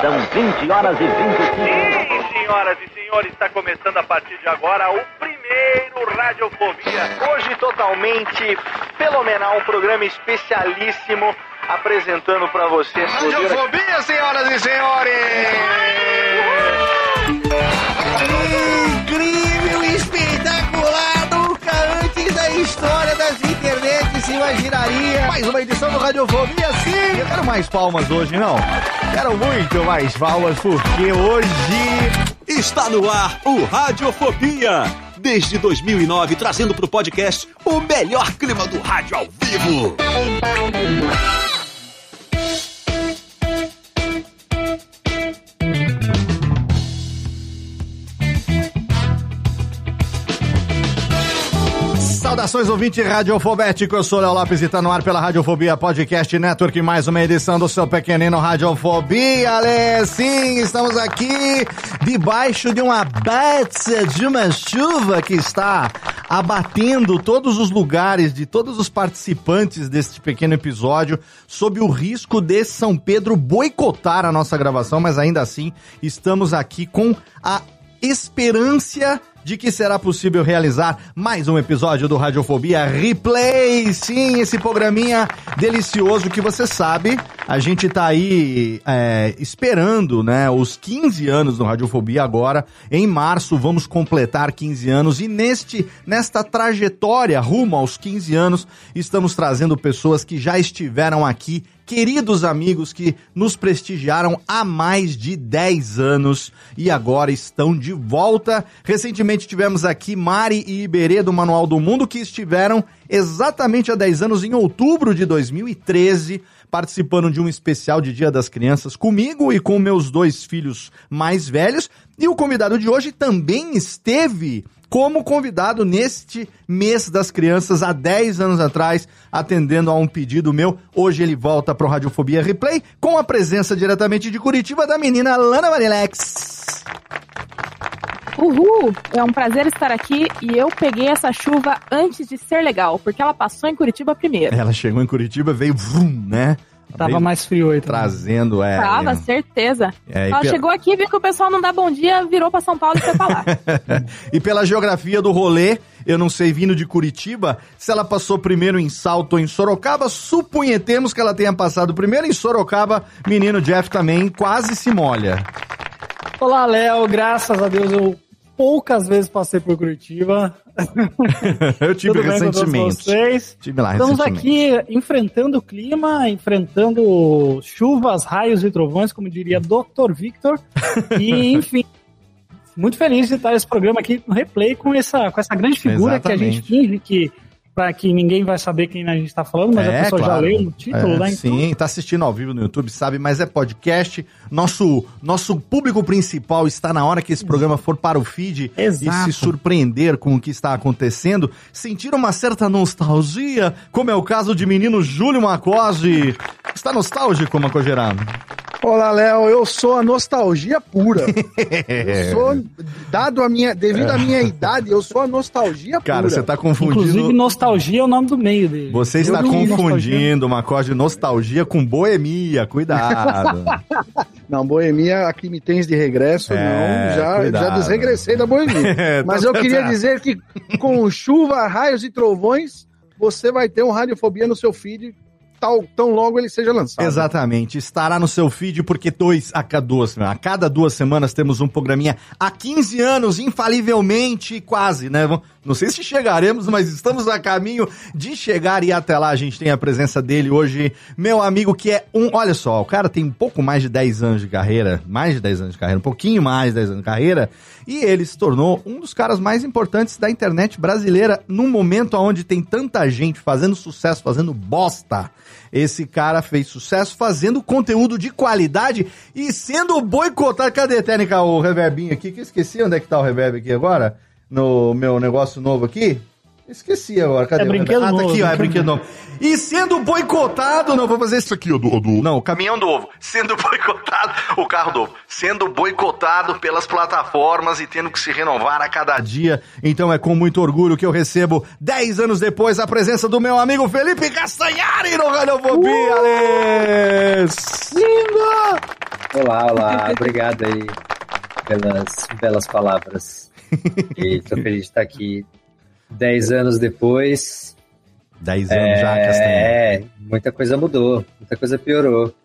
São 20 horas e 25 Sim, senhoras e senhores, está começando a partir de agora o primeiro Radiofobia. Hoje totalmente fenomenal, um programa especialíssimo apresentando para vocês. Radiofobia, senhoras e senhores! Internets se imaginaria. Mais uma edição do Radiofobia, sim! Eu quero mais palmas hoje, não? Quero muito mais palmas, porque hoje... Está no ar o Radiofobia. Desde 2009, trazendo pro podcast o melhor clima do rádio ao vivo. Saudações, ouvinte radiofobético. Eu sou Léo Lopes e tá no ar pela Radiofobia Podcast Network. Mais uma edição do seu pequenino Radiofobia. Sim, estamos aqui debaixo de uma bata de uma chuva que está abatendo todos os lugares de todos os participantes deste pequeno episódio, sob o risco de São Pedro boicotar a nossa gravação, mas ainda assim estamos aqui com a esperança de que será possível realizar mais um episódio do Radiofobia Replay. Sim, esse programinha delicioso que você sabe, a gente tá aí é, esperando, né, os 15 anos do Radiofobia agora. Em março vamos completar 15 anos e neste nesta trajetória rumo aos 15 anos, estamos trazendo pessoas que já estiveram aqui queridos amigos que nos prestigiaram há mais de 10 anos e agora estão de volta. Recentemente tivemos aqui Mari e Iberê do Manual do Mundo que estiveram exatamente há 10 anos em outubro de 2013 participando de um especial de Dia das Crianças comigo e com meus dois filhos mais velhos. E o convidado de hoje também esteve como convidado neste mês das crianças, há 10 anos atrás, atendendo a um pedido meu. Hoje ele volta para o Radiofobia Replay com a presença diretamente de Curitiba da menina Lana Marilex. Uhul! É um prazer estar aqui e eu peguei essa chuva antes de ser legal, porque ela passou em Curitiba primeiro. Ela chegou em Curitiba, veio vum, né? Tava Veio mais frio aí. Trazendo, é. Tava, é. certeza. É, e ela pe- chegou aqui, viu que o pessoal não dá bom dia, virou pra São Paulo e foi pra lá. e pela geografia do rolê, eu não sei, vindo de Curitiba, se ela passou primeiro em Salto ou em Sorocaba, suponhamos que ela tenha passado primeiro em Sorocaba, menino Jeff também quase se molha. Olá, Léo. Graças a Deus eu poucas vezes passei por Curitiba. eu tive Tudo recentemente. vocês? Tive lá Estamos recentemente. aqui enfrentando o clima, enfrentando chuvas, raios e trovões, como diria Dr. Victor. E, enfim, muito feliz de estar nesse programa aqui no replay com essa, com essa grande figura que a gente Exatamente. finge que, para que ninguém vai saber quem a gente está falando, mas a pessoa já leu no título, É, né? Então, Sim, tá assistindo ao vivo no YouTube, sabe? Mas é podcast. Nosso, nosso público principal está na hora que esse programa for para o feed e Exato. se surpreender com o que está acontecendo, sentir uma certa nostalgia, como é o caso de menino Júlio Macose. Está nostálgico, Macogerano? Olá, Léo, eu sou a nostalgia pura. Eu sou, dado a minha, devido à minha idade, eu sou a nostalgia Cara, pura. você tá Inclusive, confundindo. Nostalgia é o nome do meio dele. Você está Eu confundindo uma coisa de nostalgia com boemia. Cuidado. Não, boemia, aqui me tens de regresso, É, não, já, cuidado. já desregressei da boemia. É, tá Mas eu queria certo. dizer que com chuva, raios e trovões, você vai ter um Radiofobia no seu feed tal, tão logo ele seja lançado. Exatamente. Estará no seu feed, porque dois a cada duas, a cada duas semanas temos um programinha há 15 anos, infalivelmente, quase, né? Não sei se chegaremos, mas estamos a caminho de chegar e até lá a gente tem a presença dele hoje, meu amigo que é um, olha só, o cara tem um pouco mais de 10 anos de carreira, mais de 10 anos de carreira, um pouquinho mais de 10 anos de carreira, e ele se tornou um dos caras mais importantes da internet brasileira num momento onde tem tanta gente fazendo sucesso, fazendo bosta. Esse cara fez sucesso fazendo conteúdo de qualidade e sendo boicotado. Cadê, Técnica, o reverbinho aqui? Que eu esqueci onde é que tá o reverb aqui agora? No meu negócio novo aqui? Esqueci agora, cadê? É brinquedo ah, tá novo, aqui, ó, é brinquedo novo. E sendo boicotado, não, vou fazer isso aqui, ó, do, do... Não, o caminhão do ovo. Sendo boicotado, o carro do ovo. Sendo boicotado pelas plataformas e tendo que se renovar a cada dia. Então é com muito orgulho que eu recebo, 10 anos depois, a presença do meu amigo Felipe Castanhari no Radiofobia, Alex! Lindo! Olá, olá, obrigado aí pelas belas palavras. E tô feliz de estar aqui dez anos depois. 10 anos já, Castanhari. É, muita coisa mudou, muita coisa piorou.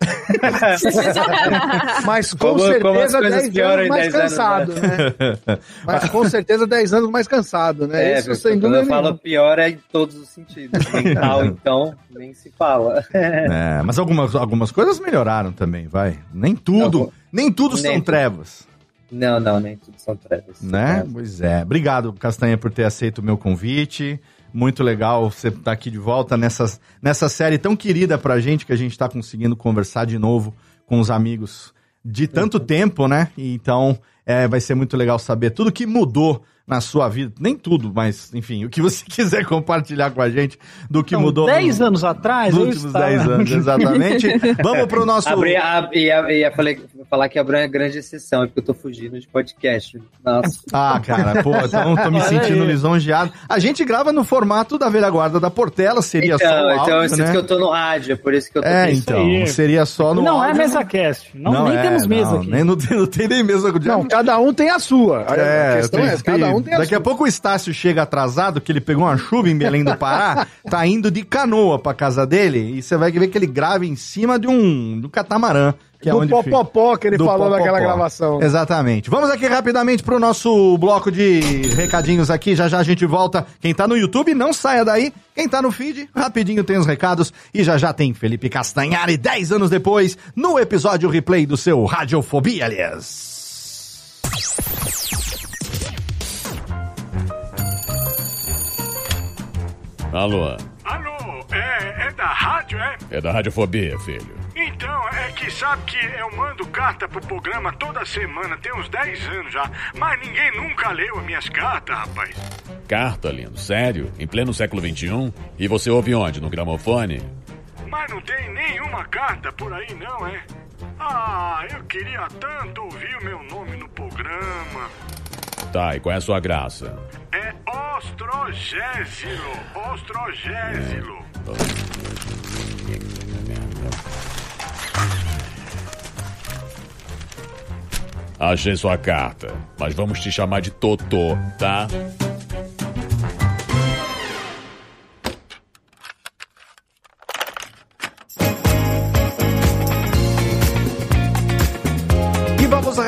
Mas com Como- como certeza coisas 10 pioram anos mais 10 anos, cansado, né? Mas com certeza 10 anos mais cansado, né? É, Isso sem quando dúvida eu falo pior é em todos os sentidos. Mental, então, nem se fala. É, mas algumas, algumas coisas melhoraram também, vai. Nem tudo, Não, nem tudo nem são tudo. trevas. Não, não, nem tudo são trevas. Né? É. Pois é. Obrigado, Castanha, por ter aceito o meu convite. Muito legal você estar aqui de volta nessa, nessa série tão querida pra gente que a gente tá conseguindo conversar de novo com os amigos de tanto Uhum. tempo, né? Então, é, vai ser muito legal saber tudo que mudou na sua vida. Nem tudo, mas, enfim, o que você quiser compartilhar com a gente do que Então, mudou. 10 anos atrás, nos últimos estava... 10 anos, exatamente. Vamos pro nosso. Abri, ab, ia, ia falei- falar que abriu uma grande exceção, é porque eu tô fugindo de podcast. Nossa. Ah, cara, pô, então tô me sentindo lisonjeado. A gente grava no formato da velha guarda da Portela, seria só o Então, áudio, então eu sinto né? que eu tô no rádio, é por isso que eu tô É, então, aí. seria só no Não é áudio. mesa cast. Não, nem é, temos mesa não, aqui. Nem, não, tem, não tem nem mesa. Não, cada um tem a sua. É, a questão tem- é cada um Daqui a pouco o Estácio chega atrasado, que ele pegou uma chuva em Belém do Pará, tá indo de canoa pra casa dele, e você vai ver que ele grava em cima de um, do catamarã. Que é do popopó que ele Do falou naquela gravação. Exatamente. Vamos aqui rapidamente pro nosso bloco de recadinhos aqui. Já já a gente volta. Quem tá no YouTube, não saia daí. Quem tá no feed, rapidinho tem os recados. E já já tem Felipe Castanhari, 10 anos depois, no episódio replay do seu Radiofobia, aliás. Alô, Alô, é, é da rádio, é? é da Radiofobia, filho. Então, é que sabe que eu mando carta pro programa toda semana, tem uns 10 anos já, mas ninguém nunca leu as minhas cartas, rapaz. Carta, lindo, sério? Em pleno século XXI? E você ouve onde? No gramofone? Mas não tem nenhuma carta por aí, não, é? Ah, eu queria tanto ouvir o meu nome no programa. Tá, e qual é a sua graça? É Ostrogésilo, Ostrogésilo. Achei sua carta, mas vamos te chamar de Totô, tá?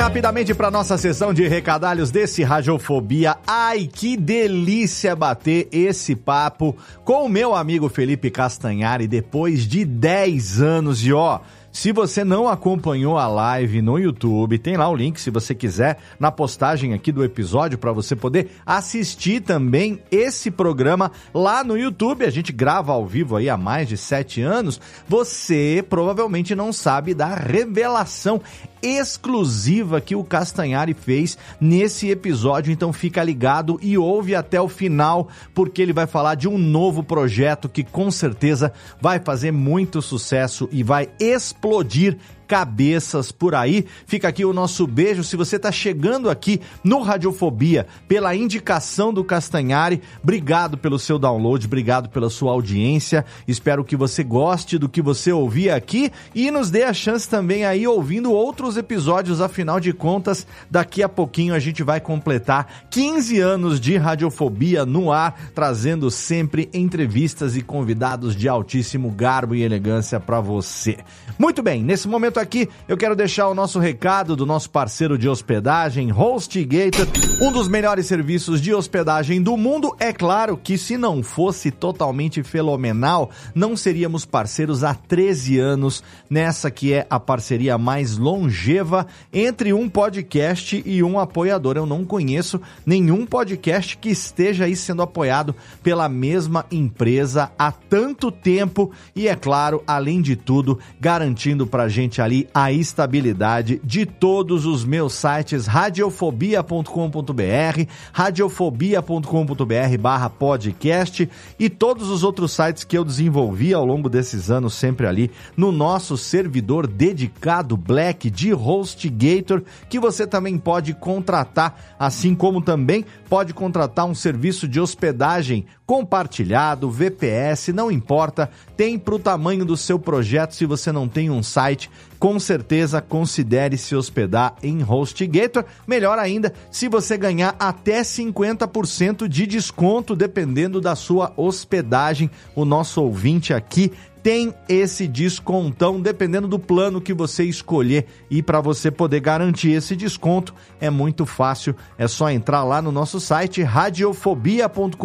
Rapidamente para nossa sessão de recadalhos desse Radiofobia. Ai, que delícia bater esse papo com o meu amigo Felipe Castanhari depois de 10 anos. E ó, se você não acompanhou a live no YouTube, tem lá o link se você quiser na postagem aqui do episódio para você poder assistir também esse programa lá no YouTube. A gente grava ao vivo aí há mais de sete anos. Você provavelmente não sabe da revelação exclusiva que o Castanhari fez nesse episódio, então fica ligado e ouve até o final, porque ele vai falar de um novo projeto que com certeza vai fazer muito sucesso e vai explodir cabeças por aí. Fica aqui o nosso beijo. Se você está chegando aqui no Radiofobia pela indicação do Castanhari, obrigado pelo seu download, obrigado pela sua audiência. Espero que você goste do que você ouvir aqui e nos dê a chance também aí ouvindo outros episódios. Afinal de contas, daqui a pouquinho a gente vai completar 15 anos de Radiofobia no ar, trazendo sempre entrevistas e convidados de altíssimo garbo e elegância para você. Muito bem, nesse momento aqui eu quero deixar o nosso recado do nosso parceiro de hospedagem, HostGator, um dos melhores serviços de hospedagem do mundo. É claro que se não fosse totalmente fenomenal, não seríamos parceiros há 13 anos nessa que é a parceria mais longeva entre um podcast e um apoiador. Eu não conheço nenhum podcast que esteja aí sendo apoiado pela mesma empresa há tanto tempo e é claro, além de tudo, garantindo pra gente ali a estabilidade de todos os meus sites radiofobia.com.br, radiofobia.com.br barra podcast e todos os outros sites que eu desenvolvi ao longo desses anos sempre ali no nosso servidor dedicado Black de HostGator, que você também pode contratar, assim como também pode contratar um serviço de hospedagem compartilhado, VPS, não importa, tem para o tamanho do seu projeto. Se você não tem um site, com certeza considere se hospedar em HostGator. Melhor ainda, se você ganhar até 50% de desconto, dependendo da sua hospedagem. O nosso ouvinte aqui tem esse descontão, dependendo do plano que você escolher. E para você poder garantir esse desconto, é muito fácil. É só entrar lá no nosso site radiofobia.com.br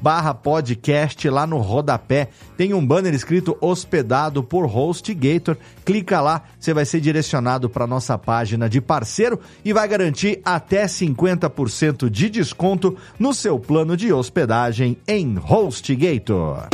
barra podcast, lá no rodapé. Tem um banner escrito hospedado por HostGator. Clica lá, você vai ser direcionado para nossa página de parceiro e vai garantir até 50% de desconto no seu plano de hospedagem em HostGator.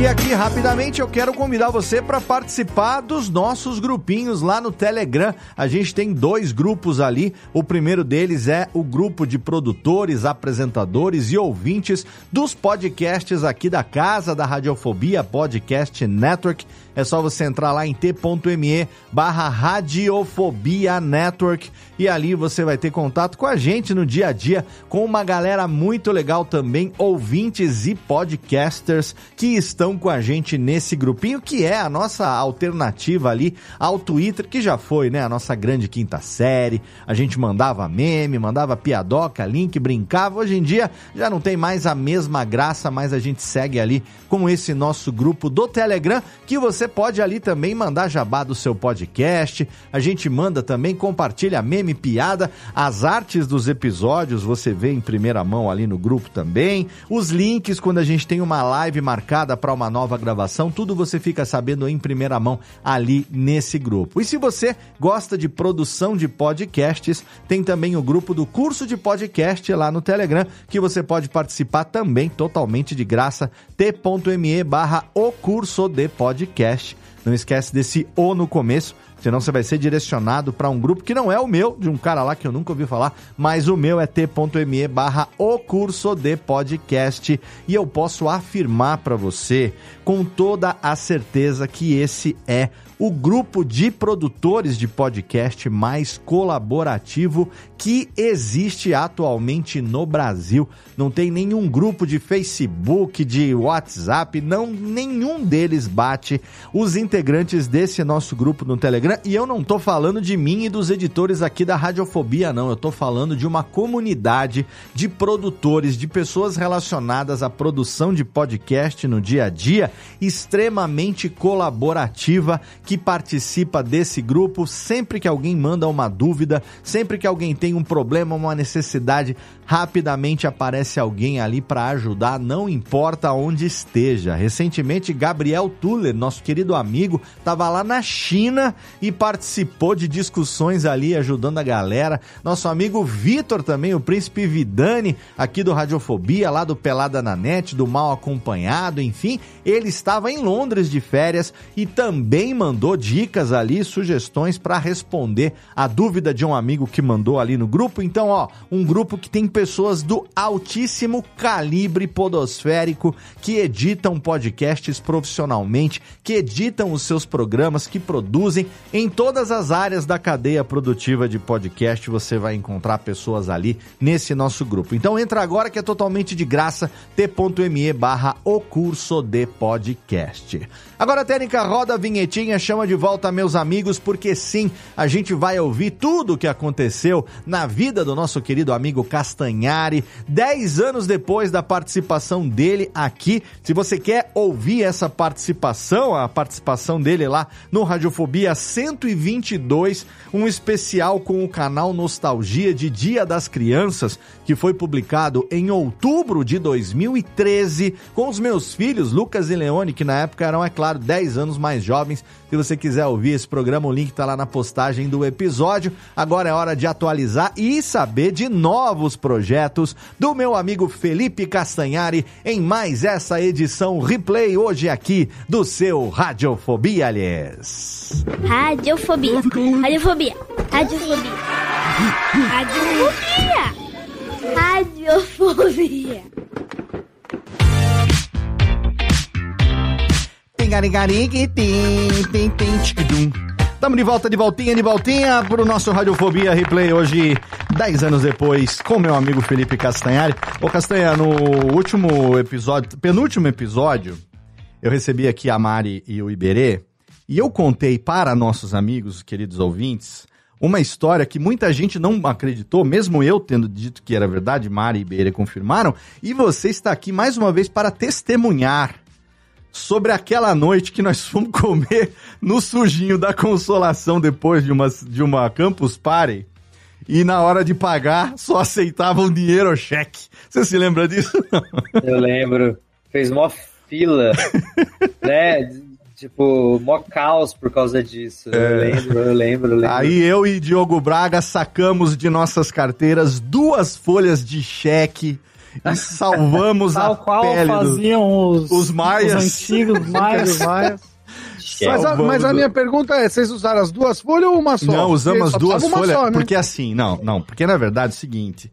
E aqui, rapidamente, eu quero convidar você para participar dos nossos grupinhos lá no Telegram. A gente tem dois grupos ali. O primeiro deles é o grupo de produtores, apresentadores e ouvintes dos podcasts aqui da casa da Radiofobia Podcast Network. É só você entrar lá em t.me barra Radiofobia Network e ali você vai ter contato com a gente no dia a dia, com uma galera muito legal também, ouvintes e podcasters que estão com a gente nesse grupinho, que é a nossa alternativa ali ao Twitter, que já foi, né, a nossa grande quinta série. A gente mandava meme, mandava piadoca, link, brincava. Hoje em dia já não tem mais a mesma graça, mas a gente segue ali com esse nosso grupo do Telegram, que você pode ali também mandar jabá do seu podcast. A gente manda também, compartilha meme, piada, as artes dos episódios você vê em primeira mão ali no grupo também. Os links quando a gente tem uma live marcada para uma nova gravação, tudo você fica sabendo em primeira mão ali nesse grupo. E se você gosta de produção de podcasts, tem também o grupo do curso de podcast lá no Telegram, que você pode participar também totalmente de graça, t.me barra o curso de podcast. Não esquece desse O no começo, senão você vai ser direcionado para um grupo que não é o meu, de um cara lá que eu nunca ouvi falar, mas o meu é t.me barra o curso de podcast. E eu posso afirmar para você com toda a certeza que esse é o grupo de produtores de podcast mais colaborativo que existe atualmente no Brasil. Não tem nenhum grupo de Facebook, de WhatsApp, não nenhum deles bate os integrantes desse nosso grupo no Telegram. E eu não tô falando de mim e dos editores aqui da Radiofobia, não. Eu tô falando de uma comunidade de produtores, de pessoas relacionadas à produção de podcast no dia a dia, extremamente colaborativa que participa desse grupo sempre que alguém manda uma dúvida, sempre que alguém tem um problema, uma necessidade, rapidamente aparece alguém ali para ajudar, não importa onde esteja. Recentemente, Gabriel Tuller, nosso querido amigo, estava lá na China e participou de discussões ali, ajudando a galera. Nosso amigo Vitor também, o príncipe Vidani, aqui do Radiofobia, lá do Pelada na Net, do Mal Acompanhado, enfim, ele estava em Londres de férias e também mandou dicas ali, sugestões para responder a dúvida de um amigo que mandou ali no grupo. Então, ó, um grupo que tem pessoas do altíssimo calibre podosférico que editam podcasts profissionalmente, que editam os seus programas, que produzem, Em todas as áreas da cadeia produtiva de podcast, você vai encontrar pessoas ali nesse nosso grupo. Então entra agora que é totalmente de graça, t.me barra o curso de podcast. Agora, Técnica, roda a vinhetinha, chama de volta meus amigos, porque sim, a gente vai ouvir tudo o que aconteceu na vida do nosso querido amigo Castanhari, 10 anos depois da participação dele aqui. Se você quer ouvir essa participação, a participação dele lá no Radiofobia 122, um especial com o canal Nostalgia de Dia das Crianças, que foi publicado em outubro de 2013, com os meus filhos, Lucas e Leone, que na época eram, é claro, 10 anos mais jovens. Se você quiser ouvir esse programa, o link tá lá na postagem do episódio. Agora é hora de atualizar e saber de novos projetos do meu amigo Felipe Castanhari em mais essa edição replay hoje aqui do seu Radiofobia, aliás. Radiofobia. Radiofobia. Radiofobia. Radiofobia. Radiofobia. Estamos de volta, de voltinha, de voltinha pro nosso Radiofobia Replay hoje, 10 anos depois, com meu amigo Felipe Castanhari. Ô Castanha, no último episódio, penúltimo episódio, eu recebi aqui a Mari e o Iberê, e eu contei para nossos amigos, queridos ouvintes, uma história que muita gente não acreditou, mesmo eu tendo dito que era verdade, Mari e Iberê confirmaram, e você está aqui mais uma vez para testemunhar sobre aquela noite que nós fomos comer no sujinho da consolação depois de uma, de uma campus party. E na hora de pagar, só aceitavam dinheiro ou cheque. Você se lembra disso? Eu lembro. Fez mó fila, né? Tipo, mó caos por causa disso. Eu lembro, eu lembro, eu lembro. Aí eu e Diogo Braga sacamos de nossas carteiras duas folhas de cheque e salvamos a Tal qual pele faziam os, os maias. os antigos maias. Maias. Mas a, mas a minha pergunta é: vocês usaram as duas folhas ou uma só? Não, usamos as Porque só duas folhas. só, né? Porque assim, não, não. Porque na verdade é o seguinte.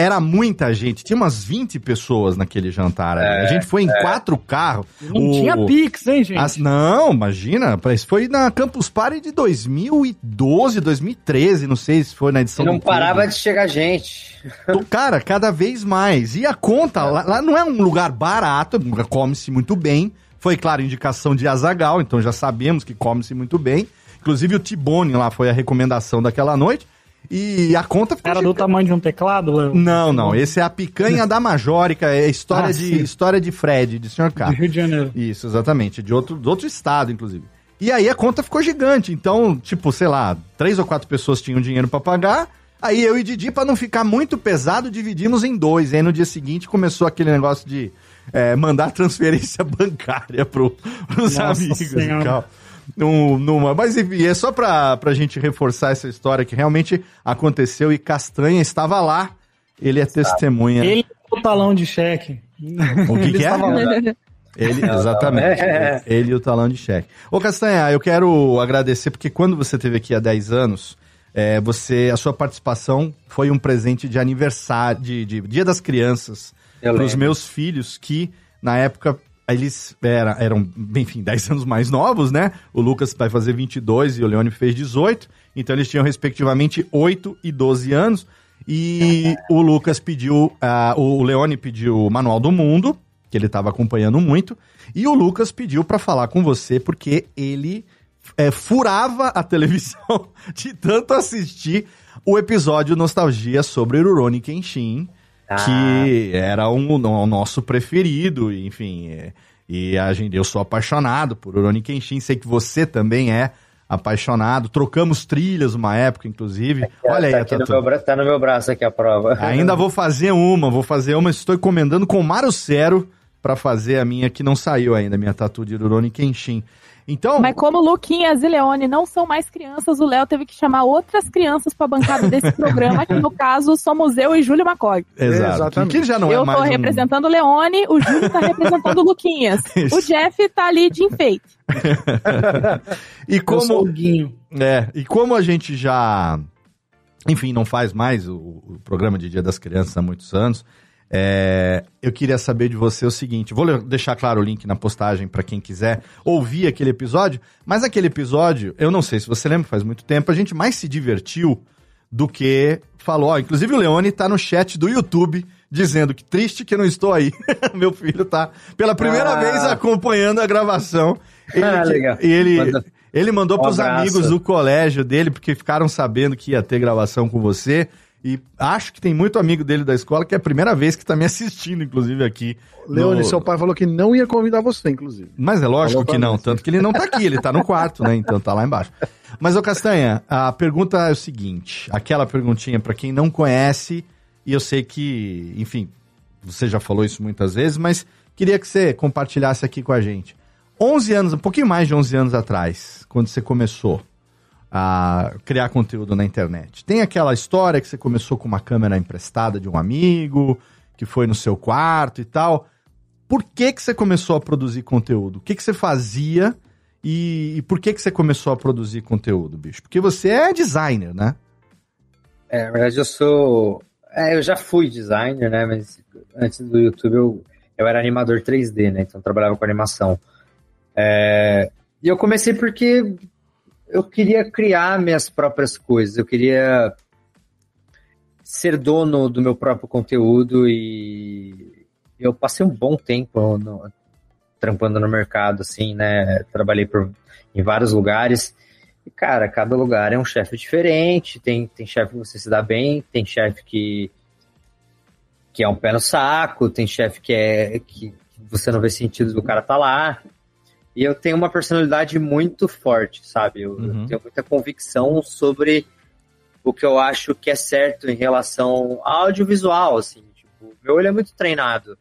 Era muita gente, tinha umas 20 pessoas naquele jantar. ali. a gente foi em quatro carros. Não O- tinha Pix, hein, gente? As- não, imagina. Isso foi na Campus Party de 2012, 2013, não sei se foi na edição E não do clube. parava de chegar gente. Então, Cara, cada vez mais. E a conta, lá, lá não é um lugar barato, come-se muito bem. Foi, claro, indicação de Azagal, então já sabemos que come-se muito bem. Inclusive o Tibone lá foi a recomendação daquela noite. E a conta ficou. Era do tamanho de um teclado, Léo? Não, não. Esse é a picanha da Majórica, é a história, Ah, de, sim. história de Fred, de Sr. K. De Rio de Janeiro. Isso, exatamente. De outro, de outro estado, inclusive. E aí a conta ficou gigante. Então, tipo, sei lá, três ou quatro pessoas tinham dinheiro pra pagar. Aí eu e Didi, pra não ficar muito pesado, dividimos em dois. E aí no dia seguinte começou aquele negócio de é, mandar transferência bancária pro, pros Nossa amigos Senhora. e tal. Num- numa, mas enfim, é só pra, pra gente reforçar essa história que realmente aconteceu e Castanha estava lá. Ele é testemunha. Ele é o talão de cheque. O que, Ele que é? Ele, exatamente. É. Ele e o talão de cheque. Ô, Castanha, eu quero agradecer, porque quando você esteve aqui há 10 anos, é, você, a sua participação foi um presente de aniversário, de, de Dia das Crianças, para os meus filhos, que na época eles era, eram, enfim, 10 anos mais novos, né? O Lucas vai fazer 22 e o Leone fez 18. Então eles tinham respectivamente 8 e 12 anos. E o Lucas pediu, ah, o Leone pediu o Manual do Mundo, que ele estava acompanhando muito. E o Lucas pediu para falar com você porque ele é, furava a televisão de tanto assistir o episódio Nostalgia sobre Rurouni Kenshin, que era um, o nosso preferido, enfim. é, e a gente, eu sou apaixonado por Rurouni Kenshin, sei que você também é apaixonado. Trocamos trilhas uma época, inclusive. Olha aí, tá, a aqui no tatu. meu bra- tá no meu braço aqui a prova. Ainda vou fazer uma, vou fazer uma. Estou encomendando com o Mário Cero pra fazer a minha que não saiu ainda, minha tatu de Rurouni Kenshin. Então, Mas como Luquinhas e Leone não são mais crianças, o Léo teve que chamar outras crianças pra bancada desse programa, que no caso somos eu e Júlio Macog. exato. Exatamente. Que já não eu é mais tô um- representando o Leone, o Júlio tá representando o Luquinhas. Isso. O Jeff tá ali de enfeite. E como, Guinho. é, e como a gente já, enfim, não faz mais o, o programa de Dia das Crianças há muitos anos, É, eu queria saber de você o seguinte: vou deixar claro o link na postagem para quem quiser ouvir aquele episódio, mas aquele episódio, eu não sei se você lembra, faz muito tempo, a gente mais se divertiu do que falou. Ó, inclusive o Leone tá no chat do YouTube dizendo que triste que não estou aí. Meu filho tá pela primeira Ah. vez acompanhando a gravação. Ele, Ah, legal. E ele, Manda- ele mandou Um pros abraço. amigos do colégio dele, porque ficaram sabendo que ia ter gravação com você. E acho que tem muito amigo dele da escola que é a primeira vez que tá me assistindo, inclusive, aqui. Leone, no- seu pai falou que não ia convidar você, inclusive. Mas é lógico Falou que não, tanto que ele não tá aqui, ele tá no quarto, né? Então tá lá embaixo. Mas, ô Castanha, a pergunta é o seguinte: aquela perguntinha pra quem não conhece, e eu sei que, enfim, você já falou isso muitas vezes, mas queria que você compartilhasse aqui com a gente. 11 anos, um pouquinho mais de 11 anos atrás, quando você começou a criar conteúdo na internet. Tem aquela história que você começou com uma câmera emprestada de um amigo, que foi no seu quarto e tal. Por que que você começou a produzir conteúdo? O que que você fazia e, e por que que você começou a produzir conteúdo, bicho? Porque você é designer, né? É, na verdade, eu sou. É, eu já fui designer, né? Mas antes do YouTube eu, eu era animador 3D, né? Então trabalhava com animação. É, e eu comecei porque eu queria criar minhas próprias coisas. Eu queria ser dono do meu próprio conteúdo e eu passei um bom tempo no- trampando no mercado, assim, né? Trabalhei por, em vários lugares. E, cara, cada lugar é um chefe diferente. Tem, tem chefe que você se dá bem, tem chefe que, que é um pé no saco, tem chefe que é que você não vê sentido do cara tá lá. E eu tenho uma personalidade muito forte, sabe? Eu, eu Uhum. tenho muita convicção sobre o que eu acho que é certo em relação ao audiovisual, assim. Tipo, meu olho é muito treinado.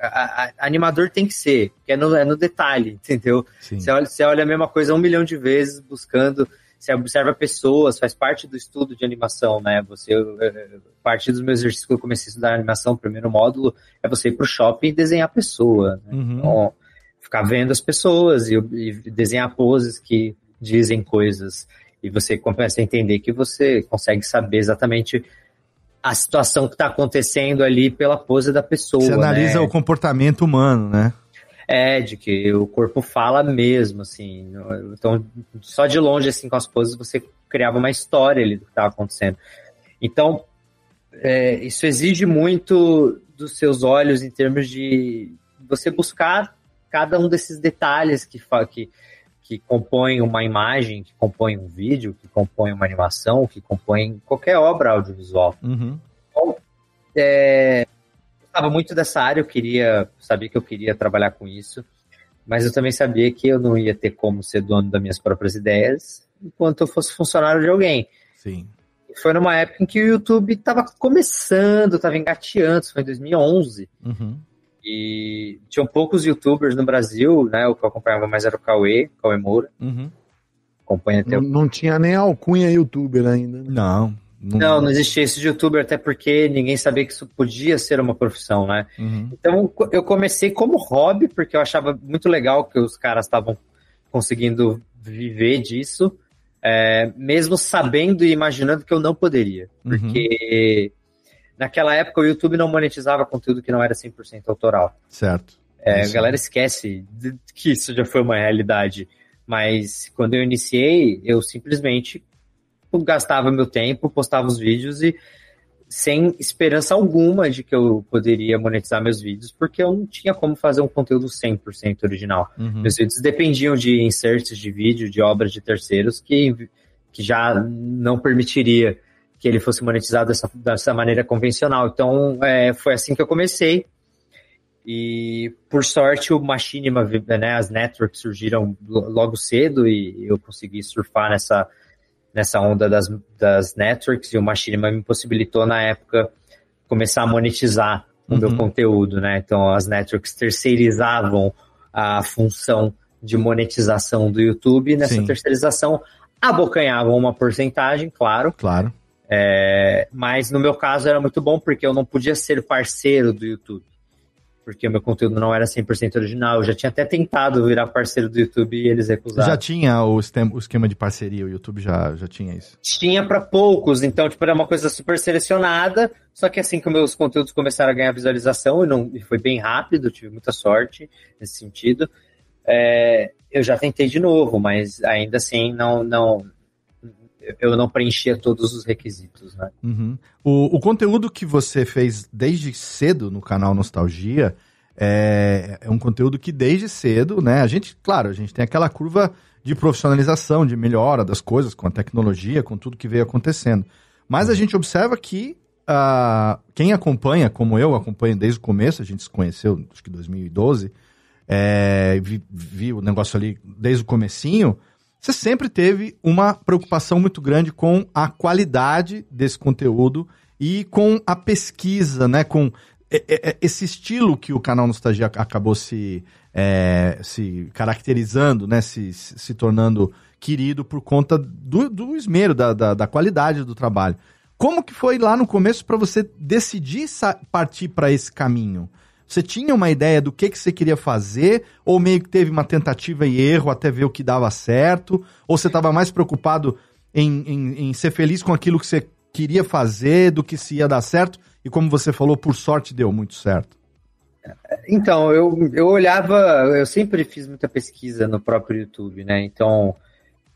A- a- animador tem que ser, porque é no, é no detalhe, entendeu? Sim. Você olha, você olha a mesma coisa um milhão de vezes buscando, você observa pessoas, faz parte do estudo de animação, né? Você, parte dos meus exercícios que eu comecei a estudar animação, primeiro módulo, é você ir pro shopping e desenhar a pessoa, né? Uhum. Então, ficar vendo as pessoas e, e desenhar poses que dizem coisas. E você começa a entender que você consegue saber exatamente a situação que está acontecendo ali pela pose da pessoa. Você analisa né? o comportamento humano, né? É, de que o corpo fala mesmo, assim. Então, só de longe, assim, com as poses, você criava uma história ali do que estava acontecendo. Então, é, isso exige muito dos seus olhos em termos de você buscar cada um desses detalhes que, que, que compõem uma imagem, que compõem um vídeo, que compõem uma animação, que compõem qualquer obra audiovisual. Uhum. É, eu gostava muito dessa área, eu queria, sabia que eu queria trabalhar com isso, mas eu também sabia que eu não ia ter como ser dono das minhas próprias ideias enquanto eu fosse funcionário de alguém. Sim. Foi numa época em que o YouTube estava começando, estava engateando, isso foi em 2011. Uhum. E tinham poucos youtubers no Brasil, né? O que eu acompanhava mais era o Cauê, Cauê Moura. Uhum. Acompanha até Não, não tinha nem alcunha youtuber ainda. né? Não. Não, não existia esse de youtuber, até porque ninguém sabia que isso podia ser uma profissão, né? Uhum. Então eu comecei como hobby, porque eu achava muito legal que os caras estavam conseguindo viver disso, é, mesmo sabendo e imaginando que eu não poderia. Uhum. Naquela época o YouTube não monetizava conteúdo que não era 100% autoral. Certo. É, a galera esquece que isso já foi uma realidade. Mas quando eu iniciei, eu simplesmente gastava meu tempo, postava os vídeos e sem esperança alguma de que eu poderia monetizar meus vídeos, porque eu não tinha como fazer um conteúdo 100% original. Uhum. Meus vídeos dependiam de inserts de vídeo, de obras de terceiros, que, que já não permitiria que ele fosse monetizado dessa, dessa maneira convencional. Então, é, foi assim que eu comecei. E, por sorte, o Machinima, né, as networks surgiram lo- logo cedo e eu consegui surfar nessa, nessa onda das, das networks e o Machinima me possibilitou, na época, começar a monetizar o meu Uhum. conteúdo, né? Então, as networks terceirizavam a função de monetização do YouTube. Nessa Sim. terceirização, abocanhavam uma porcentagem, claro, Claro. É, mas no meu caso era muito bom porque eu não podia ser parceiro do YouTube. porque o meu conteúdo não era 100% original. Eu já tinha até tentado virar parceiro do YouTube e eles recusaram. Já tinha o esquema, o esquema de parceria, o YouTube já, já tinha isso. Tinha para poucos, então tipo, era uma coisa super selecionada, só que assim que meus conteúdos começaram a ganhar visualização, e, não, e foi bem rápido, tive muita sorte nesse sentido, é, eu já tentei de novo, mas ainda assim não, não, eu não preenchia todos os requisitos, né? Uhum. O, o conteúdo que você fez desde cedo no canal Nostalgia é, é, um conteúdo que desde cedo, né? A gente, claro, a gente tem aquela curva de profissionalização, de melhora das coisas com a tecnologia, com tudo que veio acontecendo. Mas a gente observa que uh, quem acompanha, como eu acompanho desde o começo, a gente se conheceu, acho que em 2012, é, vi, vi o negócio ali desde o comecinho, você sempre teve uma preocupação muito grande com a qualidade desse conteúdo e com a pesquisa, né? Com esse estilo que o canal Nostalgia acabou se, é, se caracterizando, né? Se, se tornando querido por conta do, do esmero, da, da, da qualidade do trabalho. Como que foi lá no começo para você decidir partir para esse caminho? Você tinha uma ideia do que, que você queria fazer? Ou meio que teve uma tentativa e erro até ver o que dava certo? Ou você estava mais preocupado em, em, em, ser feliz com aquilo que você queria fazer do que se ia dar certo? E como você falou, por sorte deu muito certo. Então, eu, eu olhava, eu sempre fiz muita pesquisa no próprio YouTube, né? Então,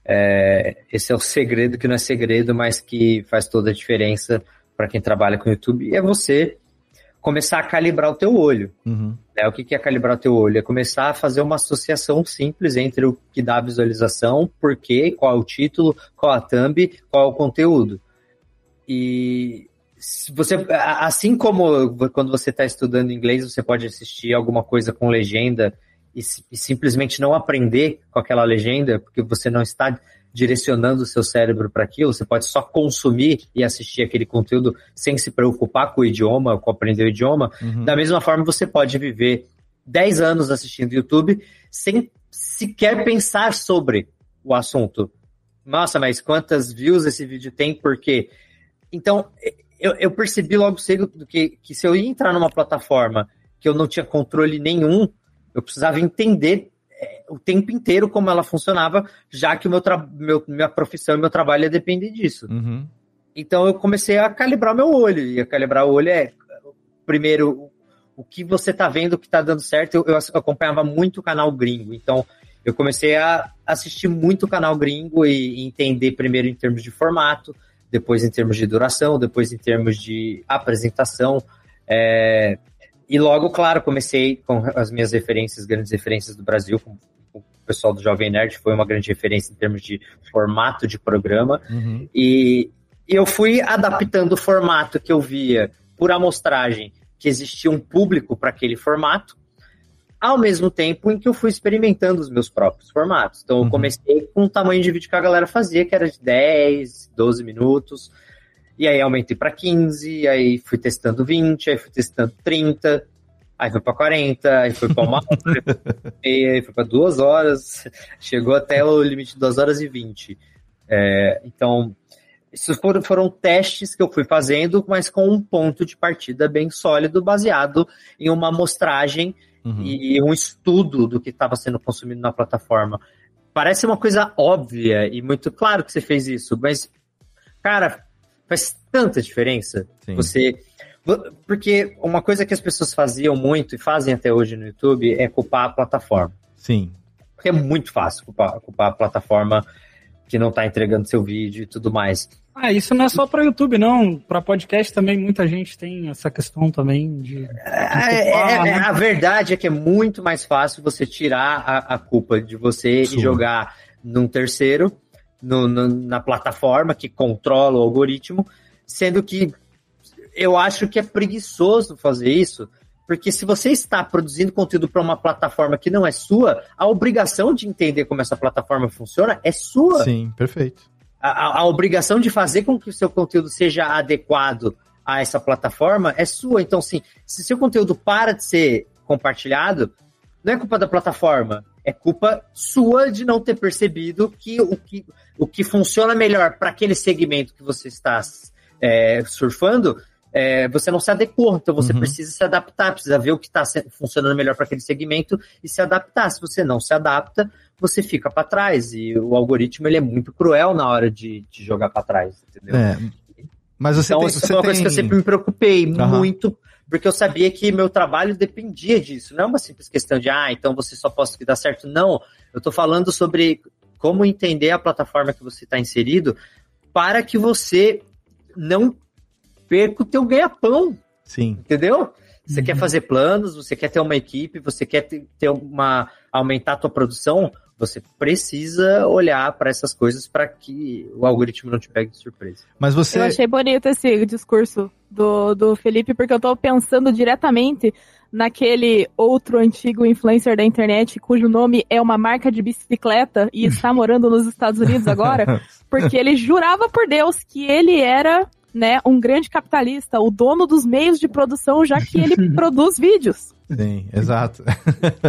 é, esse é o segredo que não é segredo, mas que faz toda a diferença para quem trabalha com YouTube. É você começar a calibrar o teu olho. Uhum. Né? O que, é calibrar o teu olho? É começar a fazer uma associação simples entre o que dá a visualização, por quê, qual é o título, qual a thumb, qual é o conteúdo. E você, assim como quando você está estudando inglês, você pode assistir alguma coisa com legenda e, e simplesmente não aprender com aquela legenda, porque você não está direcionando o seu cérebro para aquilo, você pode só consumir e assistir aquele conteúdo sem se preocupar com o idioma, com aprender o idioma. Uhum. Da mesma forma, você pode viver 10 anos assistindo YouTube sem sequer pensar sobre o assunto. Nossa, mas quantas views esse vídeo tem? Por quê? Então, eu, eu percebi logo cedo que, que se eu ia entrar numa plataforma que eu não tinha controle nenhum, eu precisava entender o tempo inteiro como ela funcionava, já que o meu, meu minha profissão e meu trabalho dependem disso. Uhum. Então eu comecei a calibrar meu olho. E a calibrar o olho é, primeiro, o que você está vendo que está dando certo. Eu, eu, acompanhava muito o canal gringo. Então eu comecei a assistir muito o canal gringo e, e entender primeiro em termos de formato, depois em termos de duração, depois em termos de apresentação. É, e logo, claro, comecei com as minhas referências, grandes referências do Brasil, com o pessoal do Jovem Nerd foi uma grande referência em termos de formato de programa. Uhum. E, e eu fui adaptando o formato que eu via por amostragem, que existia um público para aquele formato, ao mesmo tempo em que eu fui experimentando os meus próprios formatos. Então, eu uhum. comecei com o tamanho de vídeo que a galera fazia, que era de 10, 12 minutos. E aí aumentei para 15, aí fui testando 20, aí fui testando 30, aí foi para 40, aí foi para uma hora, aí foi para duas horas, chegou até o limite de 2 horas e 20. É, então, esses foram, foram testes que eu fui fazendo, mas com um ponto de partida bem sólido, baseado em uma amostragem uhum. e um estudo do que estava sendo consumido na plataforma. Parece uma coisa óbvia e muito claro que você fez isso, mas, cara, faz tanta diferença. Sim. Você. Porque uma coisa que as pessoas faziam muito e fazem até hoje no YouTube é culpar a plataforma. Sim. Porque é muito fácil culpar, culpar a plataforma que não está entregando seu vídeo e tudo mais. Ah, isso não é só para YouTube, não. Para podcast também muita gente tem essa questão também de. de é, culpar, é, né? A verdade é que é muito mais fácil você tirar a, a culpa de você Sua. e jogar num terceiro no, no, na plataforma que controla o algoritmo, sendo que eu acho que é preguiçoso fazer isso, porque se você está produzindo conteúdo para uma plataforma que não é sua, a obrigação de entender como essa plataforma funciona é sua. Sim, perfeito. A, a, a obrigação de fazer com que o seu conteúdo seja adequado a essa plataforma é sua. Então, sim, se seu conteúdo para de ser compartilhado, não é culpa da plataforma, é culpa sua de não ter percebido que o que, o que funciona melhor para aquele segmento que você está é, surfando é, você não se adequou, então você uhum. precisa se adaptar, precisa ver o que está funcionando melhor para aquele segmento e se adaptar. Se você não se adapta, você fica para trás e o algoritmo ele é muito cruel na hora de, de jogar para trás, entendeu? É. Mas você então, tem, isso você é uma tem... coisa que eu sempre me preocupei uhum. muito, porque eu sabia que meu trabalho dependia disso. Não é uma simples questão de, ah, então você só posso que dá certo. Não, eu estou falando sobre como entender a plataforma que você está inserido para que você não perca o teu ganha-pão. Sim. Entendeu? Você uhum. quer fazer planos, você quer ter uma equipe, você quer ter uma aumentar a tua produção, você precisa olhar para essas coisas para que o algoritmo não te pegue de surpresa. Mas você Eu achei bonito esse discurso do, do Felipe porque eu estou pensando diretamente naquele outro antigo influencer da internet cujo nome é uma marca de bicicleta e está morando nos Estados Unidos agora, porque ele jurava por Deus que ele era né, um grande capitalista, o dono dos meios de produção, já que ele produz vídeos. Sim, exato.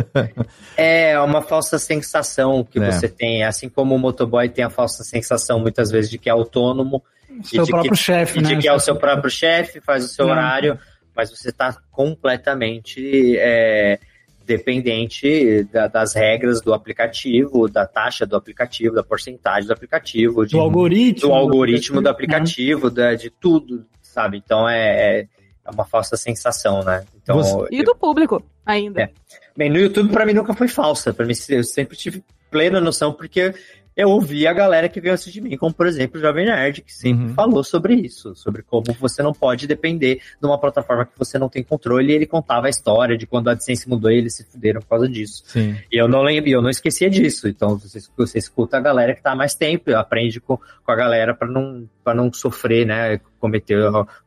é uma falsa sensação que é. você tem, assim como o motoboy tem a falsa sensação muitas vezes de que é autônomo, seu e de próprio chefe, né? de que é o seu próprio chefe, faz o seu Não. horário, mas você está completamente é, dependente da, das regras do aplicativo, da taxa do aplicativo, da porcentagem do aplicativo, de, do algoritmo, do, algoritmo do aplicativo, da, de tudo, sabe? Então é, é, uma falsa sensação, né? Então, Você... E do público ainda. É. Bem, no YouTube para mim nunca foi falsa, para mim eu sempre tive plena noção porque eu ouvi a galera que veio antes de mim, como por exemplo o Jovem Nerd, que sempre uhum. falou sobre isso, sobre como você não pode depender de uma plataforma que você não tem controle, e ele contava a história de quando a AdSense mudou e eles se fuderam por causa disso. Sim. E eu não lembro, eu não esquecia disso. Então você, você escuta a galera que está há mais tempo, aprende com, com a galera para não, não sofrer, né? Cometer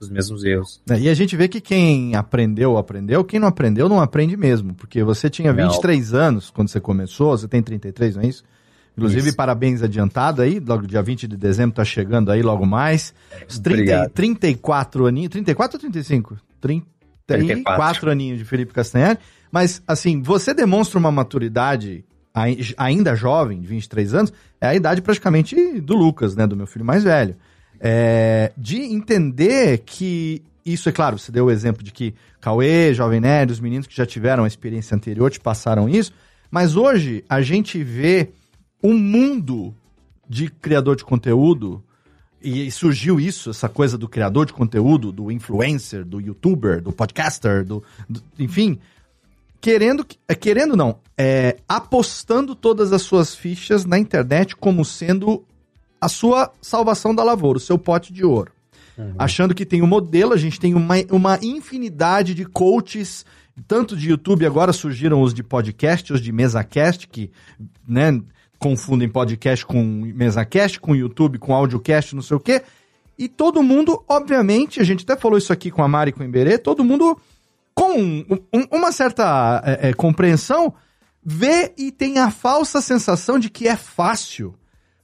os mesmos erros. É, e a gente vê que quem aprendeu, aprendeu, quem não aprendeu, não aprende mesmo. Porque você tinha 23 não. anos quando você começou, você tem 33, não é isso? Inclusive, Isso. parabéns adiantado aí, logo dia 20 de dezembro tá chegando aí logo mais. Os 30, 34 aninhos, 34 ou 35? 34, 34 aninhos de Felipe Castanhari. Mas, assim, você demonstra uma maturidade ainda jovem, de 23 anos, é a idade praticamente do Lucas, né, do meu filho mais velho. É, de entender que isso, é claro, você deu o exemplo de que Cauê, Jovem Nerd, os meninos que já tiveram a experiência anterior te passaram isso, mas hoje a gente vê um mundo de criador de conteúdo e surgiu isso, essa coisa do criador de conteúdo, do influencer, do youtuber, do podcaster, do, do enfim, querendo, é, querendo não, é, apostando todas as suas fichas na internet como sendo a sua salvação da lavoura, o seu pote de ouro. Uhum. Achando que tem um modelo, a gente tem uma, uma infinidade de coaches, tanto de YouTube, agora surgiram os de podcast, os de MesaCast, que, né, confundem podcast com MesaCast, com YouTube, com AudioCast, não sei o quê. E todo mundo, obviamente, a gente até falou isso aqui com a Mari e com o Emberê, todo mundo com um, um, uma certa é, é, compreensão vê e tem a falsa sensação de que é fácil.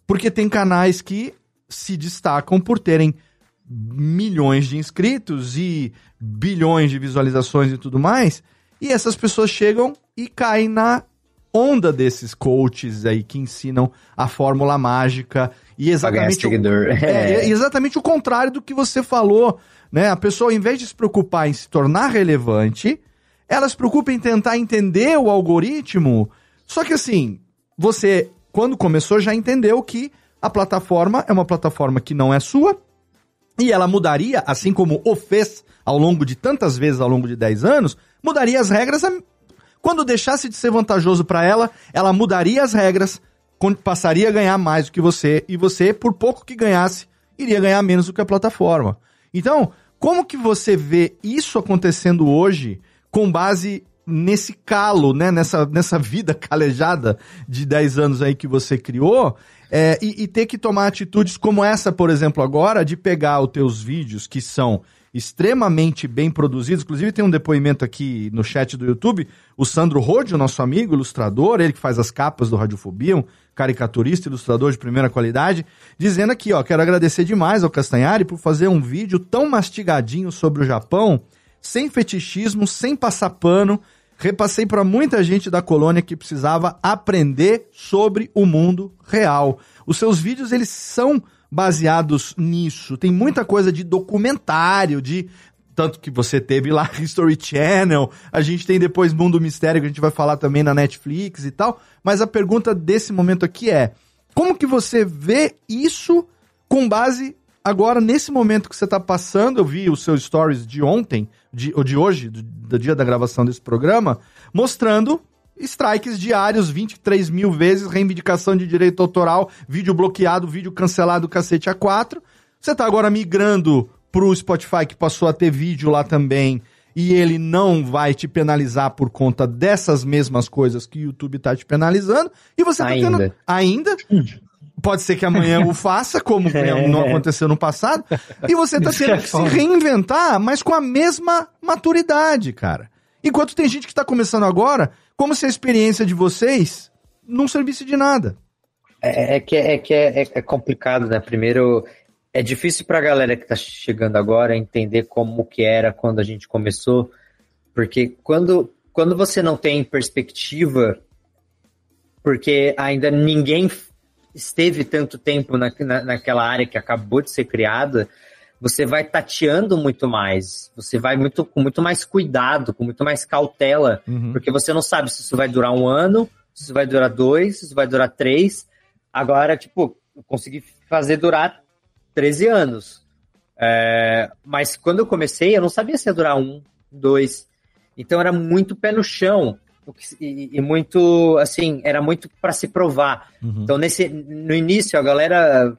Porque tem canais que se destacam por terem milhões de inscritos e bilhões de visualizações e tudo mais. E essas pessoas chegam e caem na onda desses coaches aí que ensinam a fórmula mágica e exatamente o, é, é, exatamente o contrário do que você falou, né? A pessoa, em vez de se preocupar em se tornar relevante, ela se preocupa em tentar entender o algoritmo. Só que assim, você, quando começou, já entendeu que a plataforma é uma plataforma que não é sua e ela mudaria, assim como o fez ao longo de tantas vezes ao longo de 10 anos, mudaria as regras quando deixasse de ser vantajoso para ela, ela mudaria as regras, passaria a ganhar mais do que você, e você, por pouco que ganhasse, iria ganhar menos do que a plataforma. Então, como que você vê isso acontecendo hoje com base nesse calo, né? Nessa, nessa vida calejada de 10 anos aí que você criou, é, e, e, ter que tomar atitudes como essa, por exemplo, agora, de pegar os teus vídeos que são extremamente bem produzidos. Inclusive, tem um depoimento aqui no chat do YouTube. O Sandro Rode, o nosso amigo, ilustrador, ele que faz as capas do Radiofobia, um caricaturista, ilustrador de primeira qualidade, dizendo aqui, ó, quero agradecer demais ao Castanhari por fazer um vídeo tão mastigadinho sobre o Japão, sem fetichismo, sem passar pano. Repassei para muita gente da colônia que precisava aprender sobre o mundo real. Os seus vídeos, eles são baseados nisso. Tem muita coisa de documentário, de tanto que você teve lá History Channel, a gente tem depois Mundo Mistério, que a gente vai falar também na Netflix e tal. Mas a pergunta desse momento aqui é: como que você vê isso com base agora nesse momento que você está passando? Eu vi os seus stories de ontem, de, ou de hoje, do, do dia da gravação desse programa, mostrando strikes diários, 23 mil vezes, reivindicação de direito autoral, vídeo bloqueado, vídeo cancelado, cacete A4. Você está agora migrando pro Spotify, que passou a ter vídeo lá também, e ele não vai te penalizar por conta dessas mesmas coisas que o YouTube tá te penalizando, e você tá Ainda. tendo... Ainda? Pode ser que amanhã o faça, como não aconteceu no passado, e você tá que tendo é que se reinventar, mas com a mesma maturidade, cara. Enquanto tem gente que tá começando agora, como se a experiência de vocês não servisse de nada. É, é que, é, que é, é- é complicado, né? Primeiro, é difícil pra galera que tá chegando agora entender como que era quando a gente começou, porque quando, quando você não tem perspectiva, porque ainda ninguém esteve tanto tempo na, na- naquela área que acabou de ser criada, você vai tateando muito mais, você vai muito, com muito mais cuidado, com muito mais cautela, porque você não sabe se isso vai durar um ano, se isso vai durar dois, se isso vai durar três. Agora, tipo, eu consegui fazer durar 13 anos. É, mas quando eu comecei, eu não sabia se ia durar um, dois. Então era muito pé no chão. E, e muito, assim, era muito para se provar. Então, nesse, no início, a galera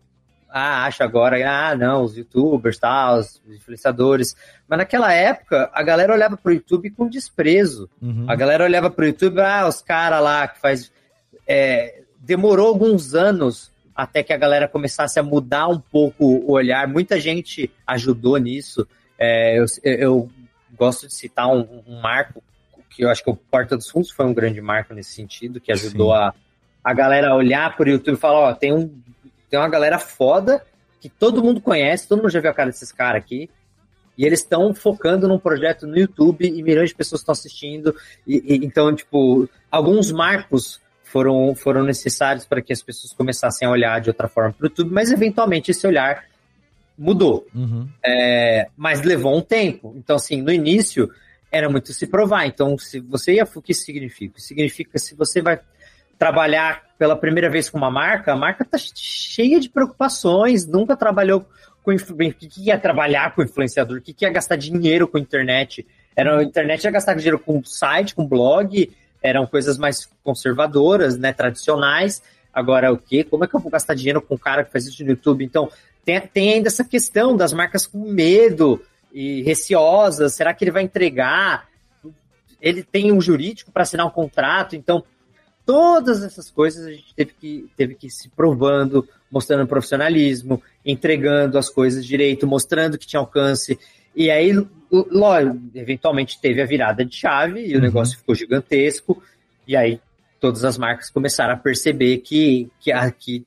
ah, acha agora, ah, não, os youtubers, tal, os influenciadores. Mas naquela época, a galera olhava pro YouTube com desprezo. A galera olhava pro YouTube, ah, os caras lá que faz. é, demorou alguns anos até que a galera começasse a mudar um pouco o olhar. Muita gente ajudou nisso. É, eu, eu gosto de citar um, um marco, que eu acho que o Porta dos Fundos foi um grande marco nesse sentido, que ajudou a, a galera a olhar pro YouTube e falar, ó, tem, um, tem uma galera foda que todo mundo conhece, todo mundo já viu a cara desses caras aqui, e eles estão focando num projeto no YouTube e milhões de pessoas estão assistindo. E, e- então, tipo, alguns marcos foram, foram necessários para que as pessoas começassem a olhar de outra forma para o YouTube, mas eventualmente esse olhar mudou. É, mas levou um tempo. Então, assim, no início era muito se provar. Então, se você ia. O que isso significa? Significa se você vai trabalhar pela primeira vez com uma marca, a marca tá cheia de preocupações, nunca trabalhou com o que que é trabalhar com influenciador, o que que é gastar dinheiro com internet. Era a internet ia gastar dinheiro com site, com blog, eram coisas mais conservadoras, né, tradicionais. Agora o quê? Como é que eu vou gastar dinheiro com um cara que faz isso no YouTube? Então, tem, tem ainda essa questão das marcas com medo e receosas, será que ele vai entregar? Ele tem um jurídico para assinar um contrato, então todas essas coisas a gente teve que, teve que ir se provando, mostrando profissionalismo, entregando as coisas direito, mostrando que tinha alcance. E aí, lógico, eventualmente teve a virada de chave e o negócio ficou gigantesco. E aí todas as marcas começaram a perceber que, que, a, que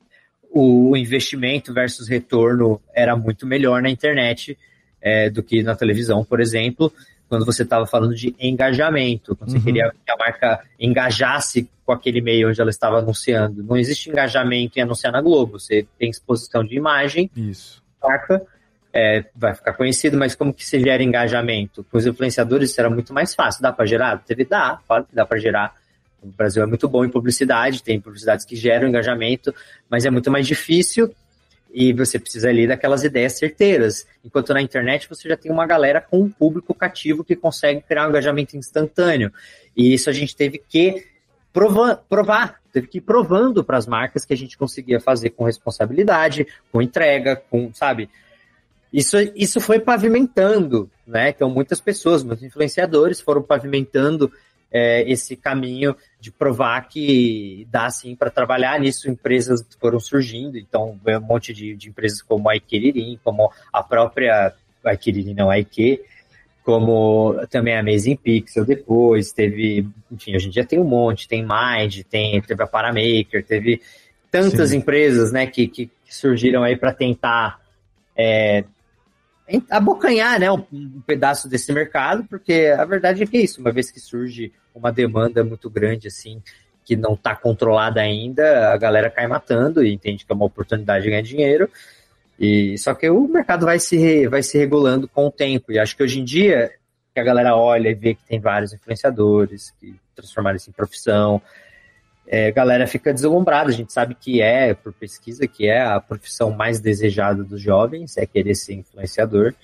o investimento versus retorno era muito melhor na internet é, do que na televisão, por exemplo quando você estava falando de engajamento, quando você Uhum. queria que a marca engajasse com aquele meio onde ela estava anunciando. Não existe engajamento em anunciar na Globo. Você tem exposição de imagem, Isso. marca, é, vai ficar conhecido, mas como que se gera engajamento? Com os influenciadores isso era muito mais fácil. Dá para gerar? TV dá, claro que dá para gerar. O Brasil é muito bom em publicidade, tem publicidades que geram engajamento, mas é muito mais difícil e você precisa ali daquelas ideias certeiras. Enquanto na internet você já tem uma galera com um público cativo que consegue criar um engajamento instantâneo. E isso a gente teve que provar, teve que ir provando para as marcas que a gente conseguia fazer com responsabilidade, com entrega, com, sabe? Isso, isso foi pavimentando, né? Então, muitas pessoas, muitos influenciadores foram pavimentando é, esse caminho de provar que dá sim para trabalhar nisso. Empresas foram surgindo, então um monte de, de empresas como a Ikiririm, como a própria a não, a Ike, como também a Amazing Pixel depois, teve, enfim, hoje em dia tem um monte, tem Mind, tem, teve a Paramaker, teve tantas Sim. empresas, né, que, que, que surgiram aí para tentar é, abocanhar, né, um, um pedaço desse mercado, porque a verdade é que é isso, uma vez que surge uma demanda muito grande, assim, que não está controlada ainda, a galera cai matando e entende que é uma oportunidade de ganhar dinheiro, E só que o mercado vai se vai se regulando com o tempo. E acho que hoje em dia que a galera olha e vê que tem vários influenciadores que transformaram isso em profissão, é, a galera fica deslumbrada. A gente sabe que é, por pesquisa, que é a profissão mais desejada dos jovens, é querer ser influenciador.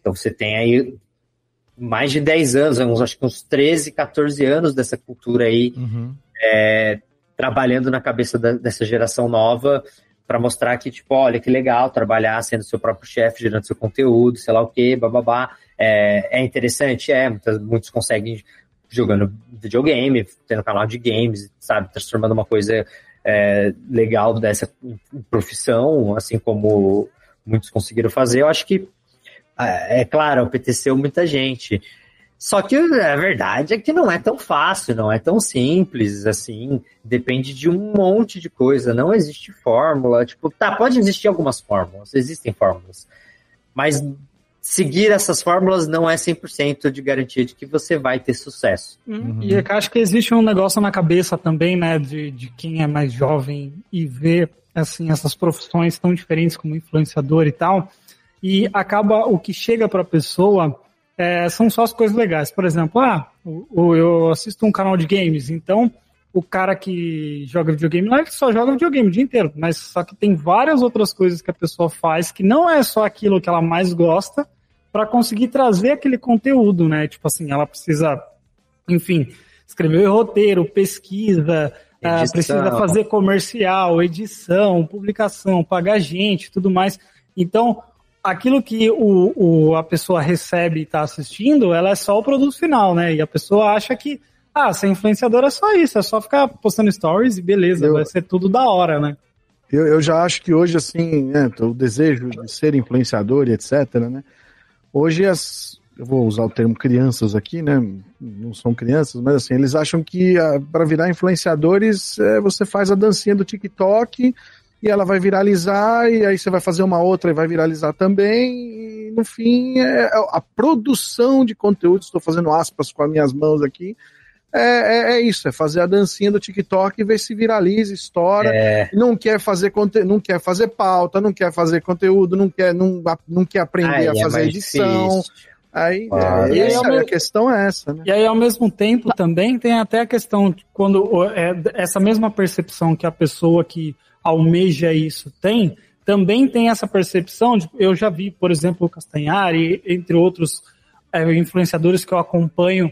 Então você tem aí mais de 10 anos, uns, acho que uns 13, 14 anos dessa cultura aí, Uhum. é, trabalhando na cabeça da- dessa geração nova para mostrar que, tipo, olha que legal trabalhar sendo seu próprio chefe, gerando seu conteúdo, sei lá o quê, bababá. É, é interessante? É, muitos conseguem jogando videogame, tendo canal de games, sabe, transformando uma coisa é, legal dessa profissão, assim como muitos conseguiram fazer. Eu acho que, é é claro, apeteceu muita gente. Só que a verdade é que não é tão fácil, não é tão simples, assim, depende de um monte de coisa, não existe fórmula, tipo, tá, pode existir algumas fórmulas, existem fórmulas, mas seguir essas fórmulas não é 100% de garantia de que você vai ter sucesso. E é que eu acho que existe um negócio na cabeça também, né, de, de quem é mais jovem e vê, assim, essas profissões tão diferentes como influenciador e tal, e acaba o que chega para a pessoa é, são só as coisas legais. Por exemplo, ah, o, o- eu assisto um canal de games, então o cara que joga videogame lá, ele só joga videogame o dia inteiro, mas só que tem várias outras coisas que a pessoa faz que não é só aquilo que ela mais gosta para conseguir trazer aquele conteúdo, né? Tipo assim, ela precisa, enfim, escrever roteiro, pesquisa, Edição. precisa fazer comercial, edição, publicação, pagar gente, tudo mais. Então, aquilo que o, o- a pessoa recebe e está assistindo, ela é só o produto final, né? E a pessoa acha que, ah, ser influenciador é só isso, é só ficar postando stories e beleza, vai ser tudo da hora, né? Eu, eu já acho que hoje, assim, né, o desejo de ser influenciador e etc, né? Hoje as. Eu vou usar o termo crianças aqui, né? Não são crianças, mas assim, eles acham que para virar influenciadores é, você faz a dancinha do TikTok e ela vai viralizar, e aí você vai fazer uma outra e vai viralizar também, e no fim é a produção de conteúdo, estou fazendo aspas com as minhas mãos aqui, é, é, é isso, é fazer a dancinha do TikTok e ver se viraliza, estoura. É. Não quer fazer conte não quer fazer pauta, não quer fazer conteúdo, não quer, não, não quer aprender Aí a é fazer edição. difícil. Aí, Ah, é, e aí, essa- ao mesmo- a questão é essa, né? E aí, ao mesmo tempo, também tem até a questão de quando é, essa mesma percepção que a pessoa que almeja isso tem, também tem essa percepção. De, eu já vi, por exemplo, o Castanhari, entre outros é, influenciadores que eu acompanho,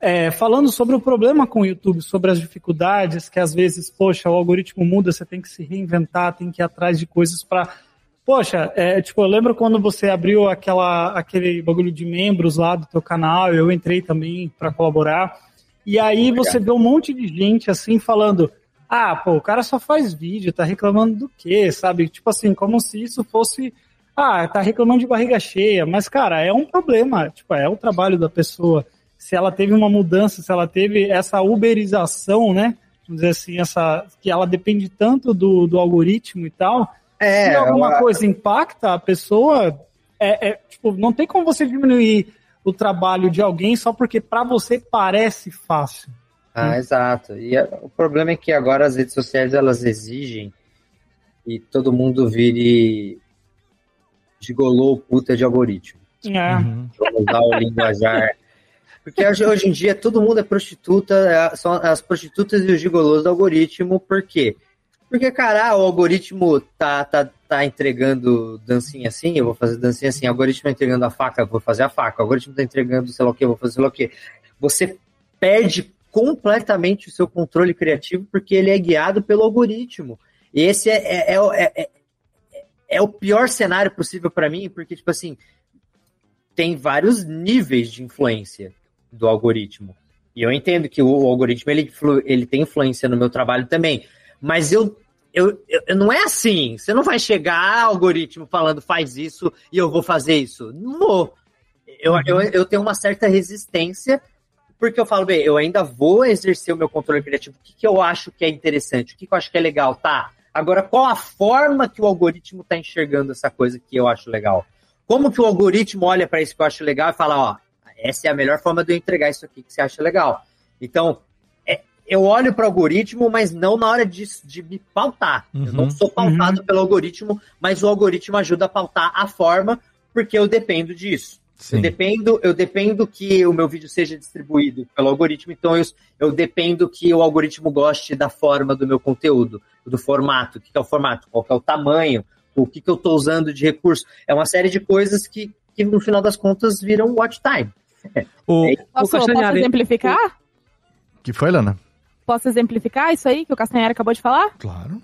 é, falando sobre o problema com o YouTube, sobre as dificuldades, que às vezes, poxa, o algoritmo muda, você tem que se reinventar, tem que ir atrás de coisas para Poxa, é, tipo, eu lembro quando você abriu aquela, aquele bagulho de membros lá do teu canal, eu entrei também para colaborar, e aí você vê um monte de gente assim falando, ah, pô, o cara só faz vídeo, tá reclamando do quê, sabe? Tipo assim, como se isso fosse, ah, tá reclamando de barriga cheia, mas cara, é um problema, tipo, é o trabalho da pessoa. Se ela teve uma mudança, se ela teve essa uberização, né? Vamos dizer assim, essa, que ela depende tanto do, do algoritmo e tal, É, se alguma ela- coisa impacta a pessoa, é, é, tipo, não tem como você diminuir o trabalho de alguém só porque para você parece fácil. Ah, exato. E a- o problema é que agora as redes sociais elas exigem que todo mundo vire gigolô puta de algoritmo. É. Vamos usar o linguajar. Porque hoje, em dia todo mundo é prostituta, é- são as prostitutas e os gigolôs do algoritmo, por quê? Porque, cara, ah, o algoritmo tá, tá, tá entregando dancinha assim, eu vou fazer dancinha assim. O algoritmo tá entregando a faca, eu vou fazer a faca. O algoritmo tá entregando sei lá o que, eu vou fazer sei lá o que. Você perde completamente o seu controle criativo porque ele é guiado pelo algoritmo. E esse é, é, é, é, é- é o pior cenário possível para mim, porque, tipo assim, tem vários níveis de influência do algoritmo. E eu entendo que o algoritmo ele, ele tem influência no meu trabalho também. Mas eu, eu, eu- não é assim. Você não vai chegar algoritmo falando faz isso e eu vou fazer isso. Não vou. Eu, eu, eu tenho uma certa resistência, porque eu falo, bem, eu ainda vou exercer o meu controle criativo. O que, que eu acho que é interessante? O que, que eu acho que é legal? Tá. Agora, qual a forma que o algoritmo está enxergando essa coisa que eu acho legal? Como que o algoritmo olha para isso que eu acho legal e fala, ó, essa é a melhor forma de eu entregar isso aqui que você acha legal. Então, é, eu olho para o algoritmo, mas não na hora de, de me pautar. Eu Uhum. não sou pautado pelo algoritmo, mas o algoritmo ajuda a pautar a forma, porque eu dependo disso. Eu dependo, eu dependo que o meu vídeo seja distribuído pelo algoritmo, então eu, eu dependo que o algoritmo goste da forma do meu conteúdo, do formato, o que, que é o formato, qual é o tamanho, o que, que eu estou usando de recurso. É uma série de coisas que, que no final das contas viram watch time. O... Posso, posso exemplificar? que foi, Lana? Posso exemplificar isso aí que o Castanheira acabou de falar? Claro.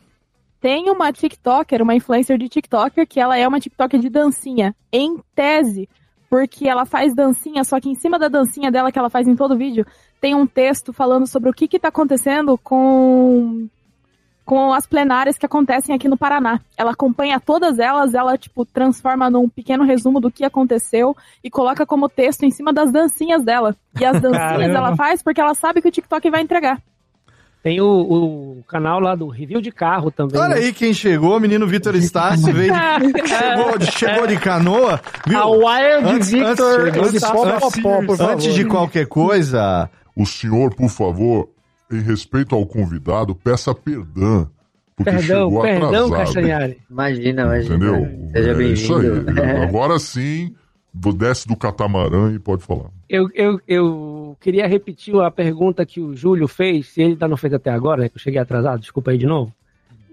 Tem uma TikToker, uma influencer de TikToker, que ela é uma TikToker de dancinha. Em tese, porque ela faz dancinha, só que em cima da dancinha dela que ela faz em todo vídeo, tem um texto falando sobre o que que tá acontecendo com com as plenárias que acontecem aqui no Paraná. Ela acompanha todas elas, ela tipo transforma num pequeno resumo do que aconteceu e coloca como texto em cima das dancinhas dela. E as dancinhas Caramba. ela faz porque ela sabe que o TikTok vai entregar. Tem o, o canal lá do review de carro também. Olha né? aí quem chegou, o menino Vitor Estácio veio de, chegou, de- chegou de canoa. Viu? A Wild Antes- Victor antes- antes- antes- Antes de qualquer coisa, O senhor, por favor, em respeito ao convidado, peça perdão. Porque Perdão, chegou perdão, atrasado. Castanhari. Imagina, imagina. Entendeu? Seja é isso bem-vindo. aí. Agora sim, desce do catamarã e pode falar. Eu, eu, eu queria repetir a pergunta que o Júlio fez, se ele ainda não fez até agora, né, que eu cheguei atrasado, desculpa aí de novo.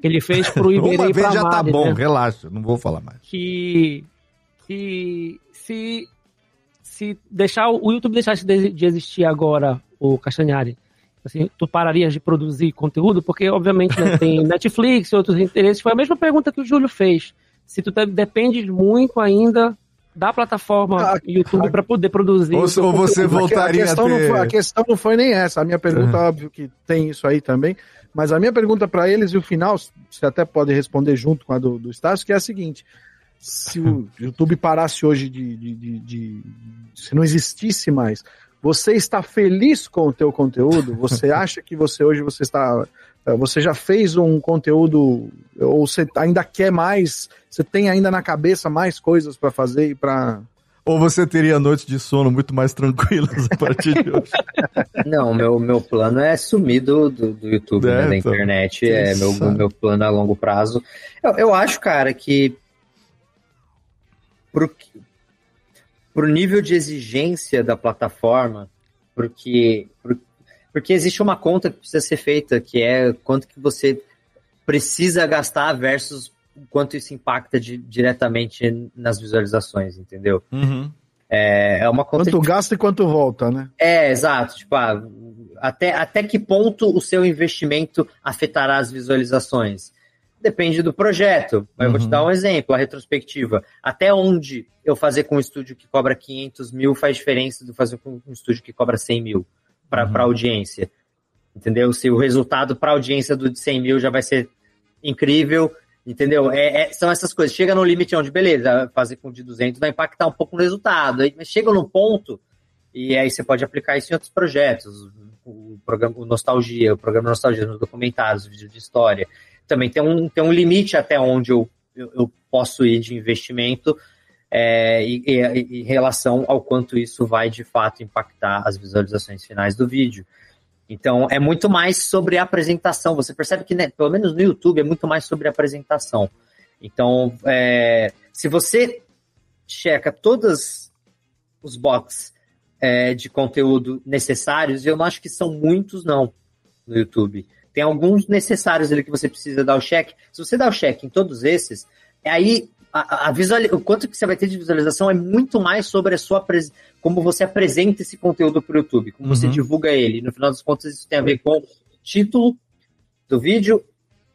Que ele fez pro Iberê uma e vez já tá Mari, bom, né? relaxa, não vou falar mais. que, que se, se deixar o o YouTube deixasse de, de existir agora, o Castanhari, assim, tu pararias de produzir conteúdo? Porque, obviamente, né, tem Netflix e outros interesses. Foi a mesma pergunta que o Júlio fez. Se tu te- dependes muito ainda da plataforma YouTube para poder produzir. Ou- ou você voltaria a questão, a ter- não foi, a questão não foi nem essa. A minha pergunta, Uhum. óbvio que tem isso aí também. Mas a minha pergunta para eles, e o final, você até pode responder junto com a do, do Estácio, que é a seguinte: se o YouTube parasse hoje de, de- de- de- Se não existisse mais, você está feliz com o teu conteúdo? Você acha que você hoje você está. eh, Você já fez um conteúdo, ou você ainda quer mais? Você tem ainda na cabeça mais coisas para fazer e para. Ou você teria noites de sono muito mais tranquilas a partir de hoje. Não, meu, meu plano é sumir do, do, do YouTube, É, né, da então. internet. É meu, meu plano a longo prazo. Eu, eu acho, cara, que pro, pro nível de exigência da plataforma, porque, por- porque existe uma conta que precisa ser feita, que é quanto que você precisa gastar versus o quanto isso impacta di- diretamente nas visualizações, entendeu? É, é uma conta Quanto gasta e quanto volta, né? é, exato. Tipo, ah, até, até que ponto o seu investimento afetará as visualizações? Depende do projeto. Eu vou te Uhum. dar um exemplo, a retrospectiva. Até onde eu fazer com um estúdio que cobra 500 mil faz diferença do fazer com um estúdio que cobra 100 mil para Uhum. a audiência. Entendeu? Se o resultado para a audiência do de 100 mil já vai ser incrível, entendeu? É, é- são essas coisas. Chega no limite onde, beleza, fazer com o de 200 vai impactar um pouco no resultado. Mas chega num ponto e aí você pode aplicar isso em outros projetos. O programa o Nostalgia, o programa Nostalgia nos documentários, vídeo de história. Também tem um, tem um limite até onde eu, eu, eu posso ir de investimento é, e, e- em relação ao quanto isso vai de fato impactar as visualizações finais do vídeo. Então é muito mais sobre a apresentação. Você percebe que, né, pelo menos no YouTube, é muito mais sobre a apresentação. Então, é, se você checa todos os box é, de conteúdo necessários, eu não acho que são muitos, não, no YouTube. Tem alguns necessários ali que você precisa dar o check. Se você dá o check em todos esses, aí a, a visuali- o quanto que você vai ter de visualização é muito mais sobre a sua como você apresenta esse conteúdo para o YouTube, como você Uhum. divulga ele. No final das contas, isso tem a ver com o título do vídeo,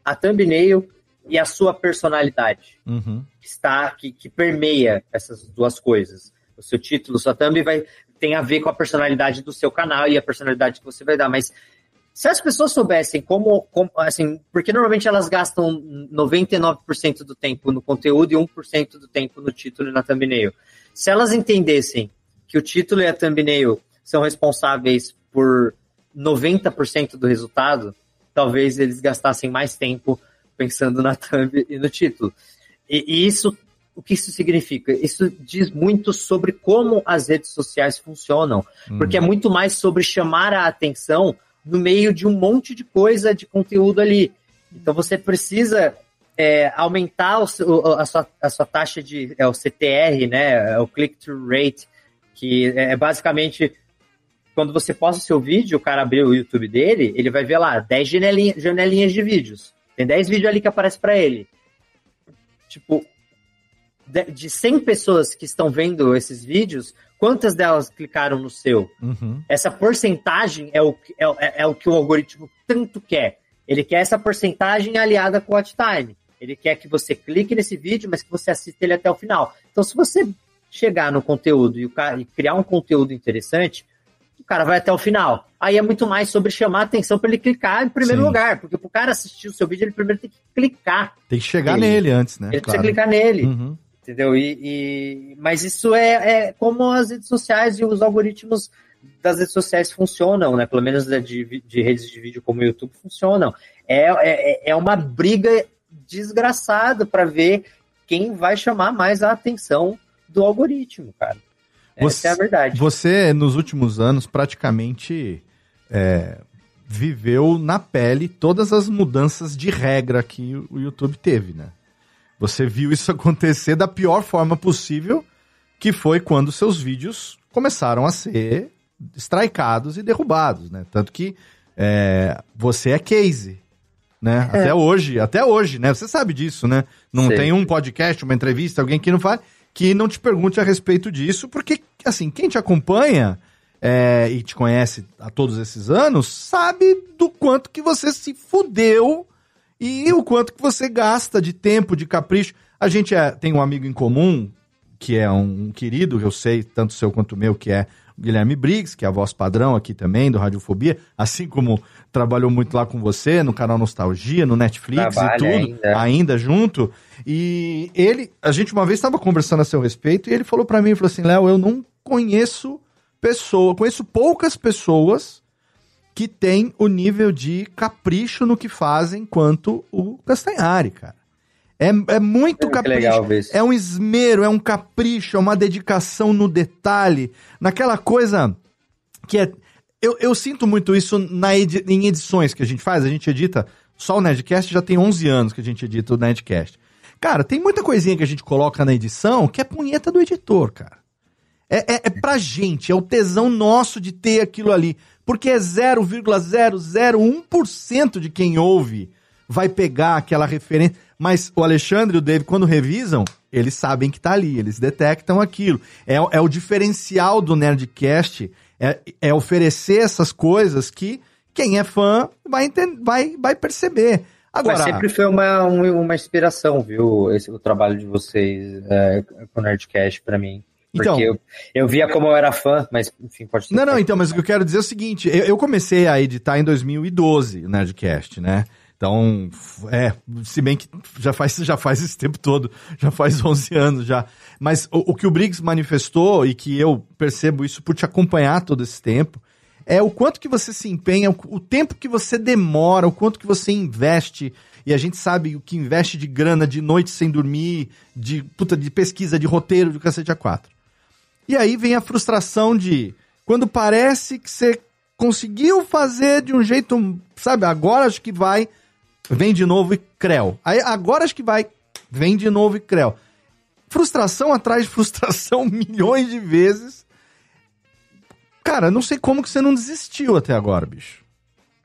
a thumbnail e a sua personalidade Uhum. que está que, que permeia essas duas coisas. O seu título, sua thumb vai tem a ver com a personalidade do seu canal e a personalidade que você vai dar, mas se as pessoas soubessem como, como assim, porque normalmente elas gastam 99% do tempo no conteúdo e 1% do tempo no título e na thumbnail. Se elas entendessem que o título e a thumbnail são responsáveis por 90% do resultado, talvez eles gastassem mais tempo pensando na thumb e no título. E, e isso, o que isso significa? Isso diz muito sobre como as redes sociais funcionam, Hum. porque é muito mais sobre chamar a atenção no meio de um monte de coisa, de conteúdo ali. Então você precisa é, aumentar o a, sua, a sua taxa de é o CTR, né? É o click-through rate, que é basicamente quando você posta seu vídeo, o cara abrir o YouTube dele, ele vai ver lá 10 janelinha, janelinhas de vídeos. Tem 10 vídeos ali que aparece para ele. Tipo, de, de 100 pessoas que estão vendo esses vídeos, quantas delas clicaram no seu? Uhum. Essa porcentagem é o, que- é, é- é o que o algoritmo tanto quer. Ele quer essa porcentagem aliada com o watch time. Ele quer que você clique nesse vídeo, mas que você assista ele até o final. Então, se você chegar no conteúdo e, cara, e criar um conteúdo interessante, o cara vai até o final. Aí é muito mais sobre chamar a atenção para ele clicar em primeiro Sim. lugar, porque para o cara assistir o seu vídeo, ele primeiro tem que clicar. Tem que chegar Ele- nele antes, né? Ele Claro. precisa clicar nele. Uhum. Entendeu? E, e- mas isso é, é como as redes sociais e os algoritmos das redes sociais funcionam, né? Pelo menos de, de redes de vídeo como o YouTube funcionam. É, é, é uma briga desgraçada para ver quem vai chamar mais a atenção do algoritmo, cara. Essa é a verdade. Você, nos últimos anos, praticamente é, viveu na pele todas as mudanças de regra que o YouTube teve, né? Você viu isso acontecer da pior forma possível, que foi quando seus vídeos começaram a ser strikeados e derrubados, né? Tanto que é, você é case, né? É. Até hoje, até hoje, né? Você sabe disso, né? Não Sei. tem um podcast, uma entrevista, alguém que não fale, que não te pergunte a respeito disso, porque, assim, quem te acompanha é, e te conhece há todos esses anos, sabe do quanto que você se fudeu e o quanto que você gasta de tempo, de capricho. A gente é- tem um amigo em comum, que é um, querido, eu sei, tanto seu quanto meu, que é o Guilherme Briggs, que é a voz padrão aqui também, do Radiofobia, assim como trabalhou muito lá com você, no canal Nostalgia, no Netflix Trabalha e tudo, ainda. ainda junto. E ele, a gente uma vez estava conversando a seu respeito e ele falou pra mim, falou assim, Léo, eu não conheço pessoa, conheço poucas pessoas que têm o nível de capricho no que fazem quanto o Castanhari, cara. É, é muito que capricho. legal isso. É um esmero, é um capricho, é uma dedicação no detalhe, naquela coisa que é. Eu, eu sinto muito isso na edi- em edições que a gente faz. A gente edita. Só o Nerdcast já tem 11 anos que a gente edita o Nerdcast. Cara, tem muita coisinha que a gente coloca na edição que é punheta do editor, cara. É, é, é pra gente, é o tesão nosso de ter aquilo ali. Porque é 0,001% de quem ouve vai pegar aquela referência. Mas o Alexandre e o Dave, quando revisam, eles sabem que tá ali, eles detectam aquilo. É, o- é o diferencial do Nerdcast, é, é oferecer essas coisas que quem é fã vai, enten- vai, vai perceber. Agora, Mas sempre foi uma, um- uma inspiração, viu? Esse, o trabalho de vocês é, com o Nerdcast pra mim. Porque Então- eu, eu via como eu era fã, mas enfim, pode Não, não, então, mas o que eu quero dizer é o seguinte: eu, eu comecei a editar em 2012 o Nerdcast, né? Então, é, se bem que já faz, já faz esse tempo todo, já faz 11 anos já. Mas o, o que o Briggs manifestou, e que eu percebo isso por te acompanhar todo esse tempo, é o quanto que você se empenha, o, o tempo que você demora, o quanto que você investe. E a gente sabe o que investe de grana de noite sem dormir, de puta de pesquisa, de roteiro, de cacete a quatro. E aí vem a frustração de quando parece que você conseguiu fazer de um jeito, sabe, agora acho que vai, vem de novo e creu. Aí agora acho que vai, vem de novo e creu. Frustração atrás de frustração milhões de vezes. Cara, não sei como que você não desistiu até agora, bicho.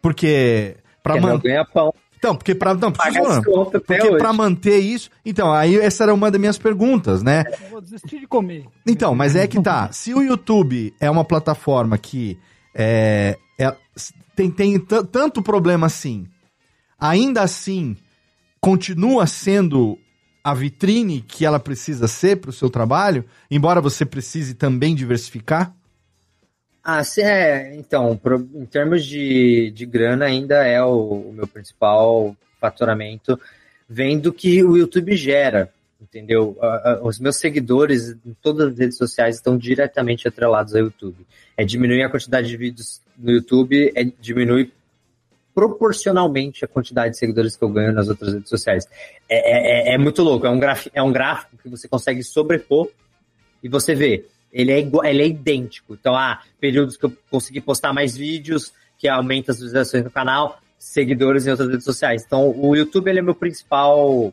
Porque para meu manter ganha-pão. Então, porque para não, porque para manter isso, então, aí essa era uma das minhas perguntas, né? Eu vou desistir de comer. Então, mas é que tá. Se o YouTube é uma plataforma que é, é- tem, tem tanto problema assim, ainda assim continua sendo a vitrine que ela precisa ser para o seu trabalho, embora você precise também diversificar? Ah, se é, então, pro- em termos de, de grana, ainda é o, o meu principal faturamento, vem do que o YouTube gera, entendeu? Ah, ah, Os meus seguidores em todas as redes sociais estão diretamente atrelados ao YouTube. É diminuir a quantidade de vídeos no YouTube, é diminuir proporcionalmente a quantidade de seguidores que eu ganho nas outras redes sociais. É, é- é- é muito louco, é um, graf, é um gráfico que você consegue sobrepor e você vê, ele é, igual, ele é idêntico. Então, há períodos que eu consegui postar mais vídeos, que aumenta as visualizações do canal, seguidores em outras redes sociais. Então, o YouTube ele é meu principal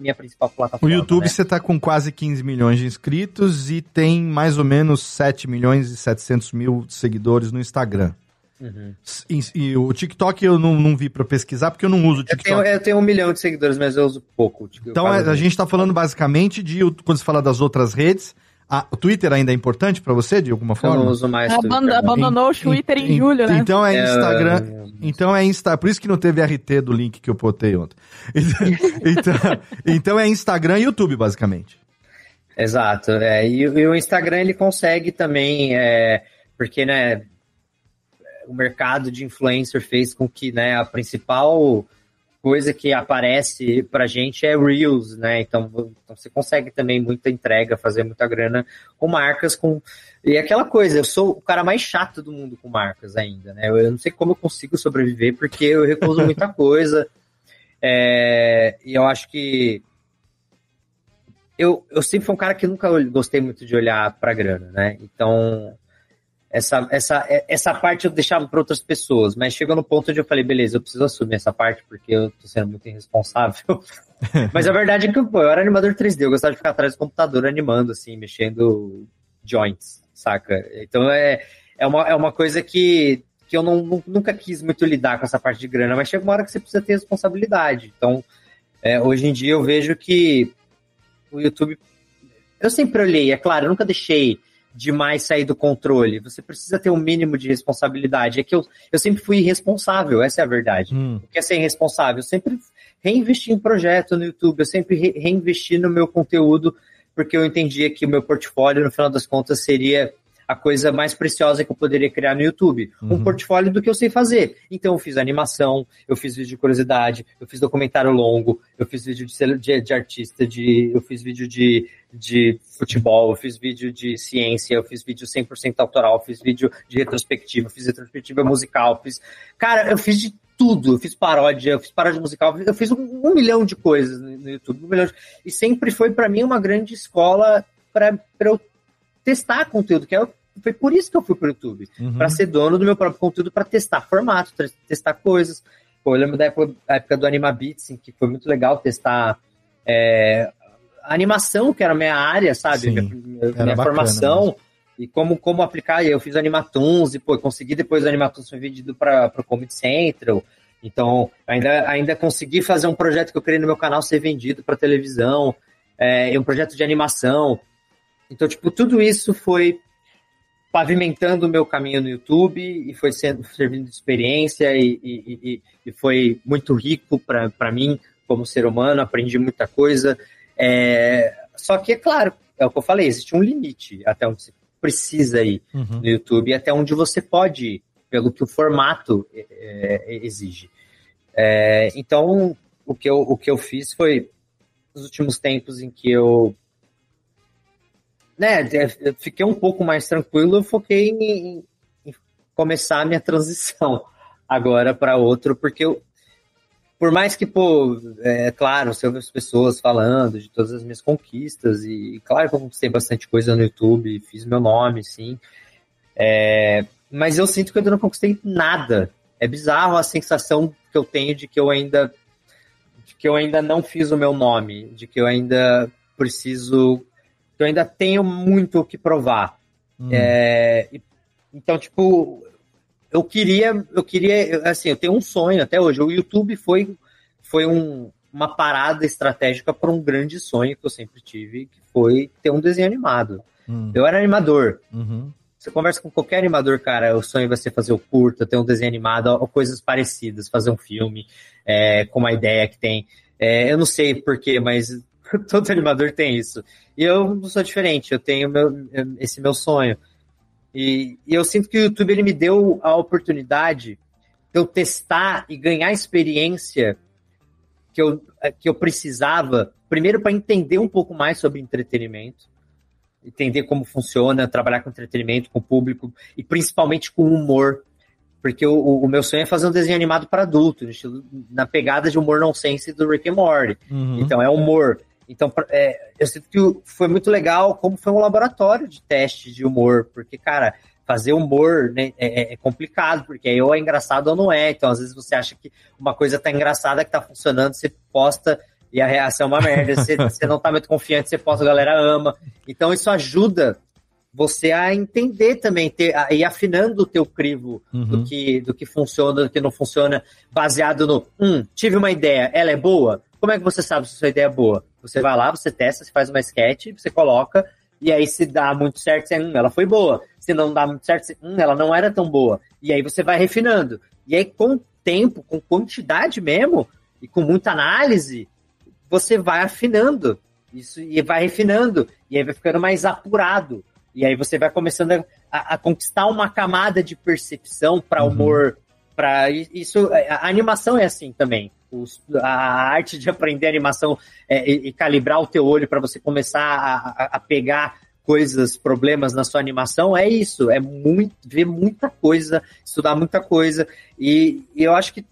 minha, principal O plataforma. YouTube né? você tá com quase 15 milhões de inscritos e tem mais ou menos 7 milhões e 700 mil seguidores no Instagram. Uhum. E, e o TikTok eu não, não vi pra pesquisar porque eu não uso o Eu TikTok. tenho, eu tenho um milhão de seguidores, mas eu uso pouco. Tipo, Então eu a não. gente tá falando basicamente de o- quando você fala das outras redes. A- o Twitter ainda é importante pra você de alguma Eu forma? não uso mais Aband- Twitter, abandonou o Twitter em Em- julho, né? Então é É, Instagram. Então é Insta. Por isso que não teve RT do link que eu botei ontem. Então, então é Instagram e YouTube, basicamente. Exato. É, e, e o Instagram ele consegue também, é, porque né, o mercado de influencer fez com que né, a principal coisa que aparece pra gente é Reels, né? Então, então você consegue também muita entrega, fazer muita grana com marcas, com. E aquela coisa, eu sou o cara mais chato do mundo com marcas ainda, né? Eu, eu não sei como eu consigo sobreviver, porque eu recuso muita coisa. É, e eu acho que eu, eu sempre fui um cara que nunca gostei muito de olhar pra grana, né? Então, essa, essa, essa parte eu deixava para outras pessoas, mas chegou no ponto onde eu falei, beleza, eu preciso assumir essa parte porque eu tô sendo muito irresponsável. mas a verdade é que pô, eu era animador 3D, eu gostava de ficar atrás do computador animando, assim, mexendo joints, saca? Então é, é, uma, é uma coisa que, que eu não, nu- nunca quis muito lidar com essa parte de grana, mas chega uma hora que você precisa ter responsabilidade. Então, é, hoje em dia eu vejo que o YouTube. Eu sempre olhei, é claro, eu nunca deixei demais sair do controle. Você precisa ter um mínimo de responsabilidade. É que eu, eu sempre fui irresponsável, essa é a verdade. Hum. O que é ser irresponsável? Eu sempre reinvesti em projeto no YouTube, eu sempre re- reinvesti no meu conteúdo, porque eu entendia que o meu portfólio, no final das contas, seria a coisa mais preciosa que eu poderia criar no YouTube. Um Uhum. portfólio do que eu sei fazer. Então, eu fiz animação, eu fiz vídeo de curiosidade, eu fiz documentário longo, eu fiz vídeo de, de, de artista, de, eu fiz vídeo de, de futebol, eu fiz vídeo de ciência, eu fiz vídeo 100% autoral, eu fiz vídeo de retrospectiva, eu fiz retrospectiva musical, fiz... Cara, eu fiz de tudo. Eu fiz paródia, eu fiz paródia musical, eu fiz um, um milhão de coisas no, no YouTube. Um de- E sempre foi para mim uma grande escola para eu testar conteúdo, que é, o- foi por isso que eu fui pro YouTube. Uhum. Para ser dono do meu próprio conteúdo, para testar formato, testar coisas. Pô, eu lembro da época, época do Animabits, em que foi muito legal testar é, a animação, que era a minha área, sabe? Sim, minha minha- formação. mesmo. E como, como aplicar, eu fiz Animatoons, e pô, consegui depois o Animatoons foi vendido para o Comedy Central. Então, ainda, ainda consegui fazer um projeto que eu criei no meu canal ser vendido para televisão, é, um projeto de animação. Então, tipo, tudo isso foi pavimentando o meu caminho no YouTube e foi sendo, servindo de experiência e, e, e- e foi muito rico para mim como ser humano, aprendi muita coisa. É, só que, é claro, é o que eu falei, existe um limite até onde você precisa ir Uhum. no YouTube e até onde você pode ir, pelo que o formato é, é, exige. É, então, o que, eu, o que eu fiz foi, nos últimos tempos em que eu né, eu fiquei um pouco mais tranquilo, eu foquei em, em começar a minha transição agora para outro, porque eu, por mais que, pô, é claro, você ouve as pessoas falando de todas as minhas conquistas, e claro que eu conquistei bastante coisa no YouTube, fiz meu nome, sim, é, mas eu sinto que eu ainda não conquistei nada. É bizarro a sensação que eu tenho de que eu ainda de que eu ainda não fiz o meu nome, de que eu ainda preciso, eu ainda tenho muito o que provar. Hum. É, então, tipo, eu queria, eu queria, assim, eu tenho um sonho até hoje. O YouTube foi, foi um- uma parada estratégica para um grande sonho que eu sempre tive, que foi ter um desenho animado. Hum. Eu era animador. Uhum. Você conversa com qualquer animador, cara, o sonho vai ser fazer o curta, ter um desenho animado, ou coisas parecidas, fazer um filme é, com uma ideia que tem. É, eu não sei porquê, mas todo animador tem isso. E eu não sou diferente, eu tenho meu- esse meu sonho. E, e eu sinto que o YouTube ele me deu a oportunidade de eu testar e ganhar experiência que eu, que eu precisava, primeiro para entender um pouco mais sobre entretenimento, entender como funciona, trabalhar com entretenimento, com o público e principalmente com humor. Porque o, o- meu sonho é fazer um desenho animado para adulto, na pegada de humor nonsense do Rick and Morty. Uhum. Então é humor. Então é, eu sinto que foi muito legal como foi um laboratório de teste de humor, porque, cara, fazer humor né, é, é, complicado, porque aí ou é engraçado ou não é. Então, às vezes você acha que uma coisa tá engraçada, que tá funcionando, você posta e a reação é uma merda. Você, você não tá muito confiante, você posta, a galera ama. Então, isso ajuda você a entender também, ter, a ir afinando o teu crivo Uhum. do, que, do que funciona, do que não funciona, baseado no, hum, tive uma ideia, ela é boa? Como é que você sabe se sua ideia é boa? Você vai lá, você testa, você faz uma sketch, você coloca, e aí se dá muito certo, você, hum, ela foi boa. Se não dá muito certo, você, hum, ela não era tão boa. E aí você vai refinando. E aí com o tempo, com quantidade mesmo, e com muita análise, você vai afinando isso e vai refinando, e aí vai ficando mais apurado. E aí você vai começando a, a- a conquistar uma camada de percepção para humor, para isso. A, a animação é assim também. Os- a arte de aprender animação é, e, e calibrar o teu olho para você começar a, a- pegar coisas, problemas na sua animação é isso. É muito ver muita coisa, estudar muita coisa. E, e eu acho que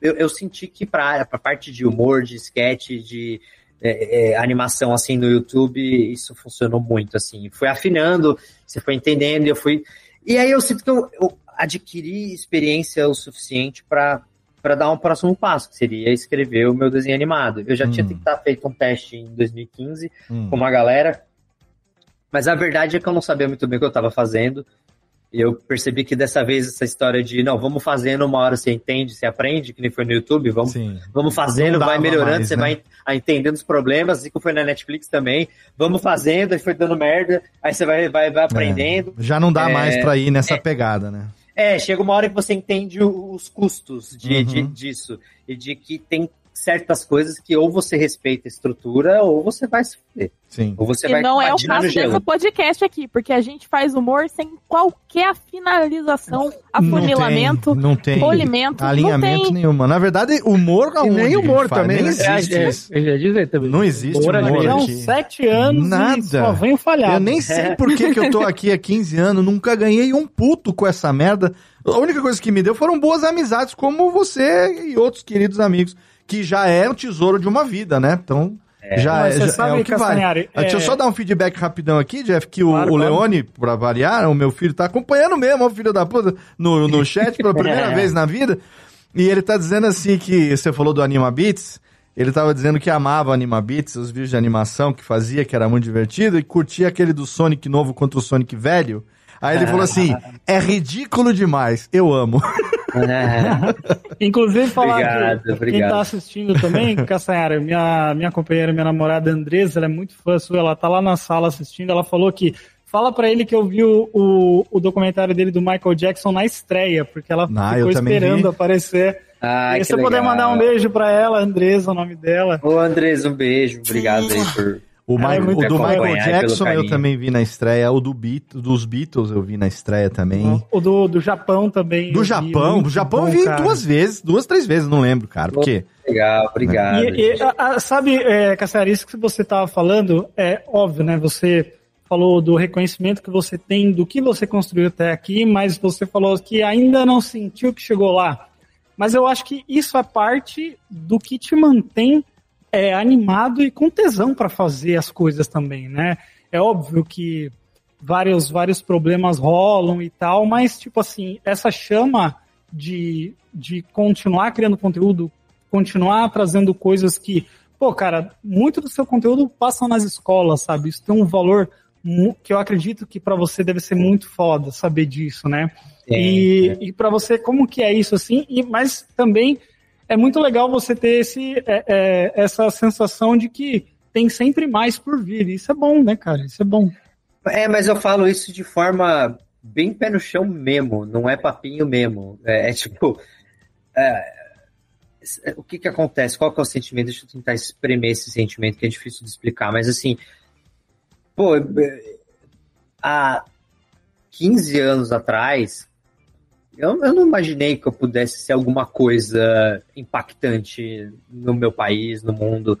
eu, eu senti que para a parte de humor, de sketch, de é, é, animação assim no YouTube, isso funcionou muito assim. Foi afinando, você foi entendendo, eu fui. E aí eu sinto que eu, eu adquiri experiência o suficiente para para dar um próximo passo, que seria escrever o meu desenho animado. Eu já tinha tentado feito um teste em 2015 Hum. com uma galera, mas a verdade é que eu não sabia muito bem o que eu estava fazendo. E eu percebi que dessa vez essa história de não, vamos fazendo, uma hora você entende, você aprende, que nem foi no YouTube, vamos, vamos fazendo, vai melhorando, mais, você né? vai a- entendendo os problemas, assim como foi na Netflix também. Vamos fazendo, aí foi dando merda, aí você vai, vai, vai aprendendo. Já não dá É, mais pra ir nessa pegada, né? É, chega uma hora que você entende os custos de, Uhum. de- disso. E de que tem certas coisas que ou você respeita a estrutura ou você vai se fuder. Sim. Ou você e vai não é o caso desse podcast aqui, porque a gente faz humor sem qualquer finalização, afunilamento, não tem polimento, alinhamento não tem. nenhum. Na verdade, humor aonde nem humor faz? também, Nem né? existe É, isso. eu ia dizer também. Não existe Humor, humor Já aqui. sete anos e Nada. só vem falhar. Eu nem sei por que, que eu tô aqui há 15 anos, nunca ganhei um puto com essa merda. A única coisa que me deu foram boas amizades, como você e outros queridos amigos, que já é um tesouro de uma vida, né? Então, já, Mas é, você já sabe, é o que vale. Castanhari, Ah, Deixa eu é- só dar um feedback rapidão aqui, Jeff, que o, Claro, o claro. Leone, pra variar, o meu filho, tá acompanhando mesmo, o filho da puta, no, no chat pela primeira É. vez na vida. E ele tá dizendo assim que você falou do Anima Beats. Ele tava dizendo que amava o Anima Beats, os vídeos de animação que fazia, que era muito divertido, e curtia aquele do Sonic novo contra o Sonic velho. Aí ele falou assim: é ridículo demais, eu amo. Inclusive, falar Obrigado, que quem obrigado. tá assistindo também, Castanhara, minha, minha companheira, minha namorada Andresa, ela é muito fã sua, ela tá lá na sala assistindo, ela falou que fala pra ele que eu vi o, o, o documentário dele do Michael Jackson na estreia, porque ela Ah, ficou esperando vi. aparecer. Ai, e você puder legal. mandar um beijo pra ela, Andresa, o nome dela. Ô, Andrés, um beijo. Obrigado aí por. O, Michael- o do Michael Jackson eu também vi na estreia, o do Beat, dos Beatles eu vi na estreia também. O do, do Japão também. eu Do Japão, do Japão eu bom, vi cara. duas vezes, duas, três vezes, não lembro, cara. Por quê? Legal, obrigado. E, e, a- a- sabe, é, isso que você estava falando é óbvio, né? Você falou do reconhecimento que você tem do que você construiu até aqui, mas você falou que ainda não sentiu que chegou lá. Mas eu acho que isso é parte do que te mantém é, animado e com tesão para fazer as coisas também, né? É óbvio que vários, vários problemas rolam e tal, mas, tipo assim, essa chama de, de continuar criando conteúdo, continuar trazendo coisas que, pô, cara, muito do seu conteúdo passa nas escolas, sabe? Isso tem um valor que eu acredito que para você deve ser muito foda saber disso, né? e e para você, como que é isso assim? E, mas também é muito legal você ter esse, é, é, essa sensação de que tem sempre mais por vir. Isso é bom, né, cara? Isso é bom. É, mas eu falo isso de forma bem pé no chão mesmo, não é papinho mesmo. É, é tipo. é, o que que acontece? Qual que é o sentimento? Deixa eu tentar espremer esse sentimento que é difícil de explicar, mas assim. Pô, há 15 anos atrás, eu, eu não imaginei que eu pudesse ser alguma coisa impactante no meu país, no mundo.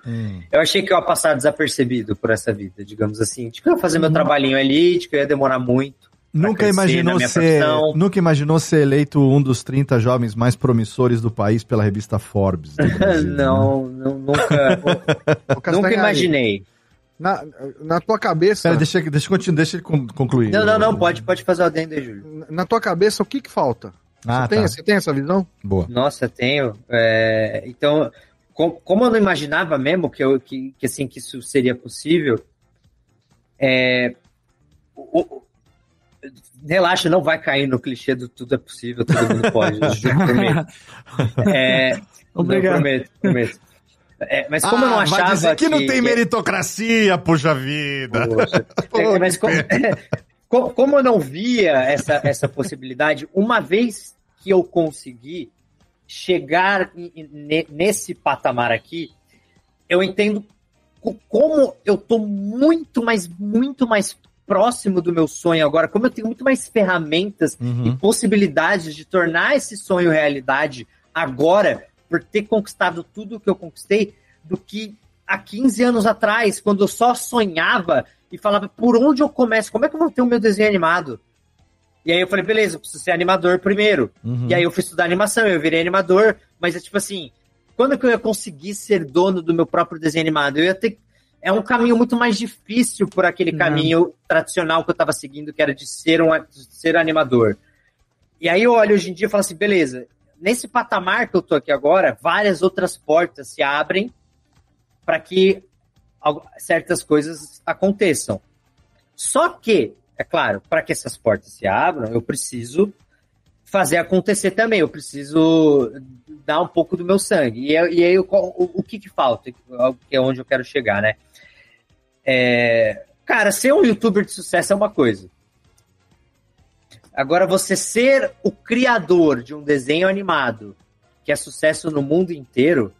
Eu achei que eu ia passar desapercebido por essa vida, digamos assim. De que eu ia fazer meu trabalhinho ali, de que eu ia demorar muito. Nunca imaginou ser, profissão. nunca imaginou ser eleito um dos 30 jovens mais promissores do país pela revista Forbes. Brasil, né? não, não, nunca, nunca imaginei. Na, na tua cabeça. Pera, deixa, deixa, eu continuar, deixa ele con- concluir. Não, não, não, pode, pode fazer o adendo aí, Júlio. Na tua cabeça, o que que falta? Ah, você, tem, tá. você tem essa visão? Boa. Nossa, tenho. É, então, com- como eu não imaginava mesmo que, eu, que, que, assim, que isso seria possível, é, o- o- relaxa, não vai cair no clichê do tudo é possível, todo mundo pode, eu juro, prometo. É, Obrigado. Não, prometo, prometo. É, mas como eu não Ah, achava vai dizer que, não tem que- meritocracia, puxa vida. É, mas como, co- como eu não via essa, essa possibilidade, uma vez que eu consegui chegar nesse patamar aqui, eu entendo co- como eu tô muito mais, muito mais próximo do meu sonho agora, como eu tenho muito mais ferramentas Uhum. e possibilidades de tornar esse sonho realidade agora, por ter conquistado tudo o que eu conquistei, do que há 15 anos atrás, quando eu só sonhava e falava por onde eu começo, como é que eu vou ter o meu desenho animado? E aí eu falei, beleza, eu preciso ser animador primeiro. Uhum. E aí eu fui estudar animação, eu virei animador, mas é tipo assim, quando que eu ia conseguir ser dono do meu próprio desenho animado? Eu ia ter. É um caminho muito mais difícil por aquele Não. caminho tradicional que eu estava seguindo, que era de ser, um, de ser animador. E aí eu olho hoje em dia e falo assim, beleza, nesse patamar que eu tô aqui agora, várias outras portas se abrem para que certas coisas aconteçam. Só que, é claro, para que essas portas se abram, eu preciso fazer acontecer também. Eu preciso dar um pouco do meu sangue. E, aí- e aí, o, o, o que que falta? Que é onde eu quero chegar, né? É, cara, ser um youtuber de sucesso é uma coisa. Agora, você ser o criador de um desenho animado que é sucesso no mundo inteiro,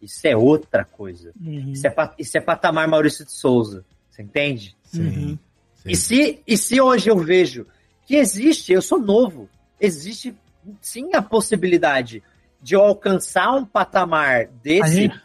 isso é outra coisa. Uhum. Isso, é, isso é patamar Maurício de Souza. Você entende? Uhum. E se, e se hoje eu vejo que existe, eu sou novo, existe sim a possibilidade de eu alcançar um patamar A desse, gente,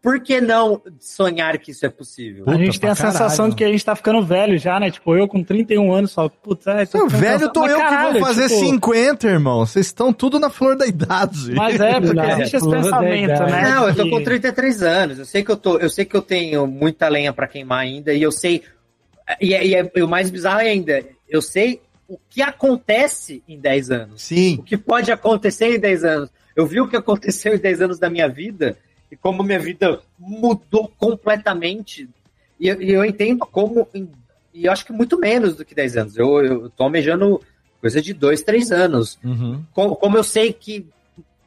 por que não sonhar que isso é possível? a gente tem a sensação de que a gente tá ficando velho já, né? Tipo, eu com 31 anos só, putz, ai, tô velho, tô eu que caralho, vou fazer tipo, 50, irmão. Vocês estão tudo na flor da idade. Mas é, porque existe esse pensamento, né? Não, eu tô que- com 33 anos. Eu sei que eu tô, eu sei que eu tenho muita lenha pra queimar ainda e eu sei e, é- e, é- e o mais bizarro ainda, eu sei o que acontece em 10 anos. Sim. O que pode acontecer em 10 anos. Eu vi o que aconteceu em 10 anos da minha vida e como minha vida mudou completamente. E eu, e eu entendo como em- e eu acho que muito menos do que 10 anos. Eu, eu tô almejando coisa de 2, 3 anos Uhum. como, como eu sei que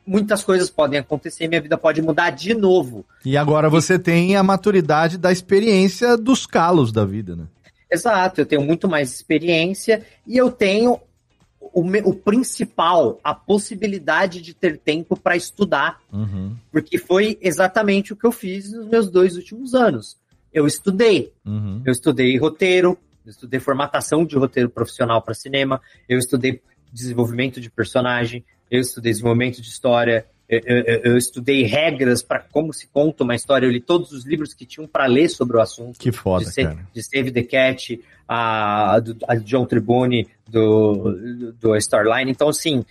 muitas coisas podem acontecer, minha vida pode mudar de novo. E agora você tem a maturidade da experiência dos calos da vida, né? Exato, eu tenho muito mais experiência e eu tenho o, o principal, a possibilidade de ter tempo para estudar, Uhum. porque foi exatamente o que eu fiz nos meus dois últimos anos. Eu estudei, Uhum. eu estudei roteiro, eu estudei formatação de roteiro profissional para cinema, eu estudei desenvolvimento de personagem, eu estudei desenvolvimento de história, eu, eu- estudei regras para como se conta uma história, eu li todos os livros que tinham para ler sobre o assunto. Que foda, de, cara. de Save the Cat, a, do, a John Tribune, do, do Starline. Então, assim,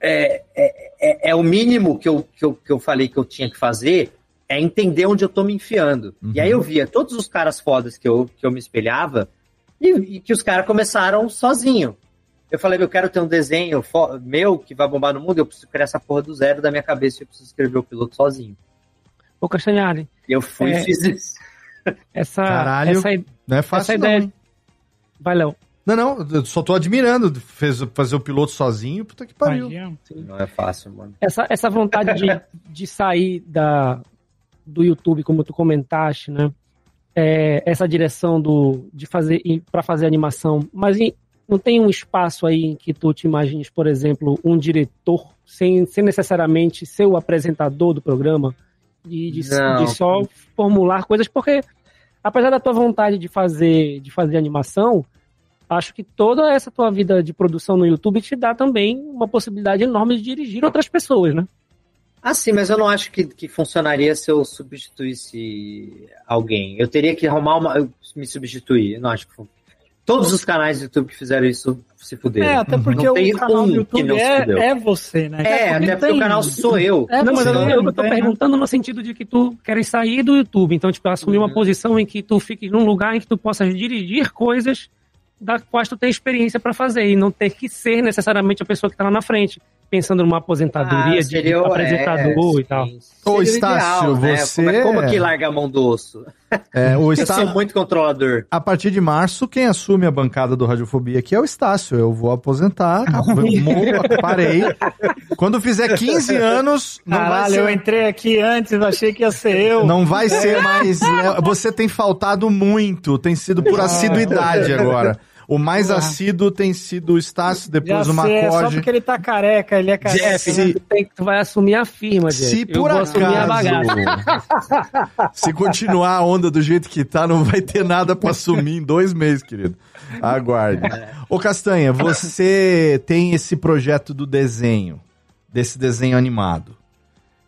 é, é, é- é o mínimo que eu, que, eu, que eu falei que eu tinha que fazer é entender onde eu tô me enfiando. E aí eu via todos os caras fodas que eu, que eu me espelhava e, e que os caras começaram sozinho. Eu falei, eu quero ter um desenho meu que vai bombar no mundo, eu preciso criar essa porra do zero da minha cabeça e eu preciso escrever o piloto sozinho. Ô, Castanhari. E eu fui É. e fiz isso. Essa, Caralho, essa, i- não é fácil essa ideia. não. Vai, Léo. Não, não, eu só tô admirando. Fez, fazer o piloto sozinho, puta que pariu. Não é fácil, mano. Essa, essa vontade de, de sair da, do YouTube, como tu comentaste, né? É, essa direção do, de fazer para fazer animação, mas em- não tem um espaço aí em que tu te imagines, por exemplo, um diretor sem, sem necessariamente ser o apresentador do programa e de, de só formular coisas, porque apesar da tua vontade de fazer de fazer animação, acho que toda essa tua vida de produção no YouTube te dá também uma possibilidade enorme de dirigir outras pessoas, né? Ah, sim, mas eu não acho que, que funcionaria se eu substituísse alguém. Eu teria que arrumar uma. eu me substituir. Eu não acho que. Todos os canais do YouTube que fizeram isso se fuderam. É, até porque não o canal um do YouTube é, é você, né? É, até porque o canal sou eu. É não, mas eu, eu, tô perguntando no sentido de que tu queres sair do YouTube, então, tipo, assumir Uhum. uma posição em que tu fiques num lugar em que tu possas dirigir coisas da quais tu tem experiência pra fazer e não ter que ser necessariamente a pessoa que tá lá na frente, pensando numa aposentadoria Ah, de seria o- apresentador é, e tal. Ô, Estácio, ideal, né? você. Como, é- como que larga a mão do osso? É, o Eu Estácio. sou muito controlador. A partir de março, quem assume a bancada do Radiofobia aqui é o Estácio. Eu vou aposentar, mo- parei. Quando fizer 15 anos, não vai Caralho, ser. eu entrei aqui antes, achei que ia ser eu. Não vai ser mais. Você tem faltado muito, tem sido por assiduidade agora. O mais assíduo tem sido o Estácio, depois Já o sei, é só Macode. porque ele tá careca, ele é careca. Jeff, né? tu, tem- tu vai assumir a firma, Jeff. Se eu por assumir acaso. Se continuar a onda do jeito que tá, não vai ter nada pra sumir em dois meses, querido. Aguarde. Ô Castanha, você tem esse projeto do desenho, desse desenho animado.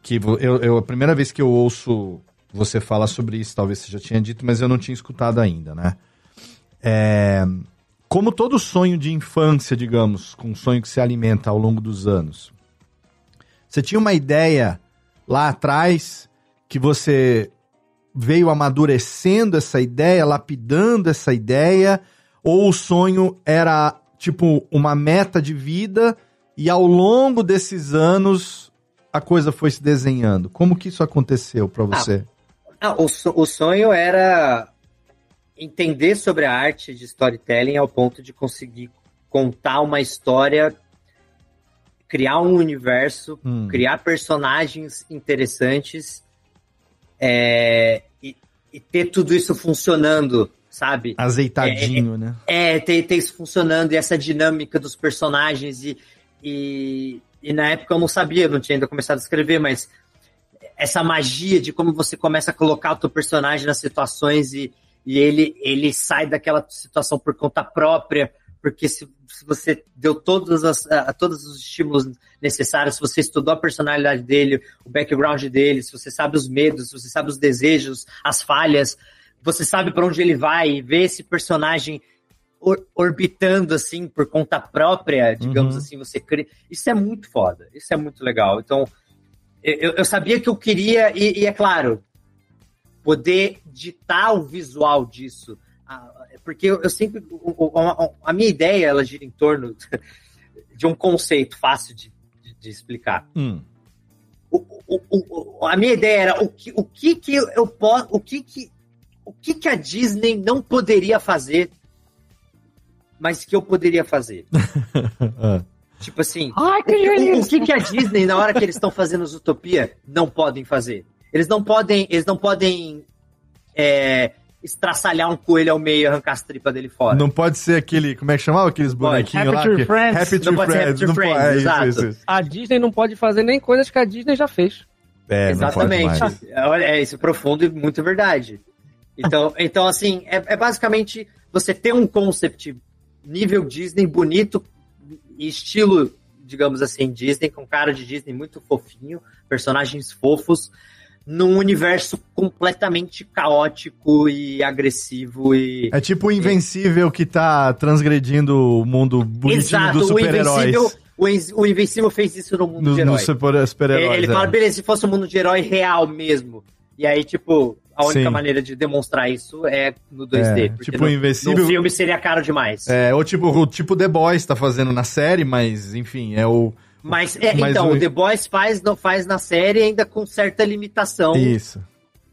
Que eu, eu- a primeira vez que eu ouço você falar sobre isso, talvez você já tinha dito, mas eu não tinha escutado ainda, né? É, como todo sonho de infância, digamos, com um sonho que se alimenta ao longo dos anos, você tinha uma ideia lá atrás que você veio amadurecendo essa ideia, lapidando essa ideia, ou o sonho era tipo uma meta de vida e ao longo desses anos a coisa foi se desenhando? Como que isso aconteceu para você? Ah, o, so- o sonho era entender sobre a arte de storytelling ao ponto de conseguir contar uma história, criar um universo, Hum. criar personagens interessantes é, e, e ter tudo isso funcionando, sabe? Azeitadinho, né? É, ter, ter isso funcionando e essa dinâmica dos personagens e, e, e na época eu não sabia, não tinha ainda começado a escrever, mas essa magia de como você começa a colocar o teu personagem nas situações e, e ele, ele sai daquela situação por conta própria, porque se, se você deu todas as, ah, todos os estímulos necessários, se você estudou a personalidade dele, o background dele, se você sabe os medos, se você sabe os desejos, as falhas, você sabe para onde ele vai e vê esse personagem or- orbitando assim por conta própria, digamos Uhum. assim, você cria. Isso é muito foda, isso é muito legal. Então, eu, eu sabia que eu queria, e, e é claro, poder ditar o visual disso. Ah, Porque eu, sempre. o- o- A, minha ideia ela gira em torno de um conceito fácil de, de- de explicar. Hum. O- o- a minha ideia era o que, o que, que eu posso. O que, que, o que, que a Disney não poderia fazer, mas que eu poderia fazer. Ah. Tipo assim, Ai, que o, o, o que, que a Disney, na hora que eles estão fazendo os Utopia, não podem fazer? Eles não podem, eles não podem é, estraçalhar um coelho ao meio e arrancar as tripas dele fora. Não pode ser aquele, como é que chamava aqueles bonequinhos Happy lá? Tree Friends. Happy Não Tree pode ser Friends. Happy Tree não pode- Friends, é, isso, exato. isso, isso. A Disney não pode fazer nem coisas que a Disney já fez. É, Exatamente. Olha, É isso é profundo e muito verdade. Então, então assim, é, é basicamente você ter um concept nível Disney bonito e estilo, digamos assim, Disney, com cara de Disney muito fofinho, personagens fofos, num universo completamente caótico e agressivo e É tipo o Invencível que tá transgredindo o mundo bonitinho dos o super-heróis. Invencível, o, In- o Invencível fez isso no mundo Nos de herói. nos super- super-heróis. Ele é. fala, beleza, se fosse um mundo de herói real mesmo. E aí, tipo, a única Sim. maneira de demonstrar isso é no 2D. É, tipo, no, Invencível- no filme seria caro demais. É, ou tipo, o tipo The Boys tá fazendo na série, mas enfim, é o. Mas, é, Mas então, o- o The Boys faz, não faz na série ainda com certa limitação. Isso.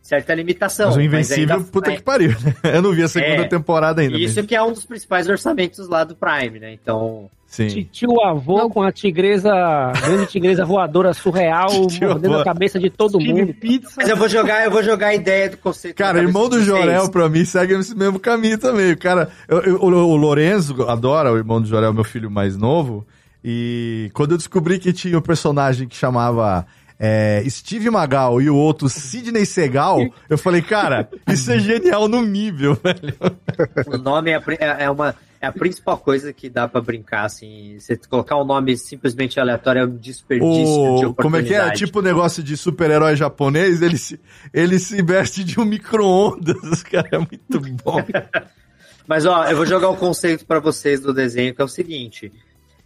Certa limitação. Mas o mas Invencível, ainda- puta que pariu, né? Eu não vi a segunda É. temporada ainda. Isso mas- que é um dos principais orçamentos lá do Prime, né? Então. Sim. Tio avô com a tigresa, grande tigresa voadora surreal, mordendo a cabeça de todo mundo. Mas eu vou jogar, eu vou jogar a ideia do conceito. Cara, irmão do. Jorel, pra mim, segue esse mesmo caminho também. O cara, eu- eu- o, o Lorenzo adora o irmão do Jorel, meu filho mais novo. E quando eu descobri que tinha um personagem que chamava é, Steve Magal e o outro Sidney Segal, eu falei, cara, isso é genial no nível, velho. O nome é, é- é uma, é a principal coisa que dá pra brincar, assim. Você colocar um nome simplesmente aleatório é um desperdício de O, oportunidade. como é que é? Tipo o negócio de super-herói japonês, ele se, ele se veste de um micro-ondas. Cara, é muito bom. Mas ó, eu vou jogar um conceito para vocês do desenho que é o seguinte: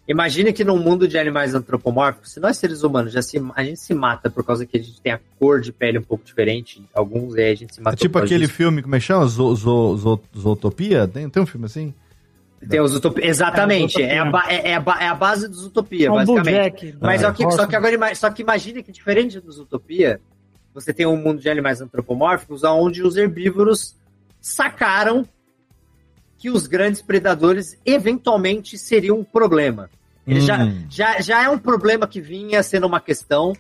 Imagine que num mundo de animais antropomórficos, se nós seres humanos já se, a gente se mata por causa que a gente tem a cor de pele um pouco diferente, alguns aí a gente se mata. É tipo aquele disso. filme, como é que chama? Zootopia? Tem, tem um filme assim? Tem os utopia. Exatamente. É, a, é, é, a, é a base dos Utopia, um basicamente. Mas é, que, só que agora só que imagine que diferente dos Utopia, você tem um mundo de animais antropomórficos onde os herbívoros sacaram que os grandes predadores eventualmente seriam um problema. Ele hum. já, já, já é um problema que vinha sendo uma questão.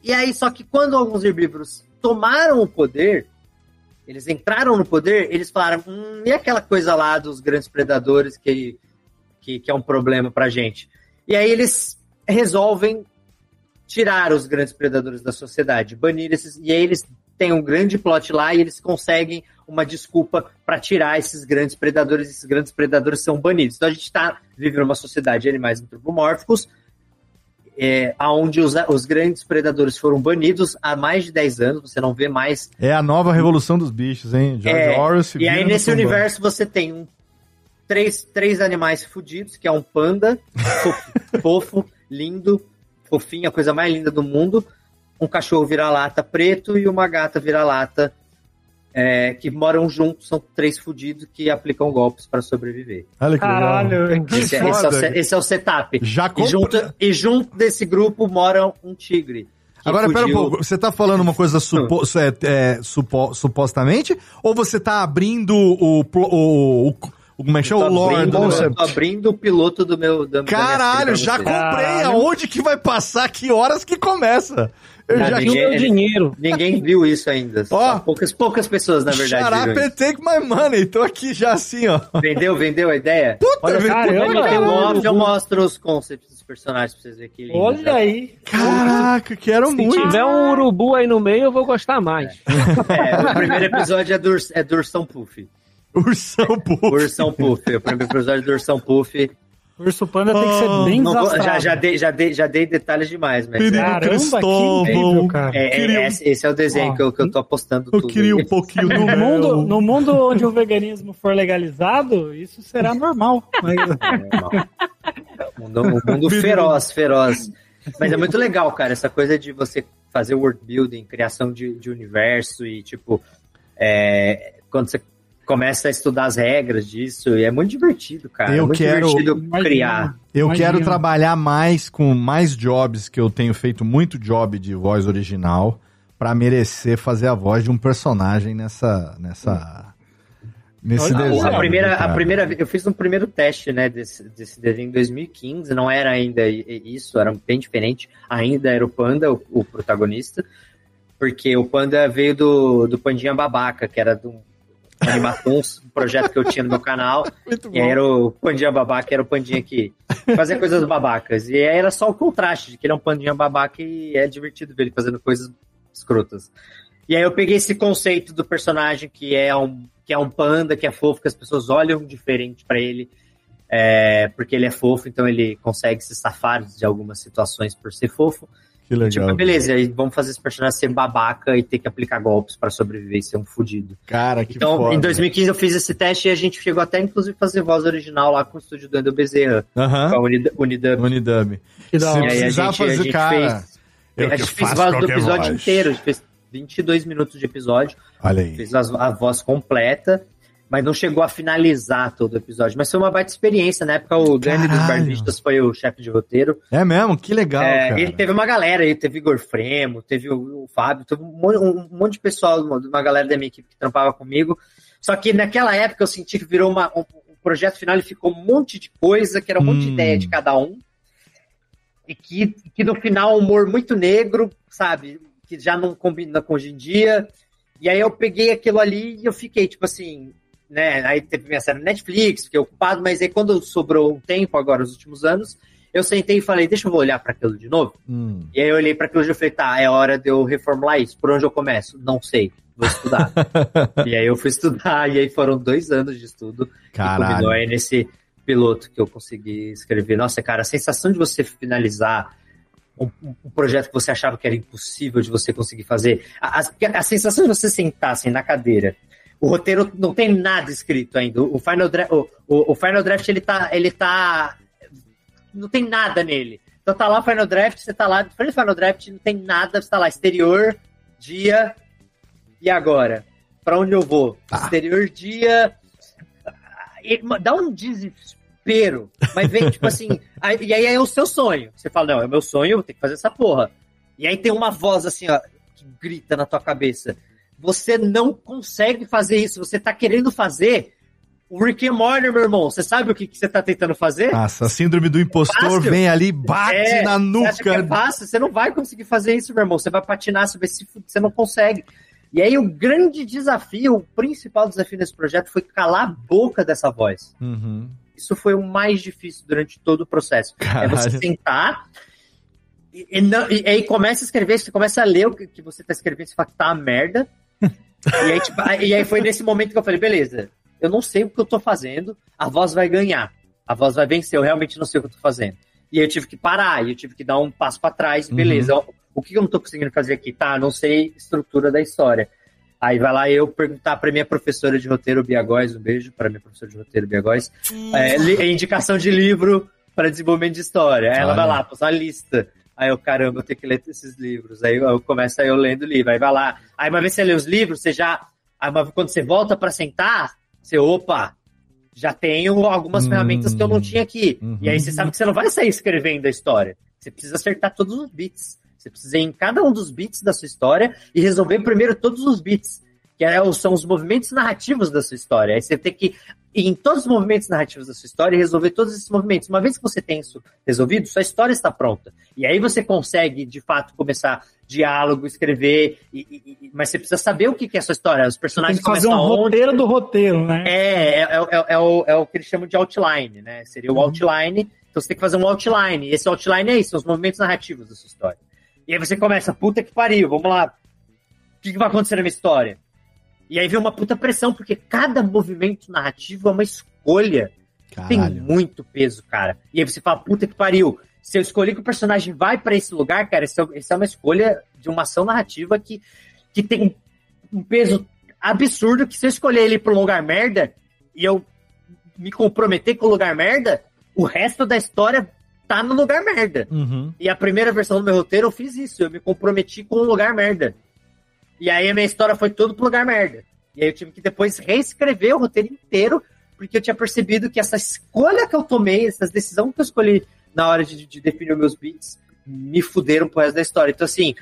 E aí, só que quando alguns herbívoros tomaram o poder, eles entraram no poder, eles falaram: hum, e aquela coisa lá dos grandes predadores que, que, que é um problema pra gente? E aí eles resolvem tirar os grandes predadores da sociedade, banir esses. E aí eles têm um grande plot lá e eles conseguem uma desculpa para tirar esses grandes predadores. Esses grandes predadores são banidos. Então a gente está vivendo uma sociedade de animais antropomórficos, é, onde os, os, grandes predadores foram banidos há mais de 10 anos, você não vê mais. É a nova revolução dos bichos, hein? George é, Orwell. E aí nesse universo você tem um, três, três animais fodidos, que é um panda, fofo, fofo, lindo, fofinho, a coisa mais linda do mundo, um cachorro vira-lata preto e uma gata vira-lata é, que moram juntos, são três fudidos que aplicam golpes para sobreviver. Olha que Caralho, legal. Esse, é, esse, é o, esse, é o, setup. Já e, junto, e junto desse grupo mora um tigre. Agora, fugiu... pera um pouco, você tá falando uma coisa supo, é, é, supo, supostamente? Ou você tá abrindo o, o, o como é que chama? O Lord. Eu tô abrindo o piloto do meu. Da, Caralho, já comprei. Caralho. Aonde que vai passar? Que horas que começa? Eu já ninguém, meu dinheiro. Ninguém viu isso ainda. Ó, poucas, poucas pessoas, na verdade. Xará, take my money. Tô aqui já assim, ó. Vendeu, vendeu a ideia? Puta, Olha, caramba, off, eu mostro os conceitos dos personagens pra vocês verem que lindo. Olha aí. Caraca, quero Se muito. Se tiver um urubu aí no meio, eu vou gostar mais. É, é o primeiro episódio é do, é do Ursão Puff. Ursão Puff. Ursão Puff. O primeiro episódio do Ursão Puff Urso Panda tem que ser ah, bem não, já, já, dei, já, dei, já dei detalhes demais, mas... Perigo Caramba, Cristóvão. que incrível, cara. É, é, esse, esse é o desenho que, eu, que eu tô apostando Eu queria um pouquinho no mundo, no mundo onde o veganismo for legalizado, isso será normal. Mas... É, mundo, um mundo feroz, feroz. Mas é muito legal, cara, essa coisa de você fazer world building, criação de, de universo e, tipo, é, quando você começa a estudar as regras disso e é muito divertido, cara. Eu é muito quero divertido criar. Eu Imagina. quero trabalhar mais com mais jobs que eu tenho feito muito job de voz original para merecer fazer a voz de um personagem nessa nessa nesse a, desenho. A primeira, a primeira, eu fiz um primeiro teste, né, desse, desse desenho em 2015. Não era ainda isso, era bem diferente. Ainda era o Panda, o, o protagonista porque o Panda veio do, do Pandinha Babaca, que era do, Animatons, um projeto que eu tinha no meu canal. E era o Pandinha Babaca, era o Pandinha que fazia coisas babacas. E era só o contraste de que ele é um Pandinha Babaca e é divertido ver ele fazendo coisas escrotas. E aí eu peguei esse conceito do personagem que é um, que é um panda, que é fofo, que as pessoas olham diferente para ele, é, porque ele é fofo, então ele consegue se safar de algumas situações por ser fofo. Que legal. Tipo, beleza, aí vamos fazer esse personagem ser babaca e ter que aplicar golpes para sobreviver e ser um fudido. Cara, que Então, foda. em 2015 eu fiz esse teste e a gente chegou até, inclusive, fazer voz original lá com o estúdio do Endo Bezerra. Aham. Com a Unidub. Unidub. Unidub. Que da hora. E aí a gente, fazer, a gente cara, fez... A gente fez voz do episódio voz. inteiro, a gente fez 22 minutos de episódio. Olha aí. Fez a, a voz completa mas não chegou a finalizar todo o episódio. Mas foi uma baita experiência. Na época, o Grande dos Barbistas foi o chefe de roteiro. É mesmo? Que legal. É, ele teve uma galera aí, teve Igor Fremo, teve o, o Fábio, teve um monte, um monte, de pessoal, uma galera da minha equipe que trampava comigo. Só que naquela época eu senti que virou uma, um, um projeto final e ficou um monte de coisa, que era um hum. monte de hum. ideia de cada um. E que, que no final, um humor muito negro, sabe? Que já não combina com hoje em dia. E aí eu peguei aquilo ali e eu fiquei, tipo assim, né? Aí teve minha série Netflix, fiquei ocupado, mas aí quando sobrou um tempo agora, nos últimos anos, eu sentei e falei, deixa eu olhar para aquilo de novo. Hum. E aí eu olhei para aquilo e falei, tá, é hora de eu reformular isso. Por onde eu começo? Não sei, vou estudar. e aí eu fui estudar, e aí foram dois anos de estudo. Caralho. E combinou aí nesse piloto que eu consegui escrever. Nossa, cara, a sensação de você finalizar um, um, projeto que você achava que era impossível de você conseguir fazer. A, a, a sensação de você sentar assim na cadeira O roteiro não tem nada escrito ainda. O Final Draft, o, o, o Final Draft ele tá, ele tá. Não tem nada nele. Então tá lá o Final Draft, você tá lá, diferente do Final Draft, não tem nada, você tá lá, exterior, dia, e agora? Pra onde eu vou? Exterior, dia. Dá um desespero. Mas vem, tipo assim. aí- e aí é o seu sonho. Você fala, não, é o meu sonho, eu vou ter que fazer essa porra. E aí tem uma voz assim, ó, que grita na tua cabeça. Você não consegue fazer isso. Você tá querendo fazer o Rick and Morty, meu irmão. Você sabe o que, que você tá tentando fazer? Nossa, a síndrome do impostor Fácil. vem ali, bate É, na Você acha que é nuca. fácil? Você não vai conseguir fazer isso, meu irmão. Você vai patinar, você vai se você não consegue. E aí o grande desafio, o principal desafio desse projeto foi calar a boca dessa voz. Uhum. Isso foi o mais difícil durante todo o processo. Caralho. É você sentar e, e não- e aí começa a escrever, você começa a ler o que, que você tá escrevendo, você fala que tá uma merda. E, aí, tipo, e aí foi nesse momento que eu falei, beleza, eu não sei o que eu tô fazendo, a voz vai ganhar. A voz vai vencer, eu realmente não sei o que eu tô fazendo. E aí eu tive que parar, e eu tive que dar um passo para trás, Uhum. beleza, ó, o que eu não tô conseguindo fazer aqui? Tá, não sei estrutura da história. Aí vai lá eu perguntar pra minha professora de roteiro, Bia Góes, um beijo pra minha professora de roteiro, Bia Góes, é, indicação de livro para desenvolvimento de história. Aí ela vai lá, pôs uma lista. Aí eu, caramba, eu tenho que ler esses livros. Aí eu, eu começo aí eu lendo o livro. Aí vai lá. Aí uma vez você lê os livros, você já. Aí uma- quando você volta pra sentar, você, opa, já tenho algumas Hum. ferramentas que eu não tinha aqui. Uhum. E aí você sabe que você não vai sair escrevendo a história. Você precisa acertar todos os bits. Você precisa ir em cada um dos bits da sua história e resolver primeiro todos os bits. Que é são os movimentos narrativos da sua história. Aí você tem que ir em todos os movimentos narrativos da sua história e resolver todos esses movimentos. Uma vez que você tem isso resolvido, sua história está pronta. E aí você consegue, de fato, começar diálogo, escrever. e- e- mas você precisa saber o que que é a sua história. Os Tem personagens que fazer um aonde. roteiro do roteiro, né? É, é, é, é o, é o que eles chamam de outline, né? Seria o Uhum. outline. Então você tem que fazer um outline. E esse outline é isso, são os movimentos narrativos da sua história. E aí você começa, puta que pariu, vamos lá. O que, que vai acontecer na minha história? E aí vem uma puta pressão, porque cada movimento narrativo é uma escolha. Tem Caralho. muito peso, cara. E aí você fala, puta que pariu. Se eu escolher que o personagem vai pra esse lugar, cara, isso é, isso é uma escolha de uma ação narrativa que, que tem um peso absurdo que se eu escolher ele pra um lugar merda e eu me comprometer com o lugar merda, o resto da história tá no lugar merda. Uhum. E a primeira versão do meu roteiro eu fiz isso, eu me comprometi com o lugar merda. E aí a minha história foi toda pro lugar merda. E aí eu tive que depois reescrever o roteiro inteiro, porque eu tinha percebido que essa escolha que eu tomei, essas decisões que eu escolhi na hora de, de definir meus beats, me fuderam pro resto da história. Então, assim,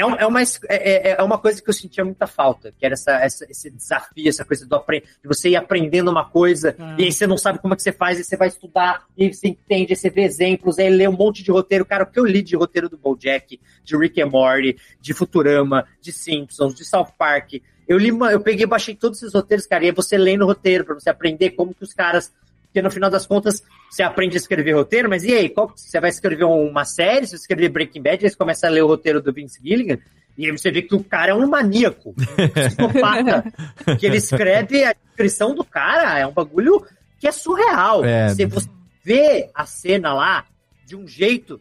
é, um- é uma, é, é- é uma coisa que eu sentia muita falta, que era essa, essa- esse desafio, essa coisa do apre- de você ir aprendendo uma coisa, Ah. e aí você não sabe como é que você faz, e você vai estudar, e você entende, aí você vê exemplos, aí lê um monte de roteiro. Cara, o que eu li de roteiro do BoJack, de Rick and Morty, de Futurama, de Simpsons, de South Park, eu li, eu peguei e baixei todos esses roteiros, cara, e aí você lendo o roteiro, pra você aprender como que os caras porque no final das contas você aprende a escrever roteiro, mas e aí? Qual, você vai escrever uma série, você escrever Breaking Bad, aí você começa a ler o roteiro do Vince Gilligan, e aí você vê que o cara é um maníaco, um psicopata, que ele escreve a descrição do cara, é um bagulho que é surreal. É. Você, você vê a cena lá de um jeito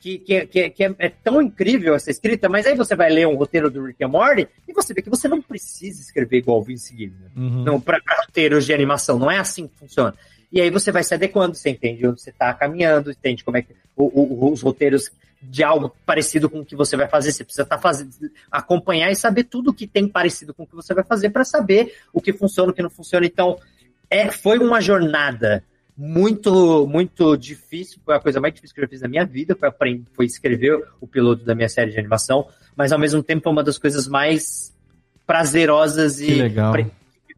que, que, que, que é, é tão incrível essa escrita, mas aí você vai ler um roteiro do Rick and Morty e você vê que você não precisa escrever igual o Vince Gilligan Uhum. não para roteiros de animação. Não é assim que funciona. E aí você vai se adequando, você entende onde você está caminhando, entende como é que o- o- os roteiros de algo parecido com o que você vai fazer. Você precisa estar fazendo, acompanhar e saber tudo o que tem parecido com o que você vai fazer para saber o que funciona, o que não funciona. Então, é, foi uma jornada muito, muito difícil. Foi a coisa mais difícil que eu já fiz na minha vida. Foi, aprender, foi escrever o piloto da minha série de animação, mas ao mesmo tempo foi uma das coisas mais prazerosas Que e legal. pre-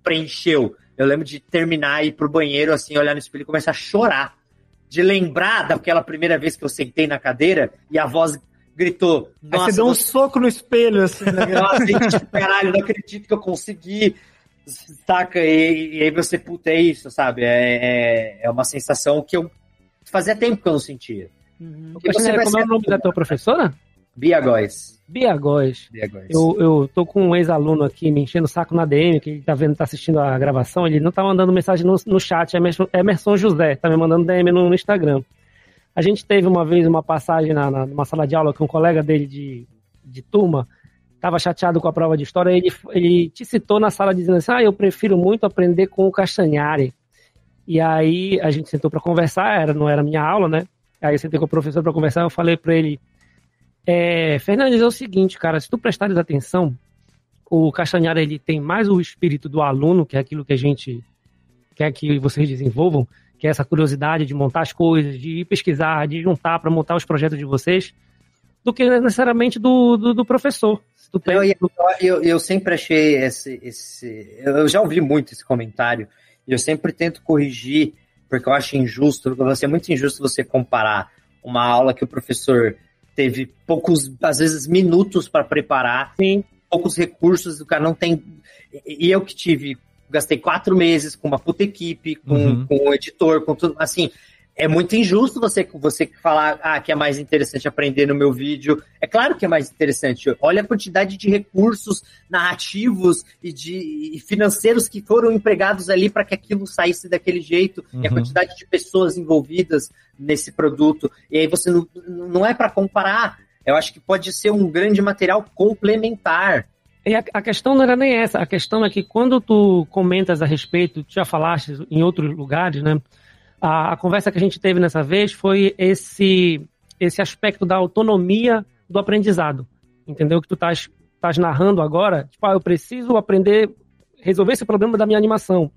preencheu. Eu lembro de terminar e ir pro banheiro, assim, olhar no espelho e começar a chorar. De lembrar daquela primeira vez que eu sentei na cadeira e a voz gritou: Aí Nossa, você deu um você- soco no espelho, assim, né? nossa, e, tipo, caralho, não acredito que eu consegui. Saca? E, e aí você, puta, é isso, sabe? É, é, é uma sensação que eu fazia tempo que eu não sentia. Porque você Castanheira, vai como é o nome da tua professora? Bia Góes. Bia Góes. Bia Góes. Eu, eu tô com um ex-aluno aqui me enchendo o saco na DM, que ele tá vendo, tá assistindo a gravação, ele não tá mandando mensagem no, no chat, é Emerson, Emerson José, tá me mandando DM no, no Instagram. A gente teve uma vez uma passagem na, na- numa sala de aula com um colega dele de, de turma, estava chateado com a prova de história, ele, ele te citou na sala dizendo assim: ah, eu prefiro muito aprender com o Castanhari. E aí a gente sentou para conversar, era, não era minha aula, né? Aí eu sentei com o professor para conversar, eu falei para ele: é, Fernandes, é o seguinte, cara, se tu prestares atenção, o Castanhari ele tem mais o espírito do aluno, que é aquilo que a gente quer que vocês desenvolvam, que é essa curiosidade de montar as coisas, de ir pesquisar, de juntar para montar os projetos de vocês, do que necessariamente do, do, do professor. Eu, eu, eu, eu, sempre achei esse, esse. Eu já ouvi muito esse comentário, e eu sempre tento corrigir, porque eu acho injusto, vai ser muito injusto você comparar uma aula que o professor teve poucos, às vezes, minutos para preparar, Sim. poucos recursos, o cara não tem. E eu que tive gastei quatro meses com uma puta equipe, com, uhum. com o editor, com tudo. Assim, é muito injusto você, você falar ah, que é mais interessante aprender no meu vídeo. É claro que é mais interessante. Olha a quantidade de recursos narrativos e de e financeiros que foram empregados ali para que aquilo saísse daquele jeito, uhum. e a uhum. quantidade de pessoas envolvidas nesse produto. E aí você não, não é para comparar. Eu acho que pode ser um grande material complementar. E a, a, questão não era nem essa, a questão é que quando tu comentas a respeito, tu já falaste em outros lugares, né? A, a conversa que a gente teve nessa vez foi esse, esse aspecto da autonomia do aprendizado. Entendeu? Que tu estás estás narrando agora, tipo, ah, eu preciso aprender, resolver esse problema da minha animação.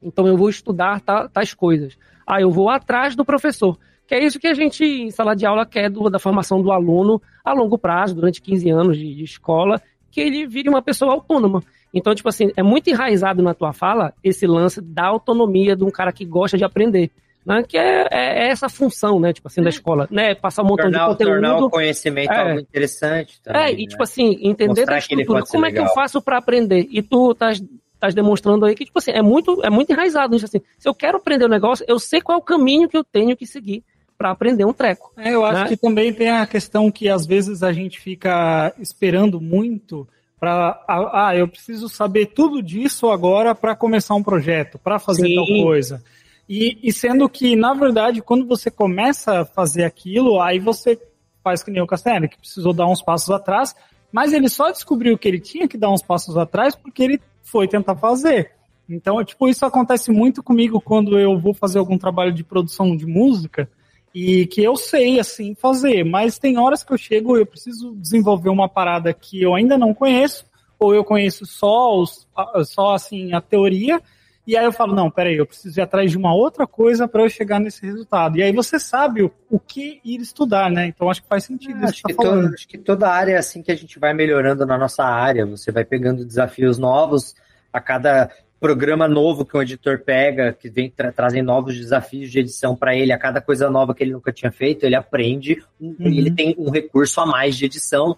Então eu vou estudar tais coisas. Ah, eu vou atrás do professor. Que é isso que a gente, em sala de aula, quer do, da formação do aluno a longo prazo, durante 15 anos de, de escola, que ele vire uma pessoa autônoma. Então, tipo assim, é muito enraizado na tua fala esse lance da autonomia de um cara que gosta de aprender. Né? Que é, é, é essa função, né? Tipo assim, da escola, né? Passar um montão tornar, de conteúdo. Tornar o conhecimento é. algo interessante também, É, e né? tipo assim, entender da estrutura. Como é que eu faço para aprender? E tu estás estás demonstrando aí que, tipo assim, é muito, é muito enraizado assim. Se eu quero aprender o um negócio, eu sei qual é o caminho que eu tenho que seguir para aprender um treco. É, eu acho né? que também tem a questão que às vezes a gente fica esperando muito para ah, eu preciso saber tudo disso agora para começar um projeto, para fazer Sim. tal coisa. E, e, sendo que, na verdade, quando você começa a fazer aquilo, aí você faz que nem o Castanheira, que precisou dar uns passos atrás, mas ele só descobriu que ele tinha que dar uns passos atrás porque ele foi tentar fazer. Então, tipo, isso acontece muito comigo quando eu vou fazer algum trabalho de produção de música e que eu sei, assim, fazer, mas tem horas que eu chego e eu preciso desenvolver uma parada que eu ainda não conheço, ou eu conheço só, os, só assim, a teoria, e aí eu falo, não, peraí, eu preciso ir atrás de uma outra coisa para eu chegar nesse resultado. E aí você sabe o, o, que ir estudar, né? Então acho que faz sentido é, acho, que, tá todo, acho que toda área é assim que a gente vai melhorando na nossa área, você vai pegando desafios novos a cada programa novo que um editor pega, que vem tra trazendo novos desafios de edição para ele, a cada coisa nova que ele nunca tinha feito, ele aprende uhum. ele tem um recurso a mais de edição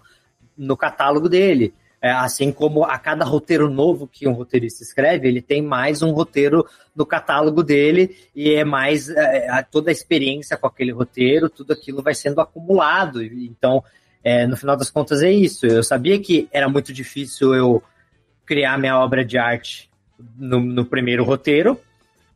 no catálogo dele. É, assim como a cada roteiro novo que um roteirista escreve, ele tem mais um roteiro no catálogo dele e é mais é, toda a experiência com aquele roteiro, tudo aquilo vai sendo acumulado. Então, é, no final das contas, é isso. Eu sabia que era muito difícil eu criar minha obra de arte no, no primeiro roteiro,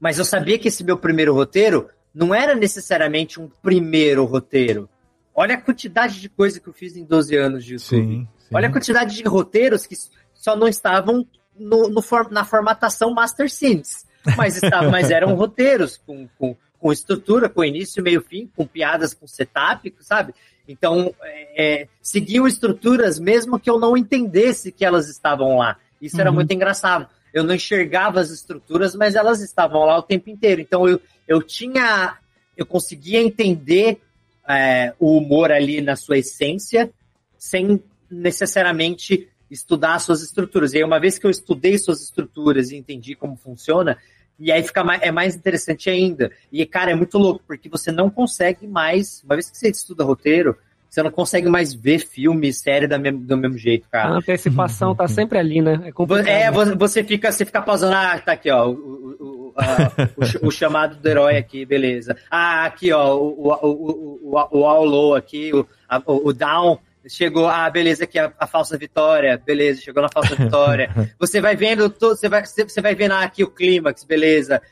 mas eu sabia que esse meu primeiro roteiro não era necessariamente um primeiro roteiro. Olha a quantidade de coisa que eu fiz em 12 anos de YouTube. Sim, sim. Olha a quantidade de roteiros que só não estavam no, no na formatação Master Scenes. Mas, estavam, mas eram roteiros com, com, com, estrutura, com início, meio, fim, com piadas, com setup, sabe? Então, é, é, seguiam estruturas mesmo que eu não entendesse que elas estavam lá. Isso uhum. era muito engraçado eu não enxergava as estruturas, mas elas estavam lá o tempo inteiro. Então eu, eu tinha, eu conseguia entender é, o humor ali na sua essência, sem necessariamente estudar suas estruturas. E aí, uma vez que eu estudei suas estruturas e entendi como funciona, e aí fica mais, é mais interessante ainda. E, cara, é muito louco, porque você não consegue mais, uma vez que você estuda roteiro, você não consegue mais ver filme, série do mesmo, do mesmo jeito, cara. A antecipação tá sempre ali, né? É, é você fica, você fica pausando, ah, tá aqui, ó, o, o, a, o, o, chamado do herói aqui, beleza. Ah, aqui, ó, o, o, o, o, o all low aqui, o, a, o down, chegou, ah, beleza, aqui a, a, falsa vitória, beleza, chegou na falsa vitória. você vai vendo, todo, você, vai, você vai vendo ah, aqui o clímax, beleza.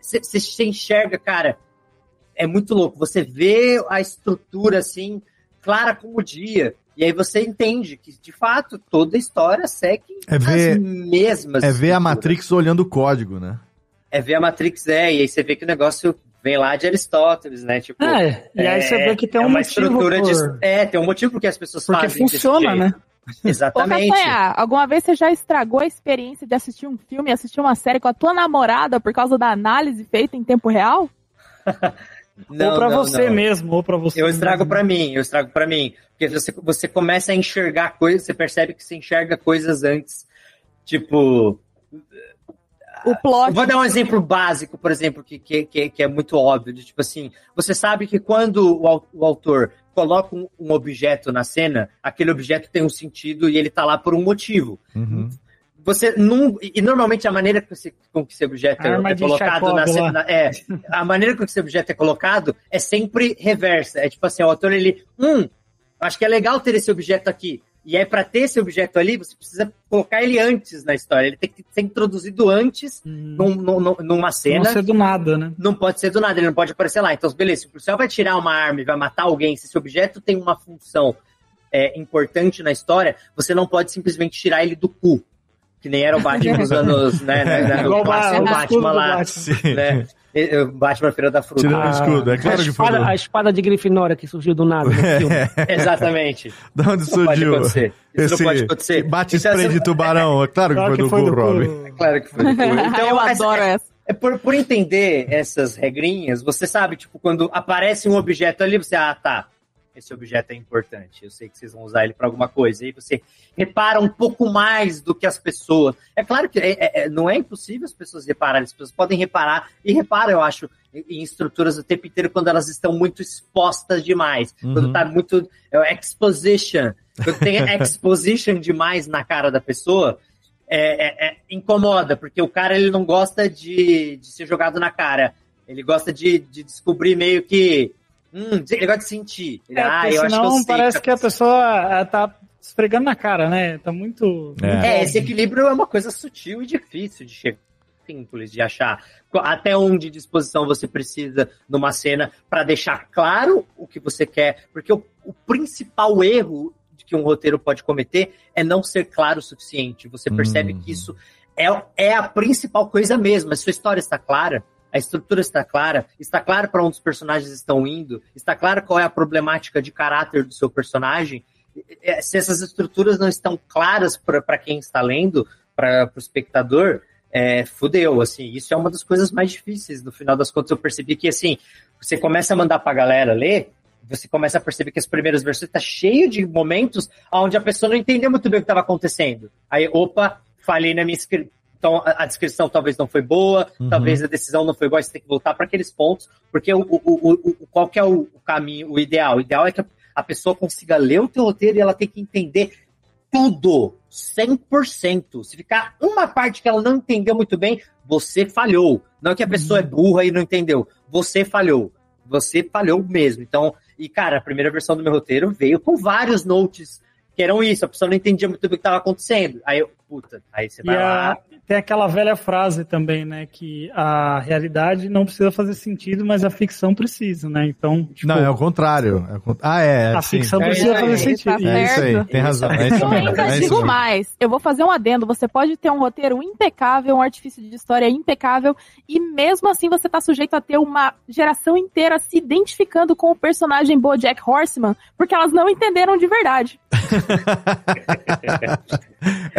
Você, você enxerga, cara, é muito louco. Você vê a estrutura assim, clara como o dia. E aí você entende que, de fato, toda a história segue É ver- as mesmas. É ver a. Matrix olhando o código, né? É ver a Matrix, é, e aí você vê que o negócio vem lá de Aristóteles, né? Tipo, É, e aí você vê que tem é um uma motivo estrutura de. por- É, tem um motivo porque as pessoas Porque fazem. desse funciona, jeito. né? Ô, Exatamente. Castanha, alguma vez você já estragou a experiência de assistir um filme, assistir uma série com a tua namorada por causa da análise feita em tempo real? Não, ou pra não, você não. mesmo, ou pra você. Eu estrago mesmo. pra mim, eu estrago pra mim. Porque você, você começa a enxergar coisas, você percebe que você enxerga coisas antes. Tipo. O plot. Vou dar um exemplo básico, por exemplo, que, que, que, que é muito óbvio. De, tipo assim, você sabe que quando o, o autor coloca um, um objeto na cena, aquele objeto tem um sentido e ele tá lá por um motivo. Você não. E normalmente a maneira que você- com que esse objeto é, é colocado na cena. É, a maneira com que esse objeto é colocado é sempre reversa. É tipo assim, o autor ele. Hum, acho que é legal ter esse objeto aqui. E aí, para ter esse objeto ali, você precisa colocar ele antes na história. Ele tem que ser introduzido antes num- num- num- numa cena. Não ser do nada, né? Não pode ser do nada, ele não pode aparecer lá. Então, beleza, se o policial vai tirar uma arma e vai matar alguém, se esse objeto tem uma função é, importante na história, você não pode simplesmente tirar ele do cu. Que nem era o Batman dos anos, né? né, né, Igual o clássico o Batman lá. Batman. Né? E- o Batman Feira da Fruta. Tirando o escudo, é claro a, que foi. espada, a espada de Grifinória que surgiu do nada no filme. Exatamente. Da onde Isso não pode surgiu? acontecer. Isso Esse não pode acontecer. Bate Então, spray essa- de tubarão. É claro que Claro foi que do foi do Robin. Claro que foi. Então, Eu essa- adoro essa. É por, por entender essas regrinhas, você sabe, tipo, quando aparece um objeto ali, você, ah, tá, esse objeto é importante, eu sei que vocês vão usar ele para alguma coisa. Aí você repara um pouco mais do que as pessoas. É claro que é- é- é- não é impossível as pessoas repararem, as pessoas podem reparar, e reparam, eu acho, em, estruturas o tempo inteiro quando elas estão muito expostas demais, Uhum. quando tá muito. É, exposition. Quando tem exposition demais na cara da pessoa, é, é- é- incomoda, porque o cara ele não gosta de, de ser jogado na cara. Ele gosta de, de descobrir meio que. Hum, ele gosta de sentir. Ele, É, ah, eu acho que eu senão sei. parece que a pessoa tá esfregando na cara, né? Tá muito. É, esse equilíbrio é uma coisa sutil e difícil de chegar. Simples de achar. Até onde disposição você precisa numa cena para deixar claro o que você quer. Porque o, o principal erro que um roteiro pode cometer é não ser claro o suficiente. Você percebe que isso é, é a principal coisa mesmo. A sua história está clara, a estrutura está clara, está claro para onde os personagens estão indo, está claro qual é a problemática de caráter do seu personagem. É, Se essas estruturas não estão claras para quem está lendo, para o espectador, é, fudeu, assim, isso é uma das coisas mais difíceis, no final das contas eu percebi que, assim, você começa a mandar pra galera ler, você começa a perceber que as primeiras versões tá cheio de momentos onde a pessoa não entendeu muito bem o que estava acontecendo. Aí, opa, falei na minha inscrição. Então, a, a descrição talvez não foi boa, Uhum. talvez a decisão não foi boa, você tem que voltar para aqueles pontos, porque o, o, o, o- qual que é o, o caminho, o ideal? O ideal é que a, a pessoa consiga ler o teu roteiro e ela tem que entender tudo, 100%. Se ficar uma parte que ela não entendeu muito bem, você falhou. Não é que a pessoa é burra e não entendeu. Você falhou. Você falhou mesmo. Então, e cara, a primeira versão do meu roteiro veio com vários notes que eram isso. A pessoa não entendia muito bem o que estava acontecendo. Aí eu, puta, aí você E vai a- lá. tem aquela velha frase também, né? Que a realidade não precisa fazer sentido, mas a ficção precisa, né? Então, tipo, Não, é o contrário. É o cont- Ah, é. A sim. ficção é precisa fazer aí. sentido. Tá É isso aí, tem razão. É isso Eu mesmo. ainda É digo mais. Eu vou fazer um adendo. Você pode ter um roteiro impecável, um artifício de história impecável, e mesmo assim você tá sujeito a ter uma geração inteira se identificando com o personagem BoJack Horseman, porque elas não entenderam de verdade.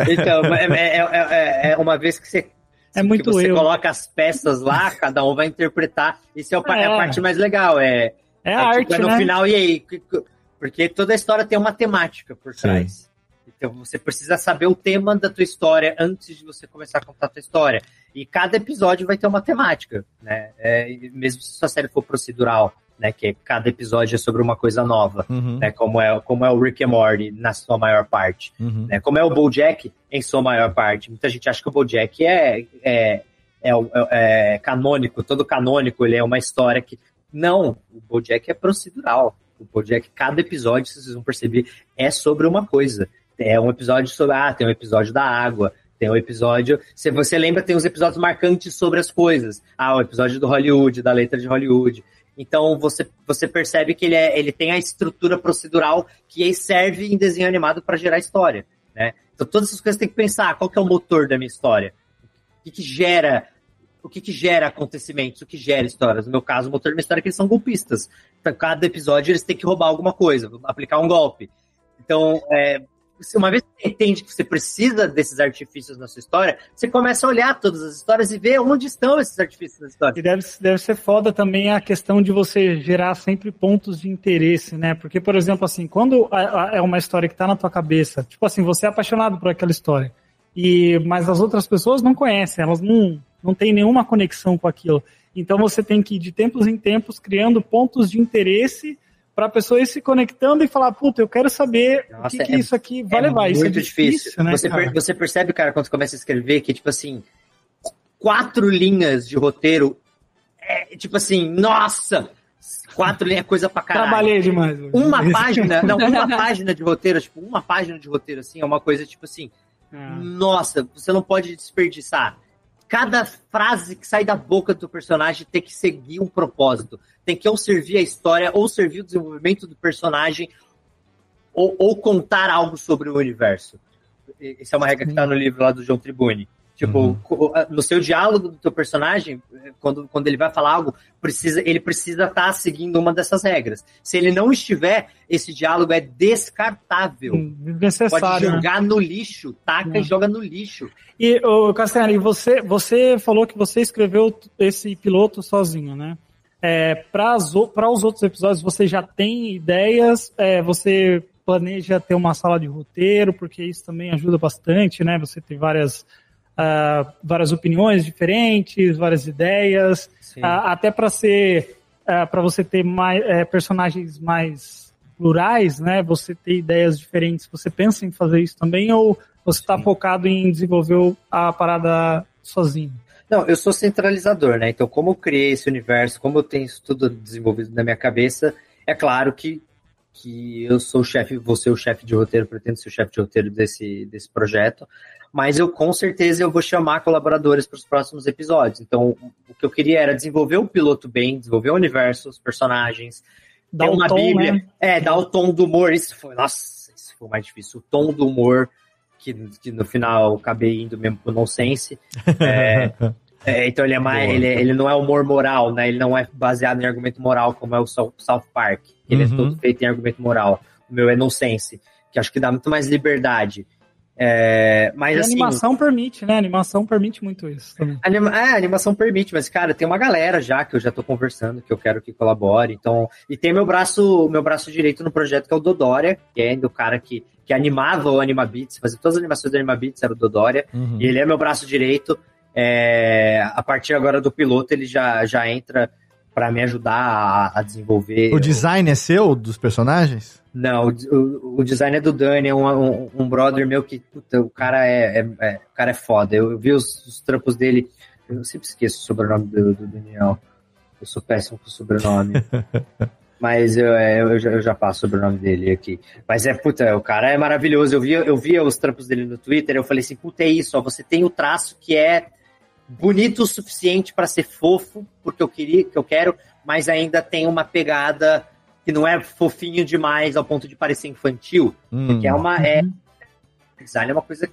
Então, é, é- é- é- é uma vez que você. É que muito você eu. coloca as peças lá, cada um vai interpretar. Isso é, o é a É. parte mais legal. É, É a tipo, arte, no né? final, e aí? Que- que- Porque toda a história tem uma temática por trás. Então você precisa saber o tema da tua história antes de você começar a contar a tua história. E cada episódio vai ter uma temática, né? É, mesmo se sua série for procedural, né? Que cada episódio é sobre uma coisa nova, Uhum. né? Como é, como é o Rick and Morty na sua maior parte Uhum. né? Como é o BoJack em sua maior parte. Muita gente acha que o BoJack é, é, é, é- é canônico, todo canônico, ele é uma história que... Não, o BoJack é procedural. O BoJack, cada episódio, vocês vão perceber, é sobre uma coisa. É um episódio sobre... Ah, tem um episódio da água, tem um episódio... Se você lembra, tem os episódios marcantes sobre as coisas. Ah, o episódio do Hollywood, da letra de Hollywood. Então você, você percebe que ele, é, ele tem a estrutura procedural que serve em desenho animado para gerar história. Né? Então todas essas coisas tem que pensar, qual que é o motor da minha história? O que, que gera o que, que gera acontecimentos, o que gera histórias. No meu caso, o motor da minha história é que eles são golpistas. Então, cada episódio eles têm que roubar alguma coisa, aplicar um golpe. Então, é, uma vez que você entende que você precisa desses artifícios na sua história, você começa a olhar todas as histórias e ver onde estão esses artifícios na história. E deve, deve ser foda também a questão de você gerar sempre pontos de interesse, né? Porque, por exemplo, assim, quando é uma história que está na tua cabeça, tipo assim, você é apaixonado por aquela história, e mas as outras pessoas não conhecem, elas não, não têm nenhuma conexão com aquilo. Então você tem que ir de tempos em tempos criando pontos de interesse para a pessoa ir se conectando e falar, puta, eu quero saber Nossa, o que, que é, isso aqui vai é levar. Isso é difícil, difícil né? Você, per, você percebe, cara, quando você começa a escrever, que, tipo assim, quatro linhas de roteiro é tipo assim, nossa! Quatro linhas é coisa pra caralho. Trabalhei demais. Uma página, não, uma página de roteiro, tipo, uma página de roteiro, assim, é uma coisa, tipo assim, ah. nossa, você não pode desperdiçar cada frase que sai da boca do personagem tem que seguir um propósito. Tem que ou servir a história, ou servir o desenvolvimento do personagem, ou, ou contar algo sobre o universo. Essa é uma regra que está no livro lá do João Tribune. Tipo, uhum. no seu diálogo do teu personagem, quando, quando ele vai falar algo, precisa, ele precisa estar tá seguindo uma dessas regras. Se ele não estiver, esse diálogo é descartável. Necessário. Pode né? jogar né? no lixo, taca e joga no lixo. E, ô, você, você falou que você escreveu esse piloto sozinho, né? É, Para os outros episódios, você já tem ideias? É, você planeja ter uma sala de roteiro, porque isso também ajuda bastante, né? Você tem várias uh, várias opiniões diferentes, várias ideias, uh, até para ser uh, para você ter mais eh, personagens mais plurais, né? Você ter ideias diferentes. Você pensa em fazer isso também ou você está focado em desenvolver a parada sozinho? Não, eu sou centralizador, né? Então, como eu criei esse universo, como eu tenho isso tudo desenvolvido na minha cabeça, é claro que, que eu sou o chefe, vou ser o chefe de roteiro, pretendo ser o chefe de roteiro desse, desse projeto, mas eu com certeza eu vou chamar colaboradores para os próximos episódios. Então, o que eu queria era desenvolver o piloto bem, desenvolver o universo, os personagens, dar uma tom, bíblia, né? é, dar o tom do humor. Isso foi, nossa, isso foi mais difícil. O tom do humor que, que no final acabei indo mesmo pro nonsense. É, é, então ele é mais, ele, ele não é humor moral, né? Ele não é baseado em argumento moral como é o South Park. Ele é uhum. é todo feito em argumento moral. O meu é nonsense, que acho que dá muito mais liberdade. É, mas e assim, a animação permite, né? A animação permite muito isso também. Anima, é, a animação permite, mas, cara, tem uma galera já que eu já tô conversando, que eu quero que colabore. Então, e tem meu braço, meu braço direito no projeto, que é o Dodória, que é do cara que, que animava o Animabits, fazia todas as animações do Animabits, era o Dodória. Uhum. E ele é meu braço direito. É, a partir agora do piloto, ele já, já entra para me ajudar a, a, desenvolver. O design é seu, dos personagens? Não, o, o design é do Dani, é um, um, um brother meu que, puta, o cara é, é, é, o cara é foda. Eu, eu vi os, os, trampos dele, eu sempre esqueço o sobrenome do, do Daniel. Eu sou péssimo com o sobrenome. Mas eu, é, eu, já, eu já passo o sobrenome dele aqui. Mas é, puta, o cara é maravilhoso. Eu via, eu via os trampos dele no Twitter, eu falei assim, puta, é isso, ó, você tem o traço que é bonito o suficiente para ser fofo, porque eu queria, que eu quero, mas ainda tem uma pegada que não é fofinho demais ao ponto de parecer infantil, hum. porque é uma é design é uma coisa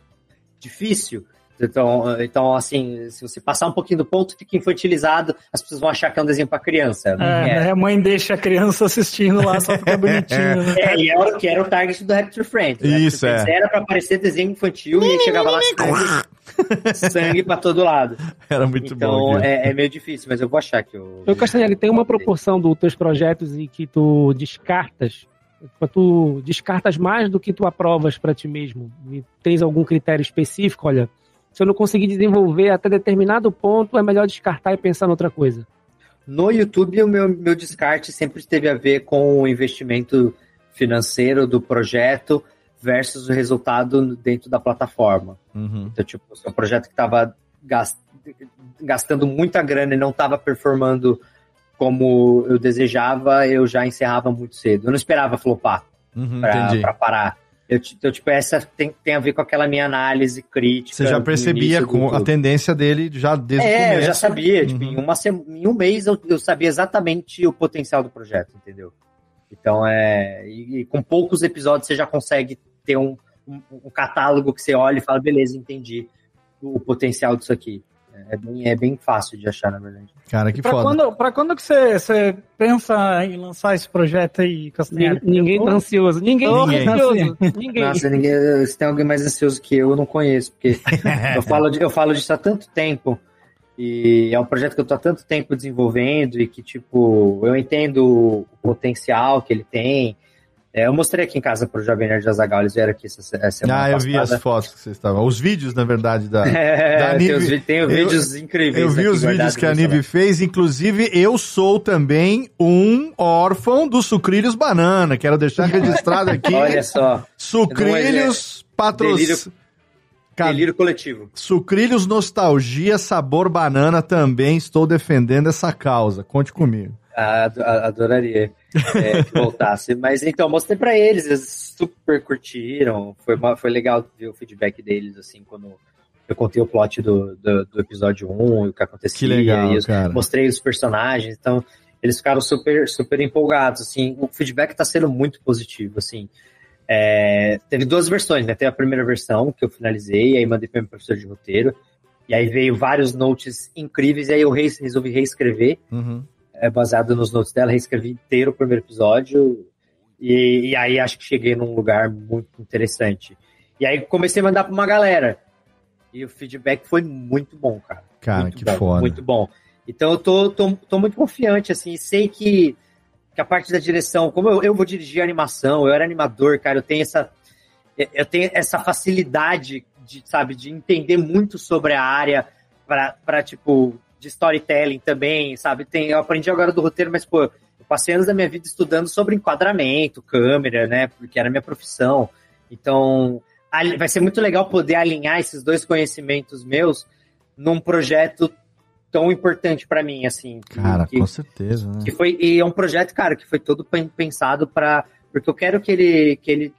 difícil. Então, então, assim, se você passar um pouquinho do ponto, fica infantilizado, as pessoas vão achar que é um desenho para criança. É, é. a mãe deixa a criança assistindo lá, só fica bonitinho. Né? É, e era, que era o target do Raptor Friends. Isso, é. Era para parecer desenho infantil e chegava lá sangue, sangue para todo lado. Era muito então, bom. Então, é, é, meio difícil, mas eu vou achar que eu... Eu, Castanhari, tem uma proporção dos teus projetos em que tu descartas tu descartas mais do que tu aprovas para ti mesmo. E tens algum critério específico? Olha, se eu não conseguir desenvolver até determinado ponto, é melhor descartar e pensar em outra coisa. No YouTube, o meu, meu descarte sempre teve a ver com o investimento financeiro do projeto versus o resultado dentro da plataforma. Uhum. Então, tipo, se é um projeto que estava gastando muita grana e não estava performando como eu desejava, eu já encerrava muito cedo. Eu não esperava flopar uhum, para parar. Eu, então, tipo, essa tem, tem a ver com aquela minha análise crítica. Você já percebia com a tendência dele já desde o É, começo. eu já sabia. Tipo, Uhum. em, uma em um mês eu, eu sabia exatamente o potencial do projeto, entendeu? Então, é. E, e com poucos episódios você já consegue ter um, um, um catálogo que você olha e fala, beleza, entendi o, o potencial disso aqui. É bem, é bem fácil de achar, na verdade. Cara, que Pra foda. quando, pra quando que você, você pensa em lançar esse projeto aí, Castanheira? Ninguém tá ansioso. Ninguém tá ansioso. assim. Ninguém. Nossa, ninguém, se tem alguém mais ansioso que eu, eu não conheço, porque eu falo, de- eu falo disso há tanto tempo, e é um projeto que eu tô há tanto tempo desenvolvendo, e que, tipo, eu entendo o potencial que ele tem. É, eu mostrei aqui em casa pro Jovem Nerd Azaghal, eles vieram aqui essa, essa semana Ah, eu vi passada. as fotos que vocês estavam. Os vídeos, na verdade, da. É, da tem Nive. os vi- tem Eu- vídeos incríveis Eu vi os vídeos que a Nive fez. Inclusive, eu sou também um órfão do Sucrilhos Banana. Quero deixar registrado aqui. Olha só. Sucrilhos Delírio, patrocínio. delírio coletivo. Sucrilhos Nostalgia Sabor Banana também estou defendendo essa causa. Conte comigo. Adoraria é, que voltasse. Mas então, mostrei pra eles, eles super curtiram. Foi, uma- foi legal ver o feedback deles, assim, quando eu contei o plot do, do, do episódio 1 e o que acontecia. Que legal, cara. Mostrei os personagens, então eles ficaram super, super empolgados, assim. O feedback tá sendo muito positivo, assim. É, teve duas versões, né? Teve a primeira versão que eu finalizei, aí mandei para meu professor de roteiro. E aí veio vários notes incríveis, e aí eu resolvi reescrever Uhum. É, baseado nos notes dela, reescrevi inteiro o primeiro episódio e, e aí acho que cheguei num lugar muito interessante. E aí comecei a mandar pra uma galera e o feedback foi muito bom, cara. Cara, Muito que bom, foda. Muito bom. Então eu tô, tô, tô muito confiante, assim, sei que, que a parte da direção, como eu, eu vou dirigir animação, eu era animador, cara, eu tenho essa, eu tenho essa facilidade de, sabe, de entender muito sobre a área para tipo, de storytelling também, sabe? Tem, eu aprendi agora do roteiro, mas, pô, eu passei anos da minha vida estudando sobre enquadramento, câmera, né? Porque era minha profissão. Então, ali- vai ser muito legal poder alinhar esses dois conhecimentos meus num projeto tão importante para mim, assim. que- Cara, que, com certeza, né? que foi e é um projeto, cara, que foi todo pen- pensado para porque eu quero que ele que ele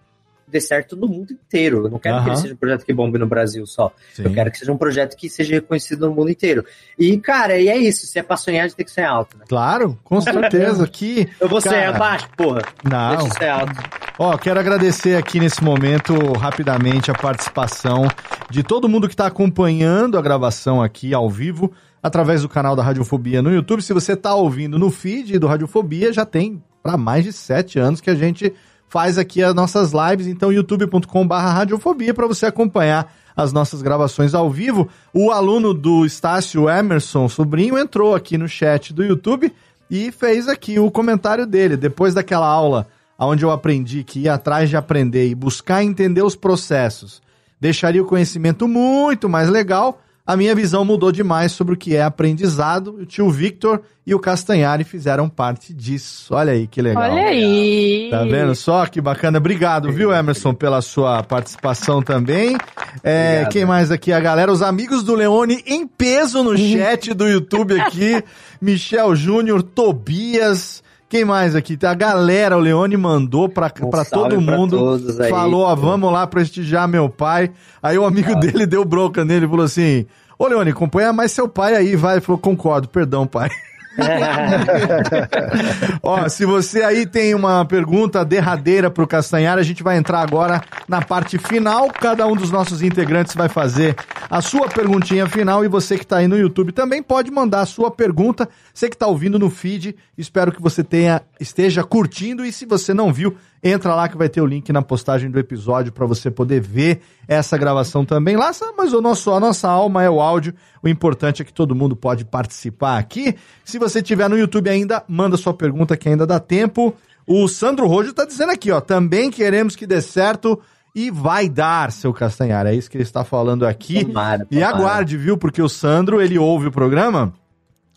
dê certo no mundo inteiro. Eu não quero que Aham. ele seja um projeto que bombe no Brasil só. Sim. Eu quero que seja um projeto que seja reconhecido no mundo inteiro. E, cara, e é isso. Se é pra sonhar, a gente tem que ser alto, né? Claro, com certeza. Que, Eu vou ser cara, abaixo, porra. Não. Deixa eu ser alto. Ó, quero agradecer aqui nesse momento, rapidamente, a participação de todo mundo que está acompanhando a gravação aqui ao vivo, através do canal da Radiofobia no YouTube. Se você está ouvindo no feed do Radiofobia, já tem para mais de sete anos que a gente faz aqui as nossas lives. Então, youtube.com.br Radiofobia para você acompanhar as nossas gravações ao vivo. O aluno do Estácio Emerson Sobrinho entrou aqui no chat do YouTube e fez aqui o comentário dele. Depois daquela aula onde eu aprendi que ir atrás de aprender e buscar entender os processos deixaria o conhecimento muito mais legal, a minha visão mudou demais sobre o que é aprendizado. O tio Victor e o Castanhari fizeram parte disso. Olha aí que legal. Olha aí. Tá vendo só que bacana? Obrigado, viu, Emerson, pela sua participação também. É, quem mais aqui? A galera, os amigos do Leone em peso no chat do YouTube aqui. Michel Júnior, Tobias. Quem mais aqui? A galera, o Leone mandou pra, pra salve todo pra mundo. falou, ó, vamos lá prestigiar meu pai. Aí o amigo dele deu bronca nele e falou assim: Ô Leone, acompanha mais seu pai aí, vai. Ele falou, concordo, perdão, pai. Ó, se você aí tem uma pergunta derradeira pro Castanhar, a gente vai entrar agora na parte final. Cada um dos nossos integrantes vai fazer a sua perguntinha final e você que tá aí no YouTube também pode mandar a sua pergunta. Você que tá ouvindo no feed, espero que você tenha esteja curtindo e se você não viu, entra lá que vai ter o link na postagem do episódio para você poder ver essa gravação também lá, mas o nosso a nossa alma é o áudio. O importante é que todo mundo pode participar aqui. Se você tiver no YouTube ainda, manda sua pergunta que ainda dá tempo. O Sandro Rojo tá dizendo aqui, ó, também queremos que dê certo e vai dar, seu Castanhar. É isso que ele está falando aqui. Tomara, E tomara. aguarde, viu? Porque o Sandro, ele ouve o programa.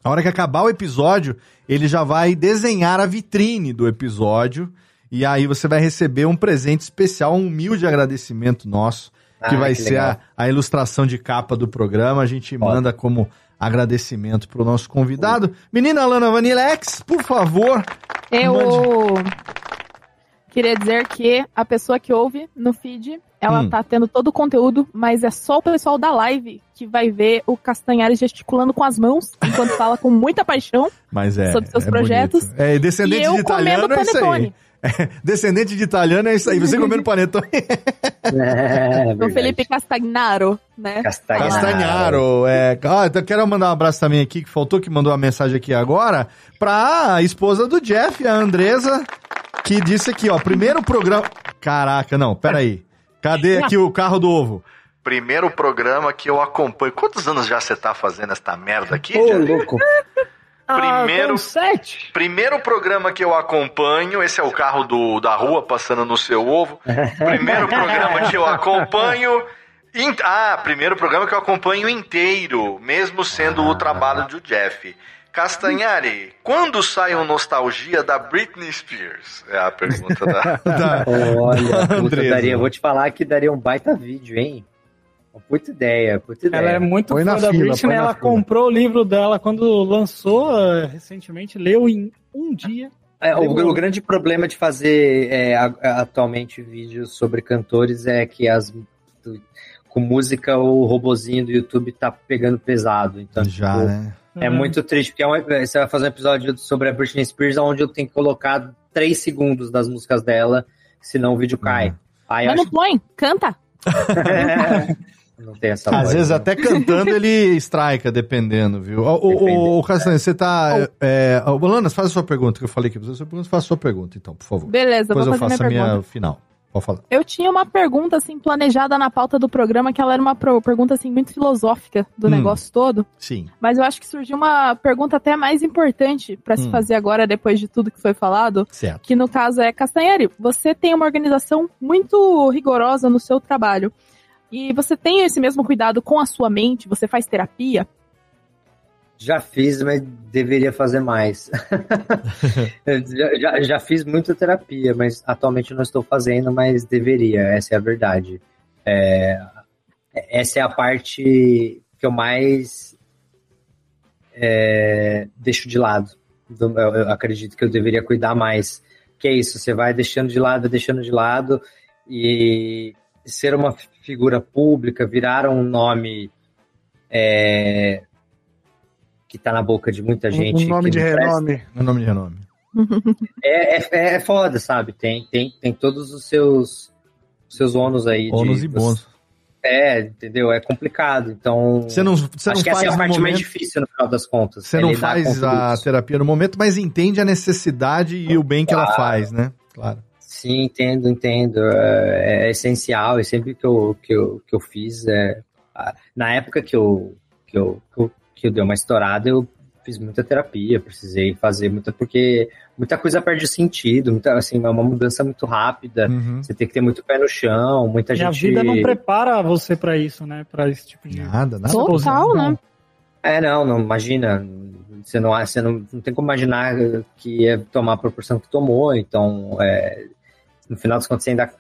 A hora que acabar o episódio, ele já vai desenhar a vitrine do episódio. E aí você vai receber um presente especial, um humilde agradecimento nosso, que Ah, vai que ser a, a ilustração de capa do programa. A gente manda como agradecimento pro nosso convidado. Menina Alana Vanilex, por favor. Eu. mande- Queria dizer que a pessoa que ouve no feed, ela Hum. tá tendo todo o conteúdo, mas é só o pessoal da live que vai ver o Castanhari gesticulando com as mãos, enquanto fala com muita paixão. Mas é. Sobre seus é projetos. bonito. É, descendente E eu de italiano comendo é isso aí. descendente de italiano é isso aí. Você comendo panetone. É, o Felipe Castagnaro, né? Castanharo. É, ah, então quero mandar um abraço também aqui, que faltou, que mandou uma mensagem aqui agora, pra esposa do Jeff, a Andresa, que disse aqui, ó, primeiro programa... Caraca, não, peraí. Cadê aqui o carro do ovo? Primeiro programa que eu acompanho. Quantos anos já você tá fazendo esta merda aqui? Ô, louco. Primeiro, Ah, primeiro programa que eu acompanho, esse é o carro do, da rua passando no seu ovo. Primeiro programa que eu acompanho. in- ah, primeiro programa que eu acompanho inteiro, mesmo sendo o trabalho do Jeff. Castanhari, quando sai um nostalgia da Britney Spears? É a pergunta da. Olha, puta, Andresa. daria, vou te falar que daria um baita vídeo, hein? Puta ideia, puta ideia. Ela é muito Põe fã na da fila, Britney, ela fila. comprou o livro dela quando lançou eh, recentemente, leu em um dia. É, o, o grande problema de fazer é, atualmente vídeos sobre cantores é que as com música o robozinho do YouTube tá pegando pesado. Então, Já, tipo, né? É muito triste, porque é um- você vai fazer um episódio sobre a Britney Spears onde eu tenho que colocar 3 segundos das músicas dela, senão o vídeo cai. Aí eu Mas não põe, canta. que não tem essa Às voz, vezes né? até cantando ele strika, dependendo, viu? O, o, o, o Castanho, você tá... É, é, ô, Lanas, faz a sua pergunta, que eu falei que você sua pergunta, faça a sua pergunta, então, por favor. Beleza, Depois vou eu fazer faço minha a minha pergunta. final. Pode falar. Eu tinha uma pergunta, assim, planejada na pauta do programa, que ela era uma pergunta, assim, muito filosófica do Hum. negócio todo. Sim. Mas eu acho que surgiu uma pergunta até mais importante pra se Hum. fazer agora, depois de tudo que foi falado. Certo. Que no caso é Castanhari, você tem uma organização muito rigorosa no seu trabalho. E você tem esse mesmo cuidado com a sua mente? Você faz terapia? Já fiz, mas deveria fazer mais. Já, já, já fiz muita terapia, mas atualmente não estou fazendo, mas deveria, essa é a verdade. É, essa é a parte que eu mais é, deixo de lado. Do- Eu, eu acredito que eu deveria cuidar mais. Que é isso, você vai deixando de lado, deixando de lado, e ser uma figura pública, virar um nome é, que tá na boca de muita gente. Um nome de renome. Um nome de renome. É, é, é foda, sabe? Tem, tem, tem todos os seus, seus ônus aí. de- Ônus e bônus. É, entendeu? É complicado. Então. Você não, você acho não que essa é faz a parte mais momento... difícil no final das contas. Você é não faz a isso. terapia no momento, mas entende a necessidade e o bem que ela Claro. faz, né? Claro. Sim, entendo, entendo. É, é essencial e sempre que eu, que eu, que eu fiz. É, na época que eu, que, eu, que, eu, que eu dei uma estourada, eu fiz muita terapia, precisei fazer muita, porque muita coisa perde sentido, muita, assim, é uma mudança muito rápida. Uhum. Você tem que ter muito pé no chão, muita E gente. a vida não prepara você pra isso, né? Pra esse tipo de. Nada, nada. Total, né? É, não, não, imagina. Você não, você não, não tem como imaginar que ia tomar a proporção que tomou, então, é, no final das contas, você ainda.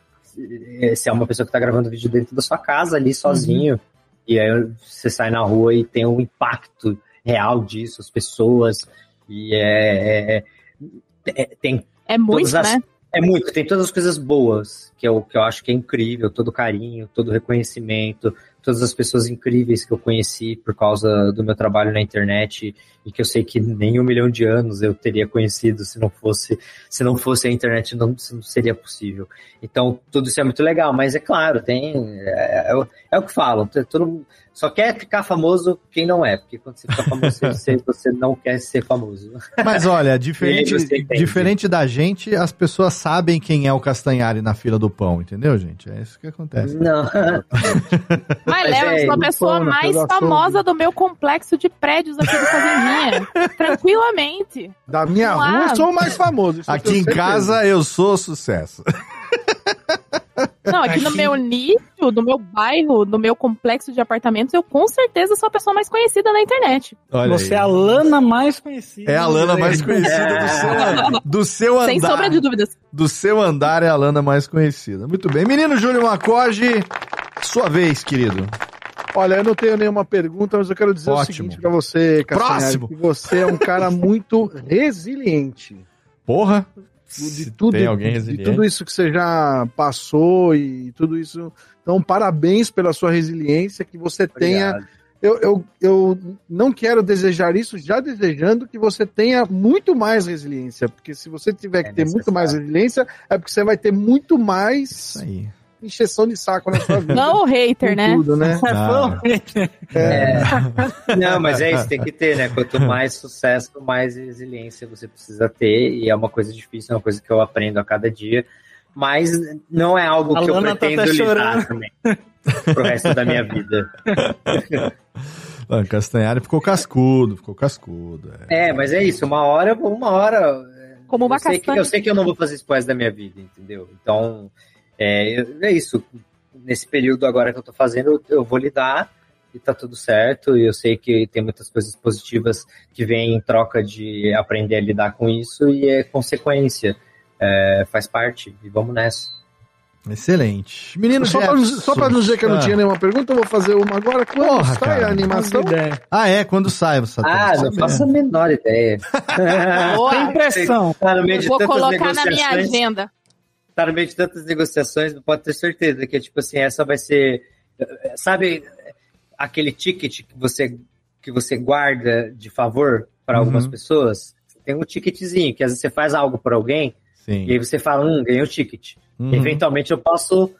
Você é uma pessoa que tá gravando vídeo dentro da sua casa ali sozinho, e aí você sai na rua e tem um impacto real disso, as pessoas, e é. é- é- tem É muito, as- né? É muito, tem todas as coisas boas, que eu, que eu acho que é incrível, todo carinho, todo reconhecimento, todas as pessoas incríveis que eu conheci por causa do meu trabalho na internet e que eu sei que nem um milhão de anos eu teria conhecido se não fosse, se não fosse a internet, não, não seria possível. Então, tudo isso é muito legal, mas é claro, tem. É, é é o que falam, todo só quer ficar famoso quem não é, porque quando você fica famoso, você, você não quer ser famoso. Mas olha, diferente, diferente da gente, as pessoas sabem quem é o Castanhari na fila do pão, entendeu, gente? É isso que acontece. Não. Mas, Mas Léo, eu é, sou a no pessoa pão, na mais famosa do meu complexo de prédios aqui do Fazendinha. Tranquilamente. Da minha Não rua, eu sou o mais famoso. Aqui em certeza. casa eu sou sucesso. Não, aqui no meu nicho, no meu bairro, no meu complexo de apartamentos, eu com certeza sou a pessoa mais conhecida na internet. Olha Você aí. é a Lana mais conhecida. É a Lana mais conhecida do seu, do seu andar. Sem sombra de dúvidas. Do seu andar é a Lana mais conhecida. Muito bem. Menino Júlio Macoge, sua vez, querido. Olha, eu não tenho nenhuma pergunta, mas eu quero dizer Ótimo. o seguinte pra você, Castanhari, Próximo. que você é um cara muito resiliente. Porra. De tudo, tem alguém de tudo isso que você já passou e tudo isso. Então, parabéns pela sua resiliência, que você tenha. Eu, eu, eu não quero desejar isso, já desejando que você tenha muito mais resiliência, porque se você tiver que ter muito mais resiliência, é porque você vai ter muito mais encheção de saco na sua vida. Não o hater, né? Tudo, né? Ah. É. Não, mas é isso, tem que ter, né? Quanto mais sucesso, mais resiliência você precisa ter. E é uma coisa difícil, é uma coisa que eu aprendo a cada dia. Mas não é algo A que eu Lana tá pretendo até lidar também pro resto da minha vida. Castanhari ficou cascudo, ficou cascudo. é. É, mas é isso, uma hora, uma hora. Como uma eu sei, que, eu sei que eu não vou fazer isso pro resto da minha vida, entendeu? Então, é, é isso. Nesse período agora que eu tô fazendo, eu, eu vou lidar e tá tudo certo. E eu sei que tem muitas coisas positivas que vêm em troca de aprender a lidar com isso e é consequência. É, faz parte. E vamos nessa. Excelente. Menino Só pra, Jefferson. só pra não dizer que eu não tinha nenhuma pergunta, eu vou fazer uma agora. Quando Porra, sai cara. a animação? Ah, é? Quando sai, você Ah, não faço a menor ideia. Boa. Tem impressão. Tá vou colocar na minha agenda. Tá no meio de tantas negociações, pode ter certeza que, tipo assim, essa vai ser. Sabe aquele ticket que você, que você guarda de favor para Uhum. algumas pessoas? Tem um ticketzinho, que às vezes você faz algo para alguém, Sim. e aí você fala, hum, ganhei o ticket. Uhum. Eventualmente eu posso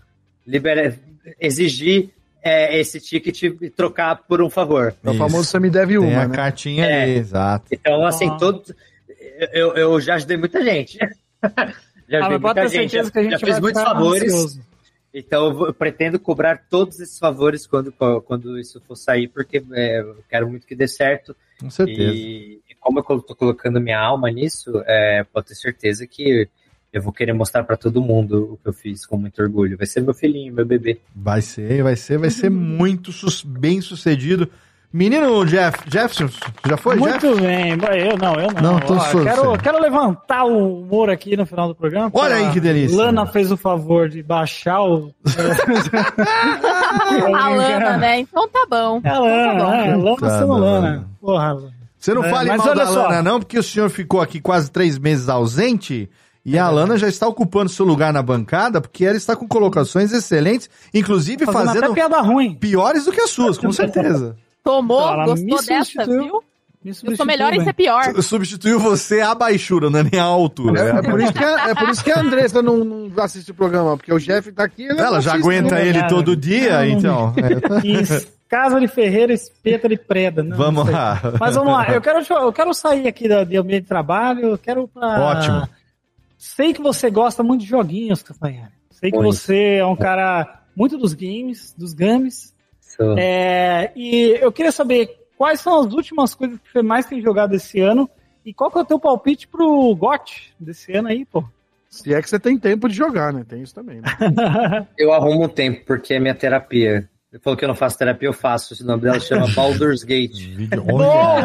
liberar, exigir é, esse ticket e trocar por um favor. É o famoso você me deve Tem uma, a né? cartinha É. ali, exato. Então, assim, todos. Eu, eu já ajudei muita gente. já Ah, mas certeza Já, que a gente já vai muitos favores. ansioso. Então eu, pretendo cobrar todos esses favores quando, quando isso for sair, porque é, eu quero muito que dê certo. Com certeza. E, e como eu tô colocando minha alma nisso, é, pode ter certeza que eu vou querer mostrar para todo mundo o que eu fiz com muito orgulho. Vai ser meu filhinho, meu bebê. Vai ser, vai ser, vai ser muito bem sucedido. Menino Jeff, Jefferson, já foi, Muito Jeff? bem. Eu não, eu não. Não, tô Ó, quero, quero levantar o humor aqui no final do programa. Olha aí que delícia. Lana fez o favor de baixar o. A Lana, né? Então tá bom. É a Lana, Então tá bom. né? Lana sendo Lana. Lana. Porra. Você não É, fale mas mal olha da só. Lana, não, porque o senhor ficou aqui quase três meses ausente e a Lana já está ocupando seu lugar na bancada, porque ela está com colocações excelentes, inclusive Fazendo fazendo até piada ruim. piores do que as suas, com certeza. Tomou, Então, ela gostou dessa, viu? Eu sou melhor em bem. ser pior. Substituiu você à baixura, não é nem à altura. É, é por isso que a, é por isso que a Andressa não, não assiste o programa, porque o Jeff tá aqui. ele não Ela já aguenta né? ele Não, todo dia, não, então. é. Casa de Ferreira, espeta de preda. Não, Vamos não lá. Mas vamos lá. Eu quero, eu quero sair aqui da, de ambiente de trabalho. Eu quero pra... Ótimo. Sei que você gosta muito de joguinhos, Castanhari. Sei que você é um cara muito dos games, dos games. Sou- É, e eu queria saber quais são as últimas coisas que você mais tem jogado esse ano e qual que é o teu palpite pro GOT desse ano aí, pô? Se é que você tem tempo de jogar, né? Tem isso também. Né? Eu arrumo um tempo, porque é minha terapia. Ele falou que eu não faço terapia, eu faço. O nome dela chama Baldur's Gate. Boa!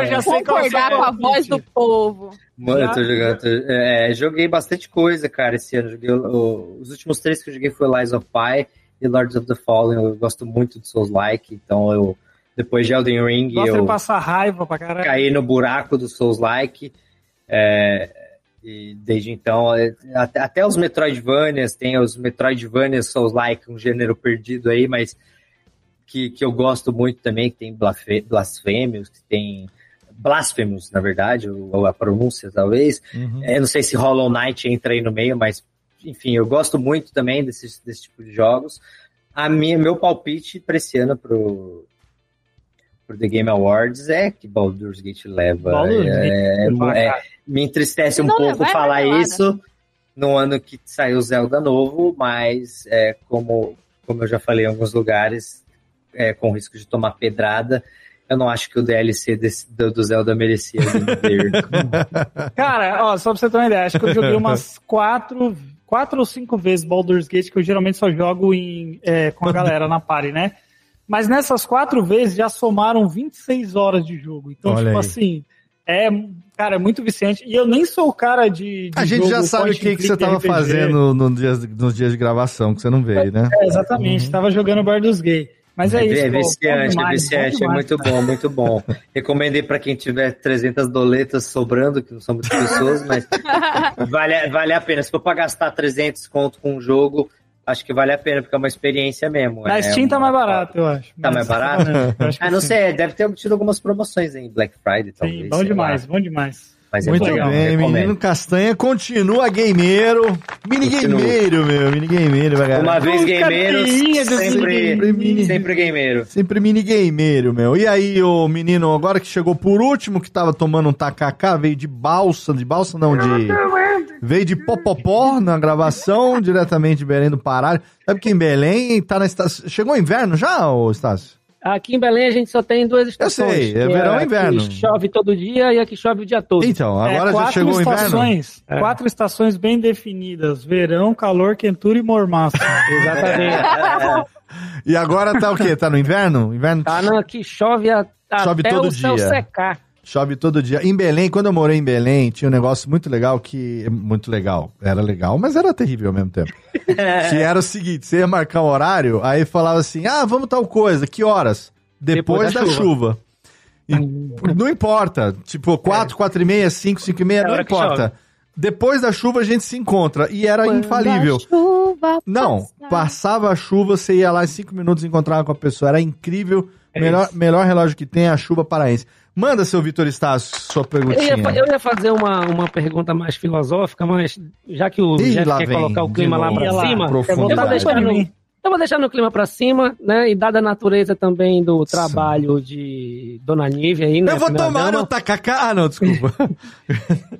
Eu já sei qual é Concordar com a voz do povo. Mano, eu tô jogando. tô- é, joguei bastante coisa, cara, esse ano. Joguei, o- o- os últimos três que eu joguei foi Lies of Pi e Lords of the Fallen. Eu gosto muito de Souls-like, então eu. Depois de Elden Ring, Gosta eu passar raiva pra caralho. caí no buraco do Souls-like. É, e desde então, é, até, até os Metroidvanias, tem os Metroidvanias Souls-like, um gênero perdido aí, mas que, que eu gosto muito também, que tem blasfêmios, que tem blasphemous, na verdade, ou a pronúncia talvez. Uhum. É, não sei se Hollow Knight entra aí no meio, mas enfim, eu gosto muito também desse, desse tipo de jogos. A minha, meu palpite para esse ano pro, pro The Game Awards é que Baldur's Gate leva. Baldur's é, Gate, é- é- me entristece um não pouco levar, falar isso no ano que saiu Zelda novo, mas é, como, como eu já falei em alguns lugares, é, com risco de tomar pedrada, eu não acho que o DLC desse- do, do Zelda merecia. Cara, ó, só pra você ter uma ideia, acho que eu joguei umas quatro, quatro ou cinco vezes Baldur's Gate, que eu geralmente só jogo em, é, com a galera na party, né? Mas nessas quatro vezes já somaram 26 horas de jogo. Então, Olha tipo aí. assim, é, cara, é muito viciante. E eu nem sou o cara de. de A gente jogo já sabe o que, que você click tava RPG. fazendo no dias, nos dias de gravação, que você não veio, né? É, exatamente, tava jogando Baldur's Gate. Mas é, É, isso. é pô, viciante, demais, é viciante, é muito bom, muito bom. Recomendei pra quem tiver 300 doletas sobrando, que não são muitas pessoas, mas vale, vale a pena. Se for pra gastar 300 conto com um jogo, acho que vale a pena, porque é uma experiência mesmo. Na é Steam tá uma- mais barato, eu acho. Tá mais barato? Ah, não sei, deve ter tido algumas promoções em Black Friday, talvez. Sim, bom demais, lá. bom demais. Mas é Muito legal, bem, recomendo. menino Castanha continua gameiro. Mini Continua. gameiro, meu. Mini gameiro, vai galera. Uma vez gameiro, sempre, Sempre mini- sempre gameiro. Sempre mini gameiro, meu. E aí, o menino, agora que chegou por último, que tava tomando um tacacá, veio de balsa, de balsa não, de... Veio de popopó na gravação, diretamente de Belém do Pará. Sabe que em Belém tá na estação... Chegou o inverno já, ô Estácio? Aqui em Belém a gente só tem duas estações. sei, é que verão e a inverno. Chove todo dia e a que chove o dia todo. Então, É, agora já quatro chegou o inverno. estações, É. quatro estações bem definidas: verão, calor, quentura e mormaço. Exatamente. E agora tá o quê? Tá no inverno? Inverno Tá na que chove a, Chove até todo o céu dia. secar. Chove todo dia. Em Belém, quando eu morei em Belém, tinha um negócio muito legal que. Muito legal. Era legal, mas era terrível ao mesmo tempo. que era o seguinte: você ia marcar um horário, aí falava assim: ah, vamos tal coisa, que horas? Depois, Depois da da, chuva. E não importa. Tipo, 4, 4 e meia, 5, 5 e meia, É a não importa. Depois da chuva a gente se encontra. E era infalível. Chuva Não, passa. passava a chuva, você ia lá em 5 minutos e encontrava com a pessoa. Era incrível. É melhor, isso. melhor relógio que tem é a chuva paraense. Manda, seu Vitor Estácio, sua Eu perguntinha. ia, fa- eu ia fazer uma, uma pergunta mais filosófica, mas já que o Ih, Jeff quer vem, colocar o clima lá pra lá, cima, eu vou deixar no, eu vou deixar no clima pra cima, né? E dada a natureza também do trabalho de Dona Nívia aí, né? Eu vou tomar dama, no tacacá. Ah, não, desculpa.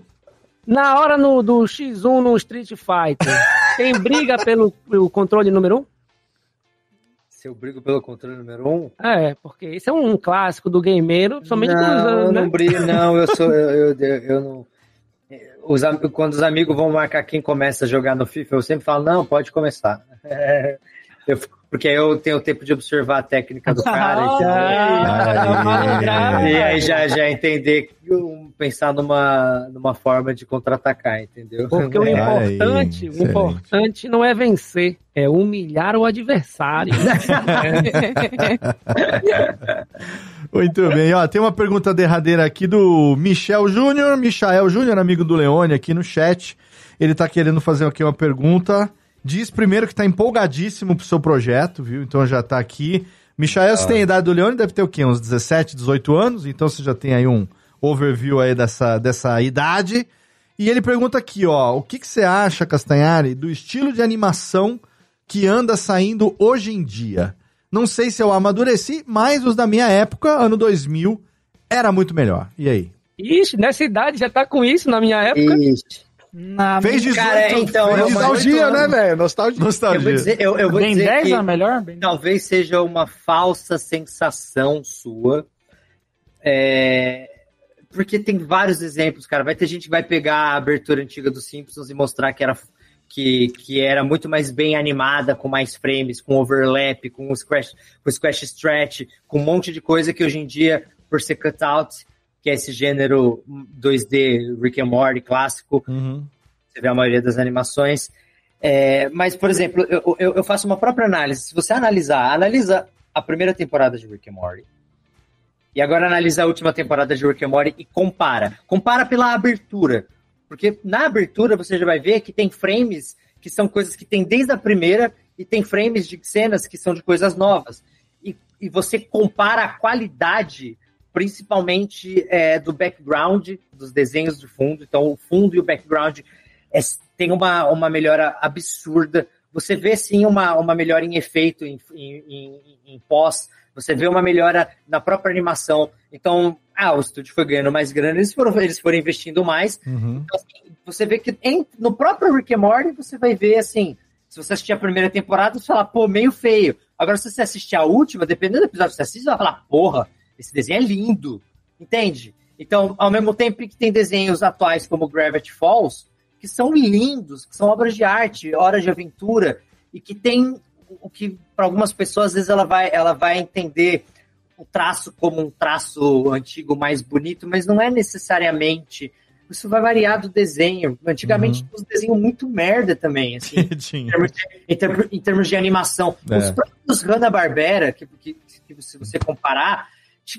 Na hora no, do X1 no Street Fighter, quem briga pelo, pelo controle número 1? Um? Se eu brigo pelo controle número um, É, porque esse é um clássico do gameiro, somente dos não, eu anos, não né? brigo, não, eu sou, eu, eu, eu não... Os, am- quando os amigos vão marcar quem começa a jogar no FIFA, eu sempre falo, não, pode começar. Eu fico- porque aí eu tenho tempo de observar a técnica do cara, entendeu? Aí. E aí já, já entender, pensar numa, numa forma de contra-atacar, entendeu? Porque o Aí, importante, o excelente. importante não é vencer, é humilhar o adversário. Muito bem, ó, tem uma pergunta derradeira aqui do Michel Júnior, Michael Júnior, amigo do Leone, aqui no chat. Ele tá querendo fazer aqui uma pergunta. Diz primeiro que tá empolgadíssimo pro seu projeto, viu? Então já tá aqui. Michael, você tem a idade do Leone, deve ter o quê? Uns 17, 18 anos, então você já tem aí um overview aí dessa, dessa idade. E ele pergunta aqui, ó, o que, que você acha, Castanhari, do estilo de animação que anda saindo hoje em dia? Não sei se eu amadureci, mas os da minha época, ano 2000, era muito melhor. E aí? Ixi, nessa idade já tá com isso na minha época. Ixi. Na Fez 18, Cara, então, fez eu- 18 Nostalgia, né, velho? Nostalgia. Eu vou Nostalgia. dizer, eu, eu vou Ben dizer 10 que é melhor? Ben talvez seja uma falsa sensação sua. É, Porque tem vários exemplos, cara. Vai ter gente que vai pegar a abertura antiga dos Simpsons e mostrar que era, que, que era muito mais bem animada, com mais frames, com overlap, com scratch, com scratch stretch, com um monte de coisa que hoje em dia, por ser cutout, que é esse gênero 2D Rick and Morty clássico, Uhum. você vê a maioria das animações. É, mas, por exemplo, eu, eu, eu faço uma própria análise. Se você analisar, analisa a primeira temporada de Rick and Morty. E agora analisa a última temporada de Rick and Morty e compara. Compara pela abertura. Porque na abertura você já vai ver que tem frames que são coisas que tem desde a primeira e tem frames de cenas que são de coisas novas. E, e você compara a qualidade, principalmente é, do background, dos desenhos de fundo. Então, o fundo e o background é, tem uma, uma melhora absurda. Você vê sim uma, uma melhora em efeito, em, em, em, pós, você vê uma melhora na própria animação. Então, ah, o estúdio foi ganhando mais grana, eles foram, eles foram investindo mais. Uhum. Então, assim, você vê que em- no próprio Rick and Morty, você vai ver assim, se você assistir a primeira temporada, você fala, pô, meio feio. Agora, se você assistir a última, dependendo do episódio que você assiste, você vai falar, porra, esse desenho é lindo. Entende? Então, ao mesmo tempo que tem desenhos atuais como Gravity Falls, que são lindos, que são obras de arte, horas de aventura, e que tem o que, para algumas pessoas, às vezes ela vai, ela vai entender o traço como um traço antigo mais bonito, mas não é necessariamente isso vai variar do desenho. Antigamente, Uhum. uns desenhos muito merda também, assim, em, termos de, em ter- em termos de animação. É. Os próprios Hanna-Barbera, que, que, que se você comparar,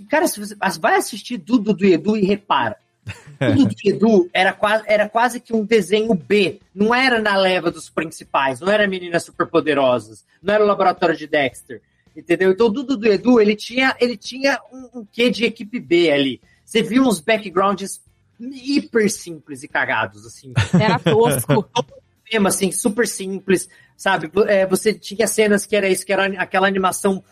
cara, se você vai assistir Dudu do Edu e repara. Tudo do Edu era quase, era quase que um desenho B. Não era na leva dos principais, não era Meninas Superpoderosas, não era o Laboratório de Dexter. Entendeu? Então o Dudu do Edu, ele tinha, ele tinha um, um quê de equipe B ali. Você viu uns backgrounds hiper simples e cagados, assim. Era tosco. Mesmo assim, super simples, sabe? É, você tinha cenas que era isso, que era aquela animação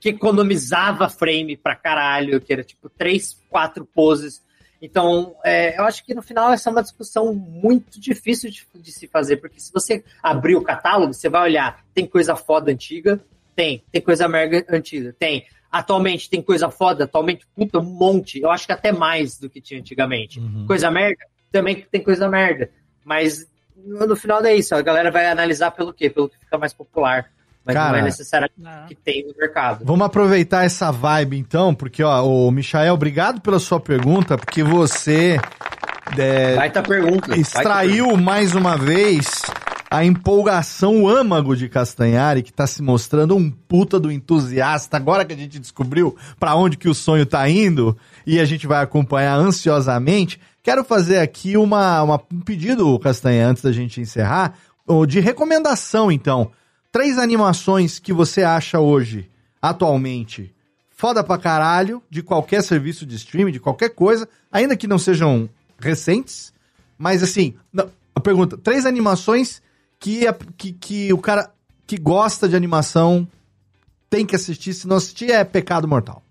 que economizava frame pra caralho, que era tipo três, quatro poses. Então, é, eu acho que no final essa é uma discussão muito difícil de, de se fazer, porque se você abrir o catálogo, você vai olhar, tem coisa foda antiga, tem, tem coisa merda antiga, tem. Atualmente tem coisa foda, atualmente, puta, um monte. Eu acho que até mais do que tinha antigamente. Coisa merda, também tem coisa merda. Mas no, no final é isso, a galera vai analisar pelo quê? Pelo que fica mais popular. Mas não Cara, é necessariamente o que tem no mercado. Vamos aproveitar essa vibe então, porque ó, o Michael, obrigado pela sua pergunta, porque você é, Baita pergunta. extraiu mais uma vez a empolgação, o âmago de Castanhari, que tá se mostrando um puta do entusiasta, agora que a gente descobriu pra onde que o sonho tá indo, e a gente vai acompanhar ansiosamente, quero fazer aqui uma, uma- um pedido, Castanha, antes da gente encerrar, de recomendação, então. Três animações que você acha hoje, atualmente, foda pra caralho, de qualquer serviço de streaming, de qualquer coisa, ainda que não sejam recentes, mas assim, não, a pergunta, três animações que, a- que, que o cara que gosta de animação tem que assistir, se não assistir é pecado mortal.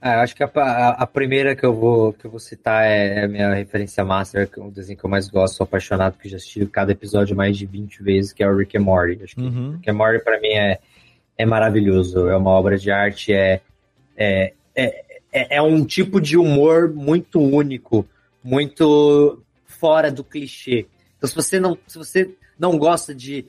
Ah, eu acho que a, a- a primeira que eu vou, que eu vou citar é a minha referência master, que é um desenho que eu mais gosto, sou apaixonado, porque já assisti cada episódio mais de 20 vezes, que é o Rick and Morty. Acho que Rick and Morty pra mim é, é maravilhoso, é uma obra de arte, é, é, é, é, é um tipo de humor muito único, muito fora do clichê. Então se você não, se você não gosta de,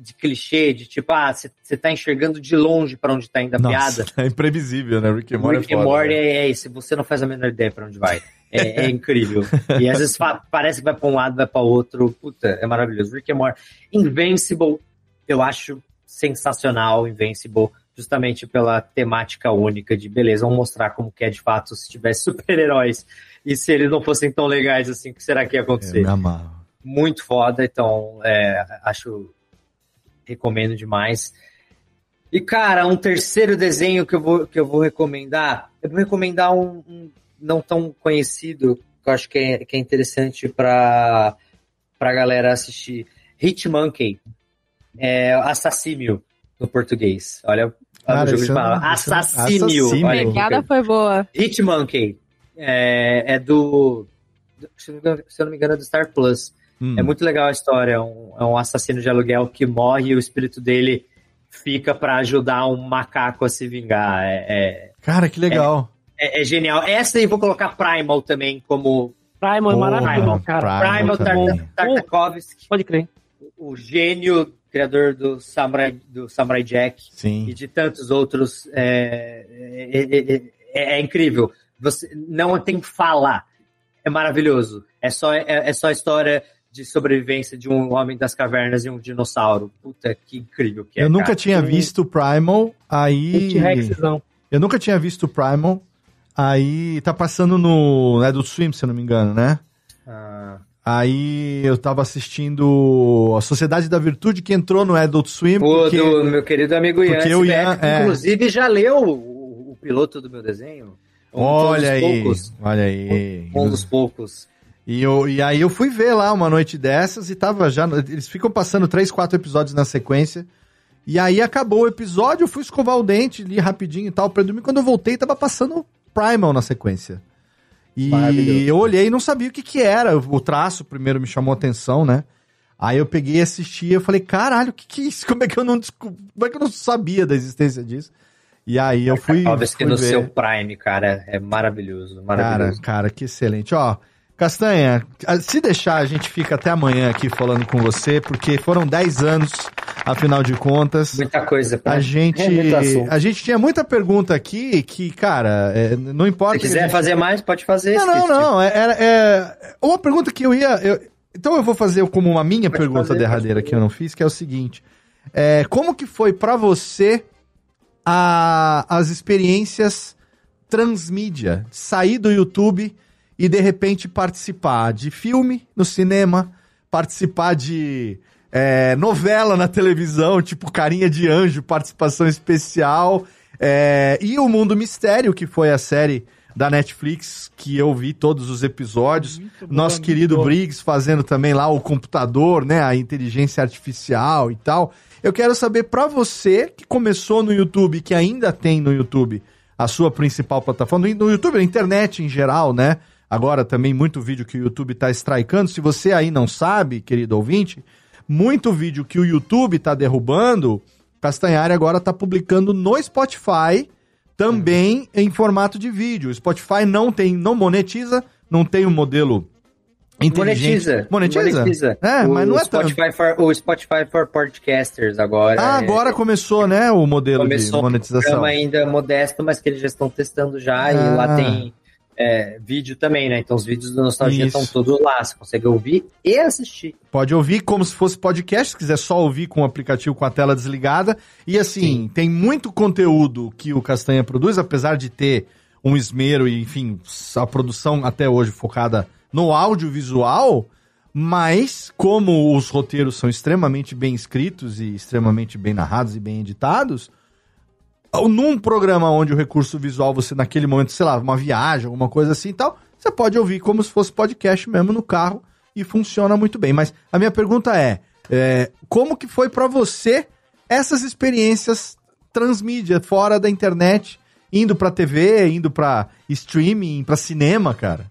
de clichê, de tipo, ah, você tá enxergando de longe pra onde tá indo a piada, é imprevisível, né? Rick and Morty Rick é and foda, Morty né? é, é isso, você não faz a menor ideia pra onde vai. É, é incrível. E às vezes parece que vai pra um lado, vai pra outro. Puta, é maravilhoso. Rick and Morty. Invincible, eu acho sensacional, Invincible, justamente pela temática única de beleza, vamos mostrar como que é de fato se tivesse super-heróis e se eles não fossem tão legais assim, o que será que ia acontecer? Eu me amarro. muito foda, então é, acho recomendo demais. E cara, um terceiro desenho que eu vou, que eu vou recomendar, eu vou recomendar um, um não tão conhecido, que eu acho que é, que é interessante para pra galera assistir. Hitmonkey, é assassínio no português. Olha, olha Cara, o jogo de é- palavras. isso é- Assassínio. A pegada foi boa. Hitmonkey é, é do. do- Se eu não me engano- se eu não me engano, é do Star Plus. Hum. É muito legal a história. É um, é um assassino de aluguel que morre e o espírito dele fica pra ajudar um macaco a se vingar. É, Cara, que legal. é, é genial. Essa aí vou colocar Primal também como. Primal é maravilhoso, cara. Primal. Tar- Tartakovsky, Pode crer. o gênio criador do Samurai, do Samurai Jack Sim. e de tantos outros. É, é, é- é- é incrível. Você não tem fala. É maravilhoso. É só, é, é só a história de sobrevivência de um homem das cavernas e um dinossauro. Puta, que incrível que é. eu nunca cara. tinha visto Primal, aí. Eu nunca tinha visto Primal. Aí tá passando no Adult Swim, se eu não me engano, né? Ah, Aí eu tava assistindo a Sociedade da Virtude, que entrou no Adult Swim. o porque... do meu querido amigo Ian, porque Ian- que é. inclusive já leu o, o piloto do meu desenho. Um- Olha um aí, poucos. olha aí. Um dos poucos. E, eu, e aí eu fui ver lá uma noite dessas e tava já. Eles ficam passando três, quatro episódios na sequência. E aí acabou o episódio, eu fui escovar o dente, li rapidinho e tal, pra dormir. Quando eu voltei, tava passando Primal na sequência. E eu olhei e não sabia o que que era. O traço primeiro me chamou a atenção, né? Aí eu peguei e assisti e eu falei, caralho, o que que é isso? Como é que eu não Como é que eu não sabia da existência disso? E aí eu fui. Talvez que no ver. seu Prime, cara, é maravilhoso. Cara, Maravilhoso. cara, que excelente. Ó, Castanha, se deixar, a gente fica até amanhã aqui falando com você, porque foram 10 anos, afinal de contas. Muita coisa. Pra... A gente, é a gente tinha muita pergunta aqui que, cara, é, não importa. Se quiser gente... fazer mais, pode fazer. Não, não, não. É, é, uma pergunta que eu ia. Eu... Então eu vou fazer como uma minha pode pergunta fazer, derradeira que eu não fiz, que é o seguinte: é, como que foi para você a, as experiências transmídia, sair do YouTube e de repente participar de filme no cinema, participar de é, novela na televisão, tipo Carinha de Anjo, participação especial, é, e o Mundo Mistério, que foi a série da Netflix, que eu vi todos os episódios. Nosso querido Briggs fazendo também lá o computador, né? A inteligência artificial e tal. Eu quero saber para você que começou no YouTube, que ainda tem no YouTube a sua principal plataforma, no YouTube, na internet em geral, né? Agora também muito vídeo que o YouTube está strikando. Se você aí não sabe, querido ouvinte, muito vídeo que o YouTube está derrubando, Castanhari agora está publicando no Spotify também uhum. em formato de vídeo. O Spotify não tem, não monetiza, não tem um modelo Monetiza. Monetiza? Monetiza. É, o mas não é Spotify for, O Spotify for Podcasters agora. Ah, é, agora começou, né, o modelo de monetização. Começou ainda modesto, mas que eles já estão testando já ah. e lá ah. tem é, vídeo também, né? Então os vídeos do Nostalgia estão todos lá. Você consegue ouvir e assistir. Pode ouvir como se fosse podcast, se quiser só ouvir com o aplicativo com a tela desligada. E assim, Sim. tem muito conteúdo que o Castanha produz, apesar de ter um esmero e, enfim, a produção até hoje focada no audiovisual, mas como os roteiros são extremamente bem escritos e extremamente bem narrados e bem editados, num programa onde o recurso visual você naquele momento, sei lá, uma viagem, alguma coisa assim e tal, você pode ouvir como se fosse podcast mesmo no carro e funciona muito bem. Mas a minha pergunta é, é como que foi para você essas experiências transmídia, fora da internet, indo pra TV, indo pra streaming, pra cinema, cara?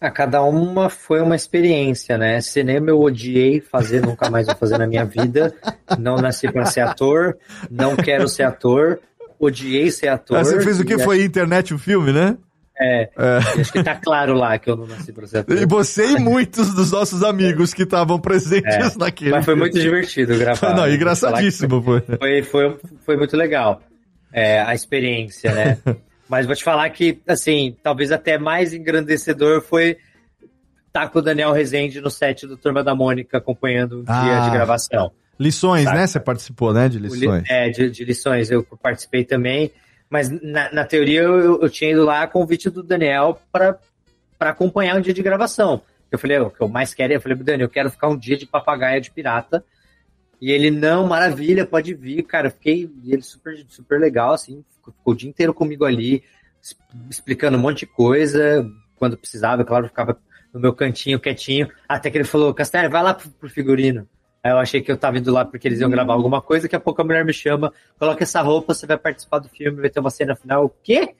A ah, cada uma foi uma experiência, né? Cinema eu odiei fazer, nunca mais vou fazer na minha vida. Não nasci para ser ator, não quero ser ator odiei ser ator. Ah, você fez o que? Foi acho... internet o filme, né? É, é. acho que tá claro lá que eu não nasci pra ser ator. E você e muitos dos nossos amigos que estavam presentes é, naquele. Mas foi muito divertido gravar. Não, engraçadíssimo, foi, foi, foi, foi muito legal é, a experiência, né? Mas vou te falar que, assim, talvez até mais engrandecedor foi estar tá com o Daniel Rezende no set do Turma da Mônica acompanhando um ah. dia de gravação. Lições, né? Você participou, né? De lições. É, de, de lições. Eu participei também. Mas na, na teoria eu, eu, tinha ido lá a convite do Daniel para acompanhar um dia de gravação. Eu falei, o que eu mais quero, é, eu falei, Daniel, eu quero ficar um dia de papagaia de pirata. E ele, não, maravilha, pode vir, cara. Eu fiquei, ele super, super legal, assim, ficou, o dia inteiro comigo ali, explicando um monte de coisa. Quando precisava, claro, ficava no meu cantinho quietinho. Até que ele falou, Castanho, vai lá pro, pro figurino. Aí eu achei que eu tava indo lá porque eles iam gravar alguma coisa, daqui a pouco a mulher me chama, coloca essa roupa, você vai participar do filme, vai ter uma cena final. O quê?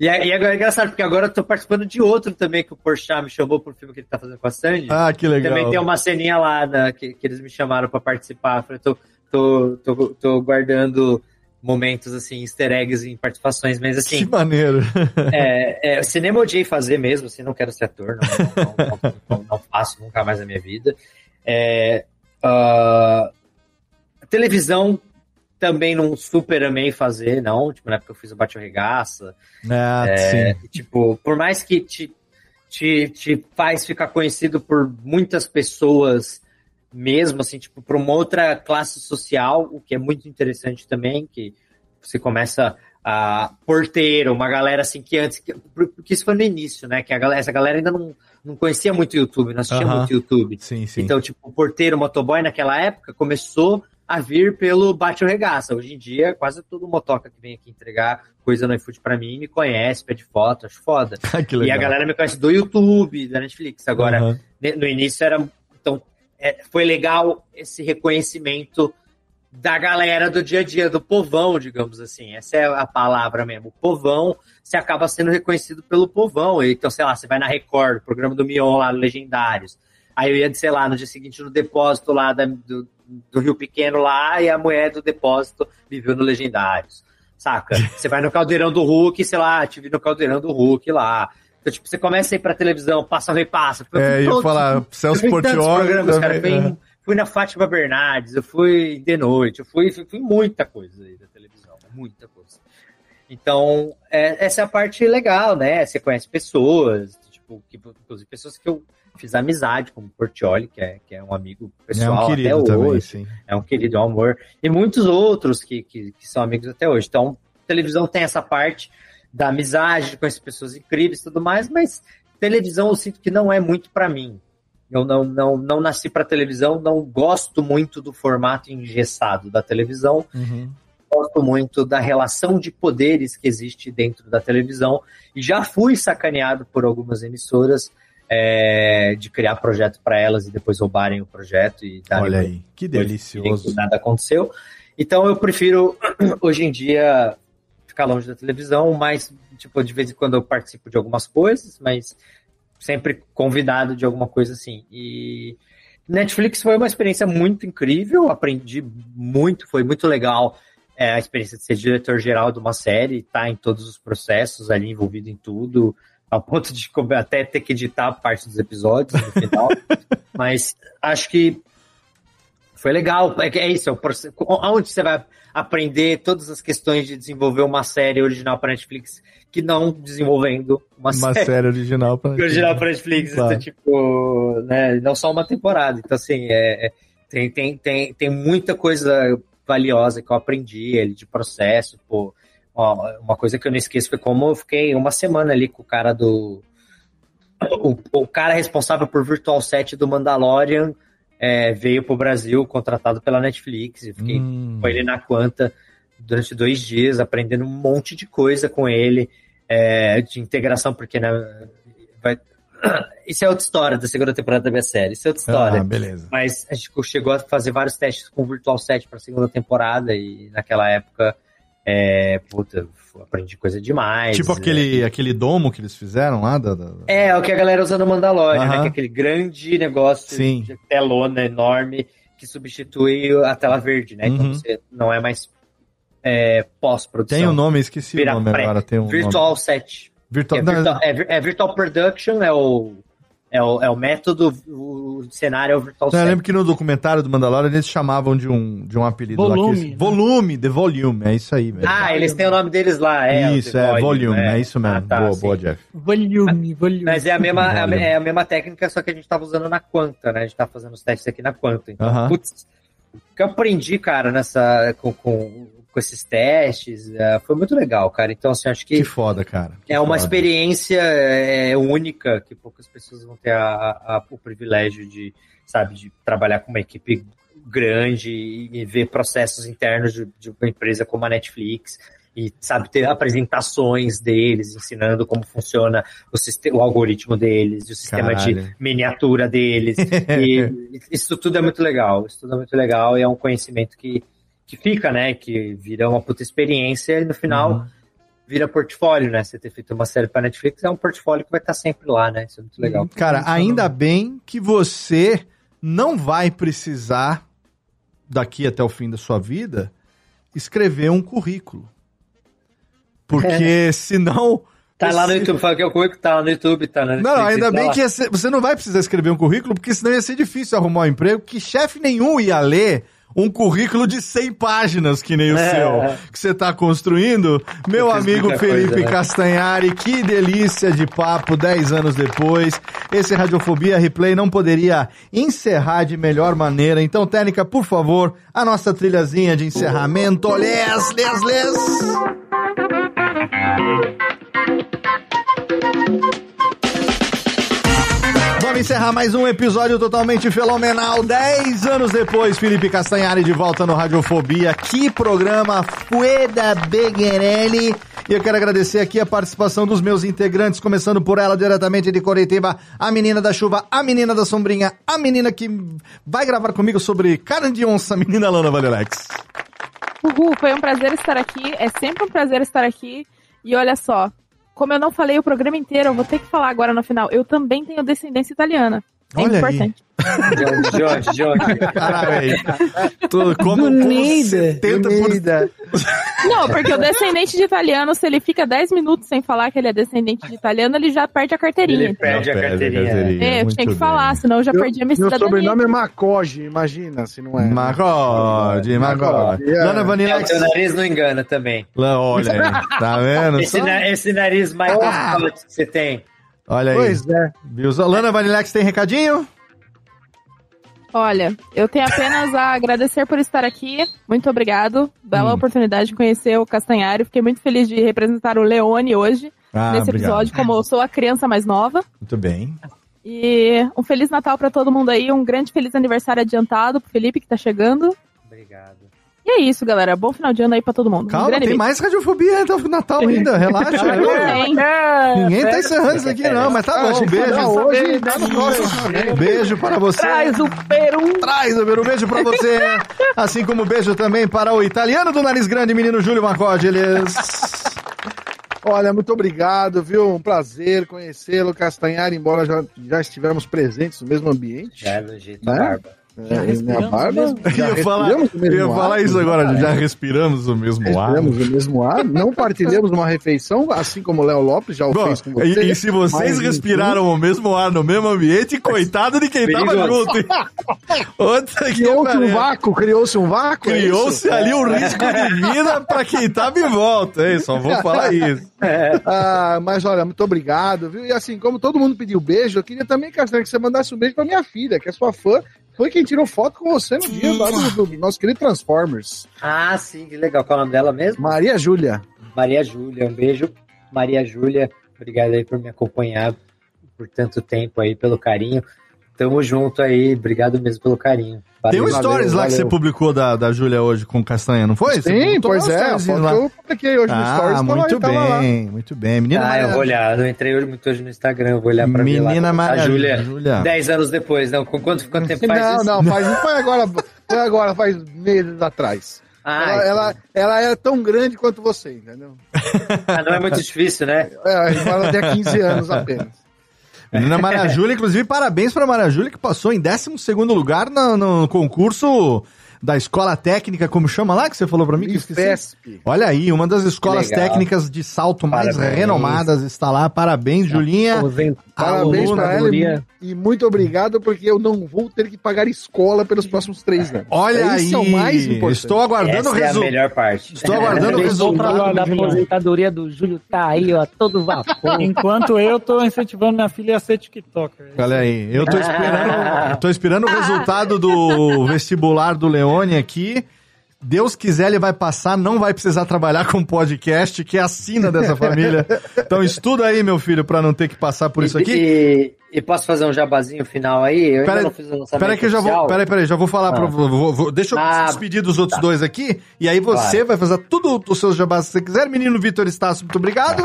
E e é engraçado, porque agora eu tô participando de outro também, que o Porchat me chamou pro filme que ele tá fazendo com a Sandy. Ah, que legal. Também tem uma ceninha lá né, que, que eles me chamaram para participar. Eu falei, tô, tô, tô, tô guardando momentos, assim, easter eggs em participações, mas assim... Que maneiro! É, é, cinema eu odiei fazer mesmo, assim, não quero ser ator, não, não, não, não, não faço nunca mais na minha vida. É, Uh, televisão também não super amei fazer, não. Tipo, na época eu fiz o Bate Regaça. Ah, é, tipo, por mais que te, te, te faz ficar conhecido por muitas pessoas mesmo, assim, tipo, por uma outra classe social, o que é muito interessante também, que você começa a porteiro, uma galera assim que antes, que, porque isso foi no início, né? Que a galera, essa galera ainda não, não conhecia muito YouTube, não assistia muito YouTube. Sim, sim. Então, tipo, o porteiro, o motoboy naquela época começou a vir pelo bate regaça. Hoje em dia, quase todo motoca que vem aqui entregar coisa no iFood pra mim me conhece, pede foto, acho foda. e a galera me conhece do YouTube, da Netflix. Agora, uhum. no início era. Então, é, foi legal esse reconhecimento da galera do dia a dia, do povão, digamos assim. Essa é a palavra mesmo. O povão, você acaba sendo reconhecido pelo povão. Então, sei lá, você vai na Record, programa do Mion lá, Legendários. Aí eu ia, sei lá, no dia seguinte no depósito lá da, do, do Rio Pequeno lá, e a mulher do depósito viveu no Legendários. Saca? Você vai no Caldeirão do Hulk, sei lá, tive no Caldeirão do Hulk lá. Então, tipo, você começa a ir pra televisão, passa, repassa. É, ia falar, Celso programas, também, é. Fui na Fátima Bernardes, eu fui de noite, eu fui, fui, fui muita coisa aí da televisão, muita coisa. Então, é, essa é a parte legal, né? Você conhece pessoas, tipo, que, inclusive pessoas que eu fiz amizade, como o Portioli, que é, que é um amigo pessoal querido até também, hoje. sim. É um querido, é um amor. E muitos outros que, que, que são amigos até hoje. Então, televisão tem essa parte da amizade, de conhecer pessoas incríveis e tudo mais, mas televisão eu sinto que não é muito pra mim. Eu não, não, não nasci pra televisão, não gosto muito do formato engessado da televisão gosto muito da relação de poderes que existe dentro da televisão e já fui sacaneado por algumas emissoras é, de criar projeto para elas e depois roubarem o projeto e Olha aí, que delicioso. Nada aconteceu. Então eu prefiro hoje em dia ficar longe da televisão, mas tipo de vez em quando eu participo de algumas coisas, mas sempre convidado de alguma coisa assim. E Netflix foi uma experiência muito incrível, aprendi muito, foi muito legal é, a experiência de ser diretor-geral de uma série, estar em todos os processos ali, envolvido em tudo, ao ponto de até ter que editar parte dos episódios no final. Mas acho que foi legal. É, é isso, é o processo, onde você vai aprender todas as questões de desenvolver uma série original para Netflix que não desenvolvendo uma, Uma série original pra original para Netflix, Claro. então, tipo, né, não só uma temporada. Então, assim, é, é- tem, tem, tem, tem muita coisa valiosa que eu aprendi ali de processo, pô. Ó, uma coisa que eu não esqueço foi como eu fiquei uma semana ali com o cara do. O, o cara responsável por Virtual Set do Mandalorian é, veio pro Brasil, contratado pela Netflix. Eu fiquei Hum. com ele na Quanta durante dois dias, aprendendo um monte de coisa com ele, é, de integração, porque né, vai... isso é outra história da segunda temporada da minha série. Isso é outra história. Ah, beleza. Mas a gente chegou a fazer vários testes com o Virtual Set para a segunda temporada e naquela época, é, puta, aprendi coisa demais. Tipo né? aquele, aquele domo que eles fizeram lá da. da- É, o que a galera usa no Mandalorian, né? Que é aquele grande negócio Sim. de telona enorme que substitui a tela verde, né? Então Uhum. você não é mais é, pós-produção. Tem um nome, esqueci o nome pré. agora. Tem um Virtual nome. Set. Virtual, É virtual, é, é virtual Production, é o, é o, é o método, o cenário é o Virtual Não, eu lembro que no documentário do Mandalorian eles chamavam de um, de um apelido lá. Volume, que- né? Volume, The Volume, é isso aí, velho. Ah, eles têm o nome deles lá, é. isso, é, Volume, é, isso mesmo. Ah, tá, boa, sim. boa, Jeff. Volume, volume. Mas é a mesma, é a- Volume. é a mesma técnica, só que a gente tava usando na Quanta, né? A gente tava fazendo os testes aqui na Quanta. Então, Aham. putz, o que eu aprendi, cara, nessa, com, com, com esses testes, é, foi muito legal, cara. Então, assim, acho que, Que foda, cara. Que é uma foda. experiência é, única, que poucas pessoas vão ter a- a- o privilégio de, sabe, de trabalhar com uma equipe grande e, ver processos internos de, de uma empresa como a Netflix e, sabe, ter apresentações deles ensinando como funciona o, sistema, o algoritmo deles, o sistema de Caralho. miniatura deles. e isso tudo é muito legal. Isso tudo é muito legal e é um conhecimento que, que fica, né? Que vira uma puta experiência e no final Uhum. vira portfólio, né? Você ter feito uma série para Netflix é um portfólio que vai estar sempre lá, né? Isso é muito legal. Cara, ainda bem que você não vai precisar, daqui até o fim da sua vida, escrever um currículo. Porque senão. Tá lá no YouTube, fala que é o currículo, tá lá no YouTube, tá na Não, ainda tá bem lá. que ser- você não vai precisar escrever um currículo, porque senão ia ser difícil arrumar um emprego, que chefe nenhum ia ler um currículo de 100 páginas, que nem o É. seu, que você tá construindo. Meu amigo Felipe coisa, né? Castanhari, que delícia de papo, 10 anos depois. Esse Radiofobia Replay não poderia encerrar de melhor maneira. Então, Técnica, por favor, a nossa trilhazinha de encerramento. Les, les, les. Vamos encerrar mais um episódio totalmente fenomenal. Dez anos depois, Felipe Castanhari de volta no Radiofobia. Que programa Fueda Beguerelli. E eu quero agradecer aqui a participação dos meus integrantes, começando por ela diretamente de Coritiba, a menina da chuva, a menina da sombrinha, a menina que vai gravar comigo sobre carne de onça, menina Lana Valelex. Uhul, foi um prazer estar aqui. É sempre um prazer estar aqui. E olha só, como eu não falei o programa inteiro, eu vou ter que falar agora no final. Eu também tenho descendência italiana. É Olha importante. De onde, de onde? Caralho, tu, como, como 70%. Não, porque o descendente de italiano, se ele fica 10 minutos sem falar que ele é descendente de italiano, ele já perde a carteirinha. Ele perde a carteirinha. É, eu tinha que falar, senão eu já Meu- perdi a minha Meu cidadania. sobrenome é Macoge, imagina se não é. Macode, Macode. É. Lana É, o Vanilex. teu nariz não engana também. Lá, Olha aí, tá vendo? Esse, na- esse nariz mais Ah. que você tem. Olha aí. Pois é. Viu? Lana Vanilex tem recadinho? Olha, eu tenho apenas a agradecer por estar aqui. Muito obrigado. Bela Hum. oportunidade de conhecer o Castanhari. Fiquei muito feliz de representar o Leone hoje, Ah, nesse obrigado. episódio, como eu sou a criança mais nova. Muito bem. E um Feliz Natal pra todo mundo aí. Um grande feliz aniversário adiantado pro Felipe, que tá chegando. Obrigado. E é isso, galera. Bom final de ano aí pra todo mundo. Um Calma, grande tem beijo. mais radiofobia até o Natal ainda. Relaxa. Não tem. Ninguém tá encerrando isso aqui, não, mas tá bom. que Beijo. hoje, dá no próximo também. Beijo para você. Traz o peru. Traz o Peru. Beijo pra você. Assim como beijo também para o italiano do nariz grande, menino Júlio Marcogeles. Olha, muito obrigado, viu? Um prazer conhecê-lo, Castanhar, embora já, já estivemos presentes no mesmo ambiente. Já no jeito Né? da É, e minha barba. já Eu ia falar, respiramos eu ar, falar isso né? agora. Já respiramos o mesmo ar. Respiramos o mesmo ar, não partilhamos uma refeição, assim como o Léo Lopes já o Bom, fez com você. e, e se vocês respiraram o mesmo ar no mesmo ambiente, coitado de quem tava junto. Criou-se um vácuo, criou-se um vácuo. é Criou-se isso? ali um risco de vida pra quem tava em volta, hein? Só vou falar isso. Ah, mas olha, muito obrigado, viu? E assim, como todo mundo pediu beijo, eu queria também, Castanha, que você mandasse um beijo pra minha filha, que é sua fã. Foi quem tirou foto com você no dia lá do, do nosso querido Transformers. Ah, sim, que legal. Qual é o nome dela mesmo? Maria Júlia. Maria Júlia. Um beijo, Maria Júlia. Obrigado aí por me acompanhar por tanto tempo aí, pelo carinho. Tamo junto aí. Obrigado mesmo pelo carinho. Tem um Valeu. stories lá que você valeu. publicou da, da Júlia hoje com castanha, não foi? Sim, pois é. Eu publiquei hoje no Ah, Stories. tava- muito tava lá. bem, muito bem. Menina Ah, eu vou Maria, olhar. Eu entrei hoje, muito hoje no Instagram. Eu vou olhar pra ver lá. Menina tá Maria A Júlia, Júlia. 10 anos depois. Não, com quanto, quanto tempo faz Não, isso? não, faz, não foi agora, foi agora, faz meses atrás. Ah, ela, ela, ela é tão grande quanto você, entendeu? ah, não é muito difícil, né? É, ela tem 15 anos apenas. Menina Maria Júlia, inclusive, parabéns pra Maria Júlia, que passou em 12 lugar no, no concurso da escola técnica, como chama lá, que você falou pra mim? Que eu esqueci. IFESP. Olha aí, uma das escolas técnicas de salto mais Parabéns. renomadas está lá. Parabéns, Julinha. Parabéns pra ela e, e muito obrigado, porque eu não vou ter que pagar escola pelos próximos três anos. Olha Isso é o aí, mais importante. estou aguardando o Essa é a resultado. melhor parte. Estou aguardando o resultado. da aposentadoria do Júlio tá aí, ó, todo vapor. Enquanto eu tô incentivando minha filha a ser TikToker. Olha aí, eu tô esperando, tô esperando o resultado do vestibular do Aqui. Deus quiser, ele vai passar, não vai precisar trabalhar com podcast, que é a sina dessa família. Então estuda aí, meu filho, pra não ter que passar por isso aqui. E, e posso fazer um jabazinho final aí? Eu Pera- ainda não fiz o lançamento Peraí que eu já vou, peraí, peraí, já vou falar Ah. pra, vou- vou- deixa eu Ah, despedir dos outros dois aqui, e aí você Vai. vai fazer tudo os seus jabás que você quiser. Menino Vitor Estácio, muito obrigado.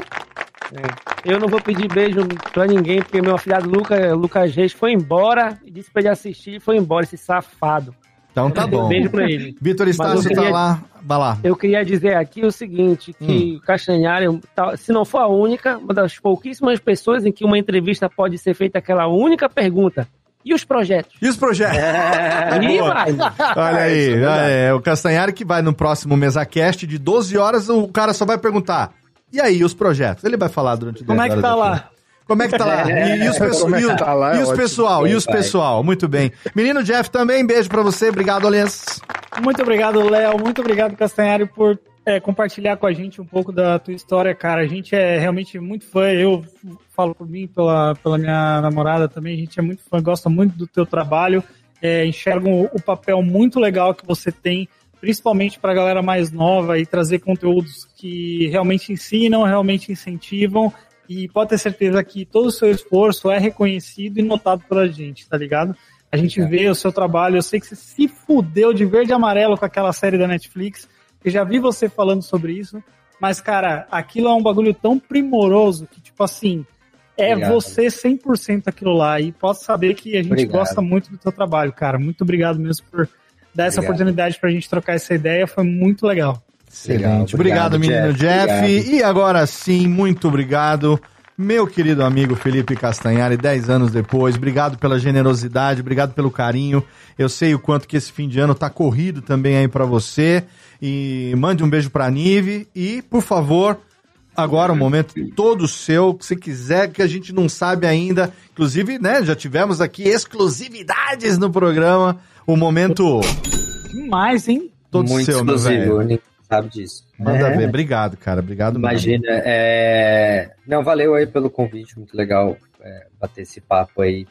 Eu não vou pedir beijo pra ninguém, porque meu afilhado Lucas Lucas Reis foi embora e disse pra ele assistir e foi embora, esse safado. Então tá Eu dei um bom. beijo pra ele. Vitor Estácio tá queria- lá, vai lá. Eu queria dizer aqui o seguinte, que Hum. o Castanhari, tá- se não for a única, uma das pouquíssimas pessoas em que uma entrevista pode ser feita aquela única pergunta. E os projetos? E os projetos? Aí Boa. vai. Olha aí, olha aí, o Castanhari que vai no próximo MesaCast de 12 horas, o cara só vai perguntar, e aí, os projetos? Ele vai falar durante 10 Como é que tá lá? Como é que tá lá? E, e os, pesso- é e tá lá? e É os pessoal? E os pessoal? Muito bem. Menino Jeff também, beijo pra você. Obrigado, Alias. Muito obrigado, Léo. Muito obrigado, Castanhari, por é, compartilhar com a gente um pouco da tua história, cara. A gente é realmente muito fã. Eu falo por mim, pela, pela minha namorada também. A gente é muito fã, gosta muito do teu trabalho. É, enxergam o, o papel muito legal que você tem, principalmente para a galera mais nova, e trazer conteúdos que realmente ensinam, realmente incentivam. E pode ter certeza que todo o seu esforço é reconhecido e notado pela gente, tá ligado? A gente vê o seu trabalho, eu sei que você se fudeu de verde e amarelo com aquela série da Netflix. Eu já vi você falando sobre isso, mas, cara, aquilo é um bagulho tão primoroso que, tipo assim, é Obrigado. você 100% aquilo lá. E posso saber que a gente Obrigado. gosta muito do teu trabalho, cara. Muito obrigado mesmo por dar essa Obrigado. oportunidade pra gente trocar essa ideia. Foi muito legal. Excelente. Obrigado, obrigado, menino Jeff. Jeff. Obrigado. E agora sim, muito obrigado. Meu querido amigo Felipe Castanhari, 10 anos depois, obrigado pela generosidade, obrigado pelo carinho. Eu sei o quanto que esse fim de ano tá corrido também aí para você. E mande um beijo pra Nive e, por favor, agora o um momento todo seu, se quiser, que a gente não sabe ainda. Inclusive, né, já tivemos aqui exclusividades no programa. O momento. Demais, hein? Todo Muito seu, meu exclusivo, velho. Sabe disso. Manda É. ver. Obrigado, cara. Obrigado mesmo. Imagina, é... não, valeu aí pelo convite, muito legal é, bater esse papo aí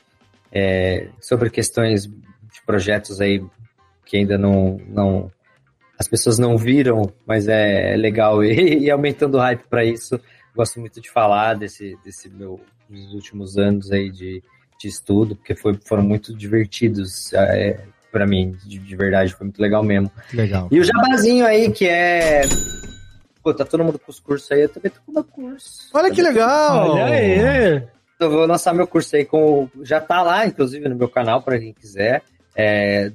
é, sobre questões de projetos aí que ainda não, não as pessoas não viram, mas é, é legal e, e aumentando o hype para isso. Gosto muito de falar desse, desse meu dos últimos anos aí de, de estudo, porque foi, foram muito divertidos é, para mim, de, de verdade, foi muito legal mesmo. Legal. E o jabazinho aí, que é. Pô, tá todo mundo com os cursos aí, eu também tô com o meu curso. Olha que legal! Olha aí! Eu vou lançar meu curso aí com. Já tá lá, inclusive, no meu canal, para quem quiser. É,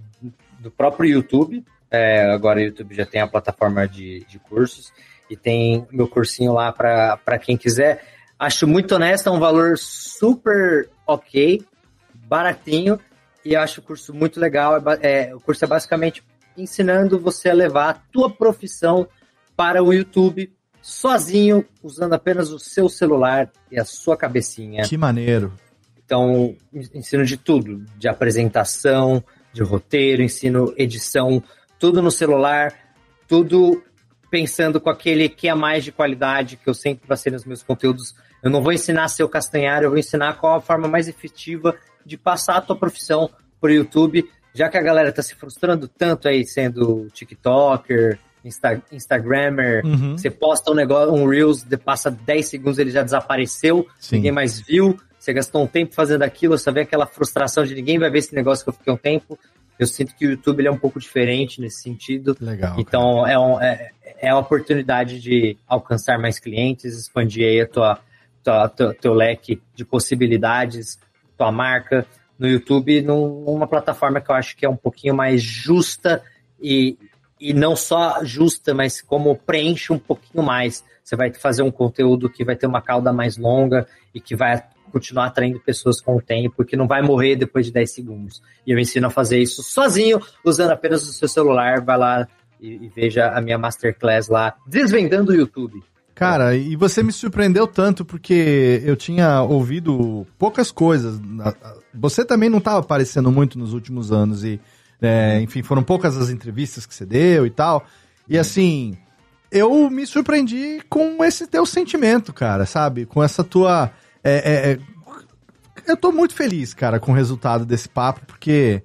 do próprio YouTube. É, agora o YouTube já tem a plataforma de, de cursos. E tem meu cursinho lá para quem quiser. Acho muito honesto, é um valor super ok, baratinho. E eu acho o curso muito legal. É é, o curso é basicamente ensinando você a levar a tua profissão para o YouTube sozinho, usando apenas o seu celular e a sua cabecinha. Que maneiro. Então, ensino de tudo, de apresentação, de roteiro, ensino edição, tudo no celular, tudo pensando com aquele que é mais de qualidade que eu sempre passei nos meus conteúdos. Eu não vou ensinar o castanhar, eu vou ensinar qual a forma mais efetiva de passar a tua profissão pro YouTube, já que a galera tá se frustrando tanto aí sendo TikToker, Insta Instagrammer, Uhum. você posta um negócio, um Reels, passa 10 segundos, ele já desapareceu, Sim. ninguém mais viu, você gastou um tempo fazendo aquilo, você vê aquela frustração de ninguém vai ver esse negócio que eu fiquei um tempo. Eu sinto que o YouTube ele é um pouco diferente nesse sentido. Legal. Então é, um, é, é a oportunidade de alcançar mais clientes, expandir aí a tua, tua, teu, teu leque de possibilidades, tua marca no YouTube, num- numa plataforma que eu acho que é um pouquinho mais justa e, e não só justa, mas como preenche um pouquinho mais. Você vai fazer um conteúdo que vai ter uma cauda mais longa e que vai continuar atraindo pessoas com o tempo, que não vai morrer depois de 10 segundos. E eu ensino a fazer isso sozinho, usando apenas o seu celular. Vai lá e, e veja a minha masterclass lá, desvendando o YouTube. Cara, e você me surpreendeu tanto porque eu tinha ouvido poucas coisas. Você também não estava aparecendo muito nos últimos anos e, é, enfim, foram poucas as entrevistas que você deu e tal. E assim, eu me surpreendi com esse teu sentimento, cara, sabe? Com essa tua. é, é, é, eu tô muito feliz, cara, com o resultado desse papo, porque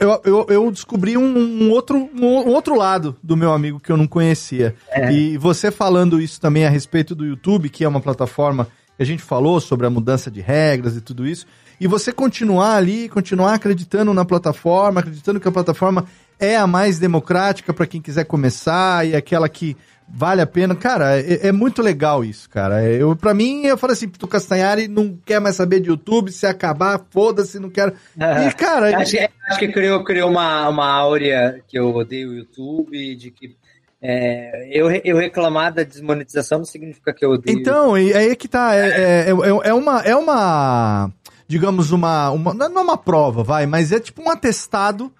eu, eu, eu descobri um, um outro, um outro lado do meu amigo que eu não conhecia. E você falando isso também a respeito do YouTube, que é uma plataforma que a gente falou sobre a mudança de regras e tudo isso, e você continuar ali, continuar acreditando na plataforma, acreditando que a plataforma é a mais democrática para quem quiser começar e aquela que vale a pena. Cara, é, é muito legal isso, cara. Eu, para mim, eu falo assim, tu Castanhari não quer mais saber de YouTube, se acabar, foda-se, não quero. E, cara, acho, que- acho que criou, criou uma, uma áurea que eu odeio o YouTube, de que é, eu, eu reclamar da desmonetização não significa que eu odeio. Então, e aí é que tá. É, é, é, é uma. É uma. Digamos, uma, uma. Não é uma prova, vai, mas é tipo um atestado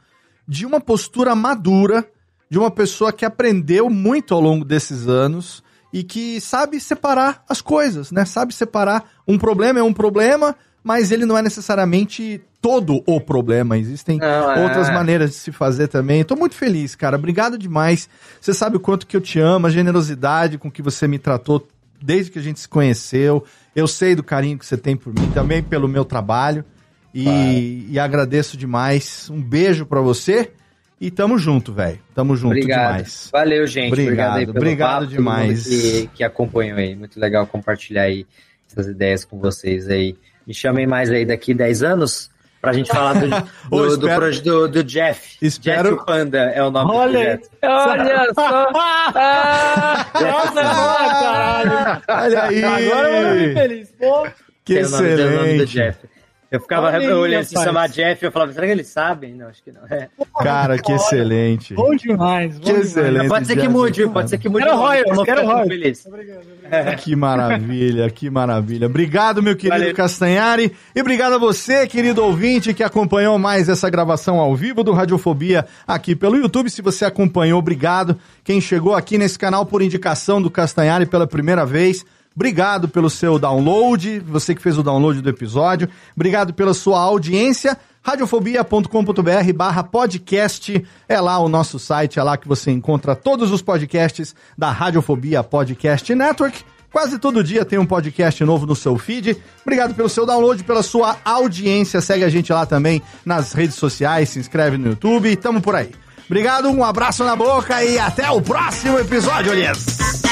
de uma postura madura de uma pessoa que aprendeu muito ao longo desses anos e que sabe separar as coisas, né? Sabe separar um problema é um problema, mas ele não é necessariamente todo o problema. Existem Não, é. outras maneiras de se fazer também. Tô muito feliz, cara. Obrigado demais. Você sabe o quanto que eu te amo, a generosidade com que você me tratou desde que a gente se conheceu. Eu sei do carinho que você tem por mim, também pelo meu trabalho. E, e agradeço demais. Um beijo pra você. E tamo junto, velho. Tamo junto Obrigado. demais. Valeu, gente. Obrigado, aí Obrigado, pelo obrigado papo, demais. Que, que acompanham aí. Muito legal compartilhar aí essas ideias com vocês aí. Me chamem mais aí daqui 10 anos pra gente falar do, do, do, espero- proje- do, do Jeff. Espero- Jeff Panda é o nome Olha do projeto. Olha só! Ah, Nossa, boa, caralho. Olha aí. Agora eu feliz. Pô. Que Tem o nome, tem o nome do excelente. Jeff. Eu ficava Olha olhando se rapaz. chamar Jeff, eu falava, será que eles sabem? Não, acho que não. É. Cara, que excelente. Bom demais. Bom Que demais. excelente. Pode ser que mude, pode ser que mude. Quero o nome, royalties, eu vou quero feliz. Que maravilha, que maravilha. Obrigado, meu querido Valeu. Castanhari. E obrigado a você, querido ouvinte, que acompanhou mais essa gravação ao vivo do Radiofobia aqui pelo YouTube. Se você acompanhou, obrigado. Quem chegou aqui nesse canal por indicação do Castanhari pela primeira vez, obrigado pelo seu download, você que fez o download do episódio. Obrigado pela sua audiência. Radiofobia.com.br barra podcast é lá o nosso site, é lá que você encontra todos os podcasts da Radiofobia Podcast Network. Quase todo dia tem um podcast novo no seu feed. Obrigado pelo seu download, pela sua audiência. Segue a gente lá também nas redes sociais, se inscreve no YouTube. Tamo por aí. Obrigado, um abraço na boca e até o próximo episódio, Elias.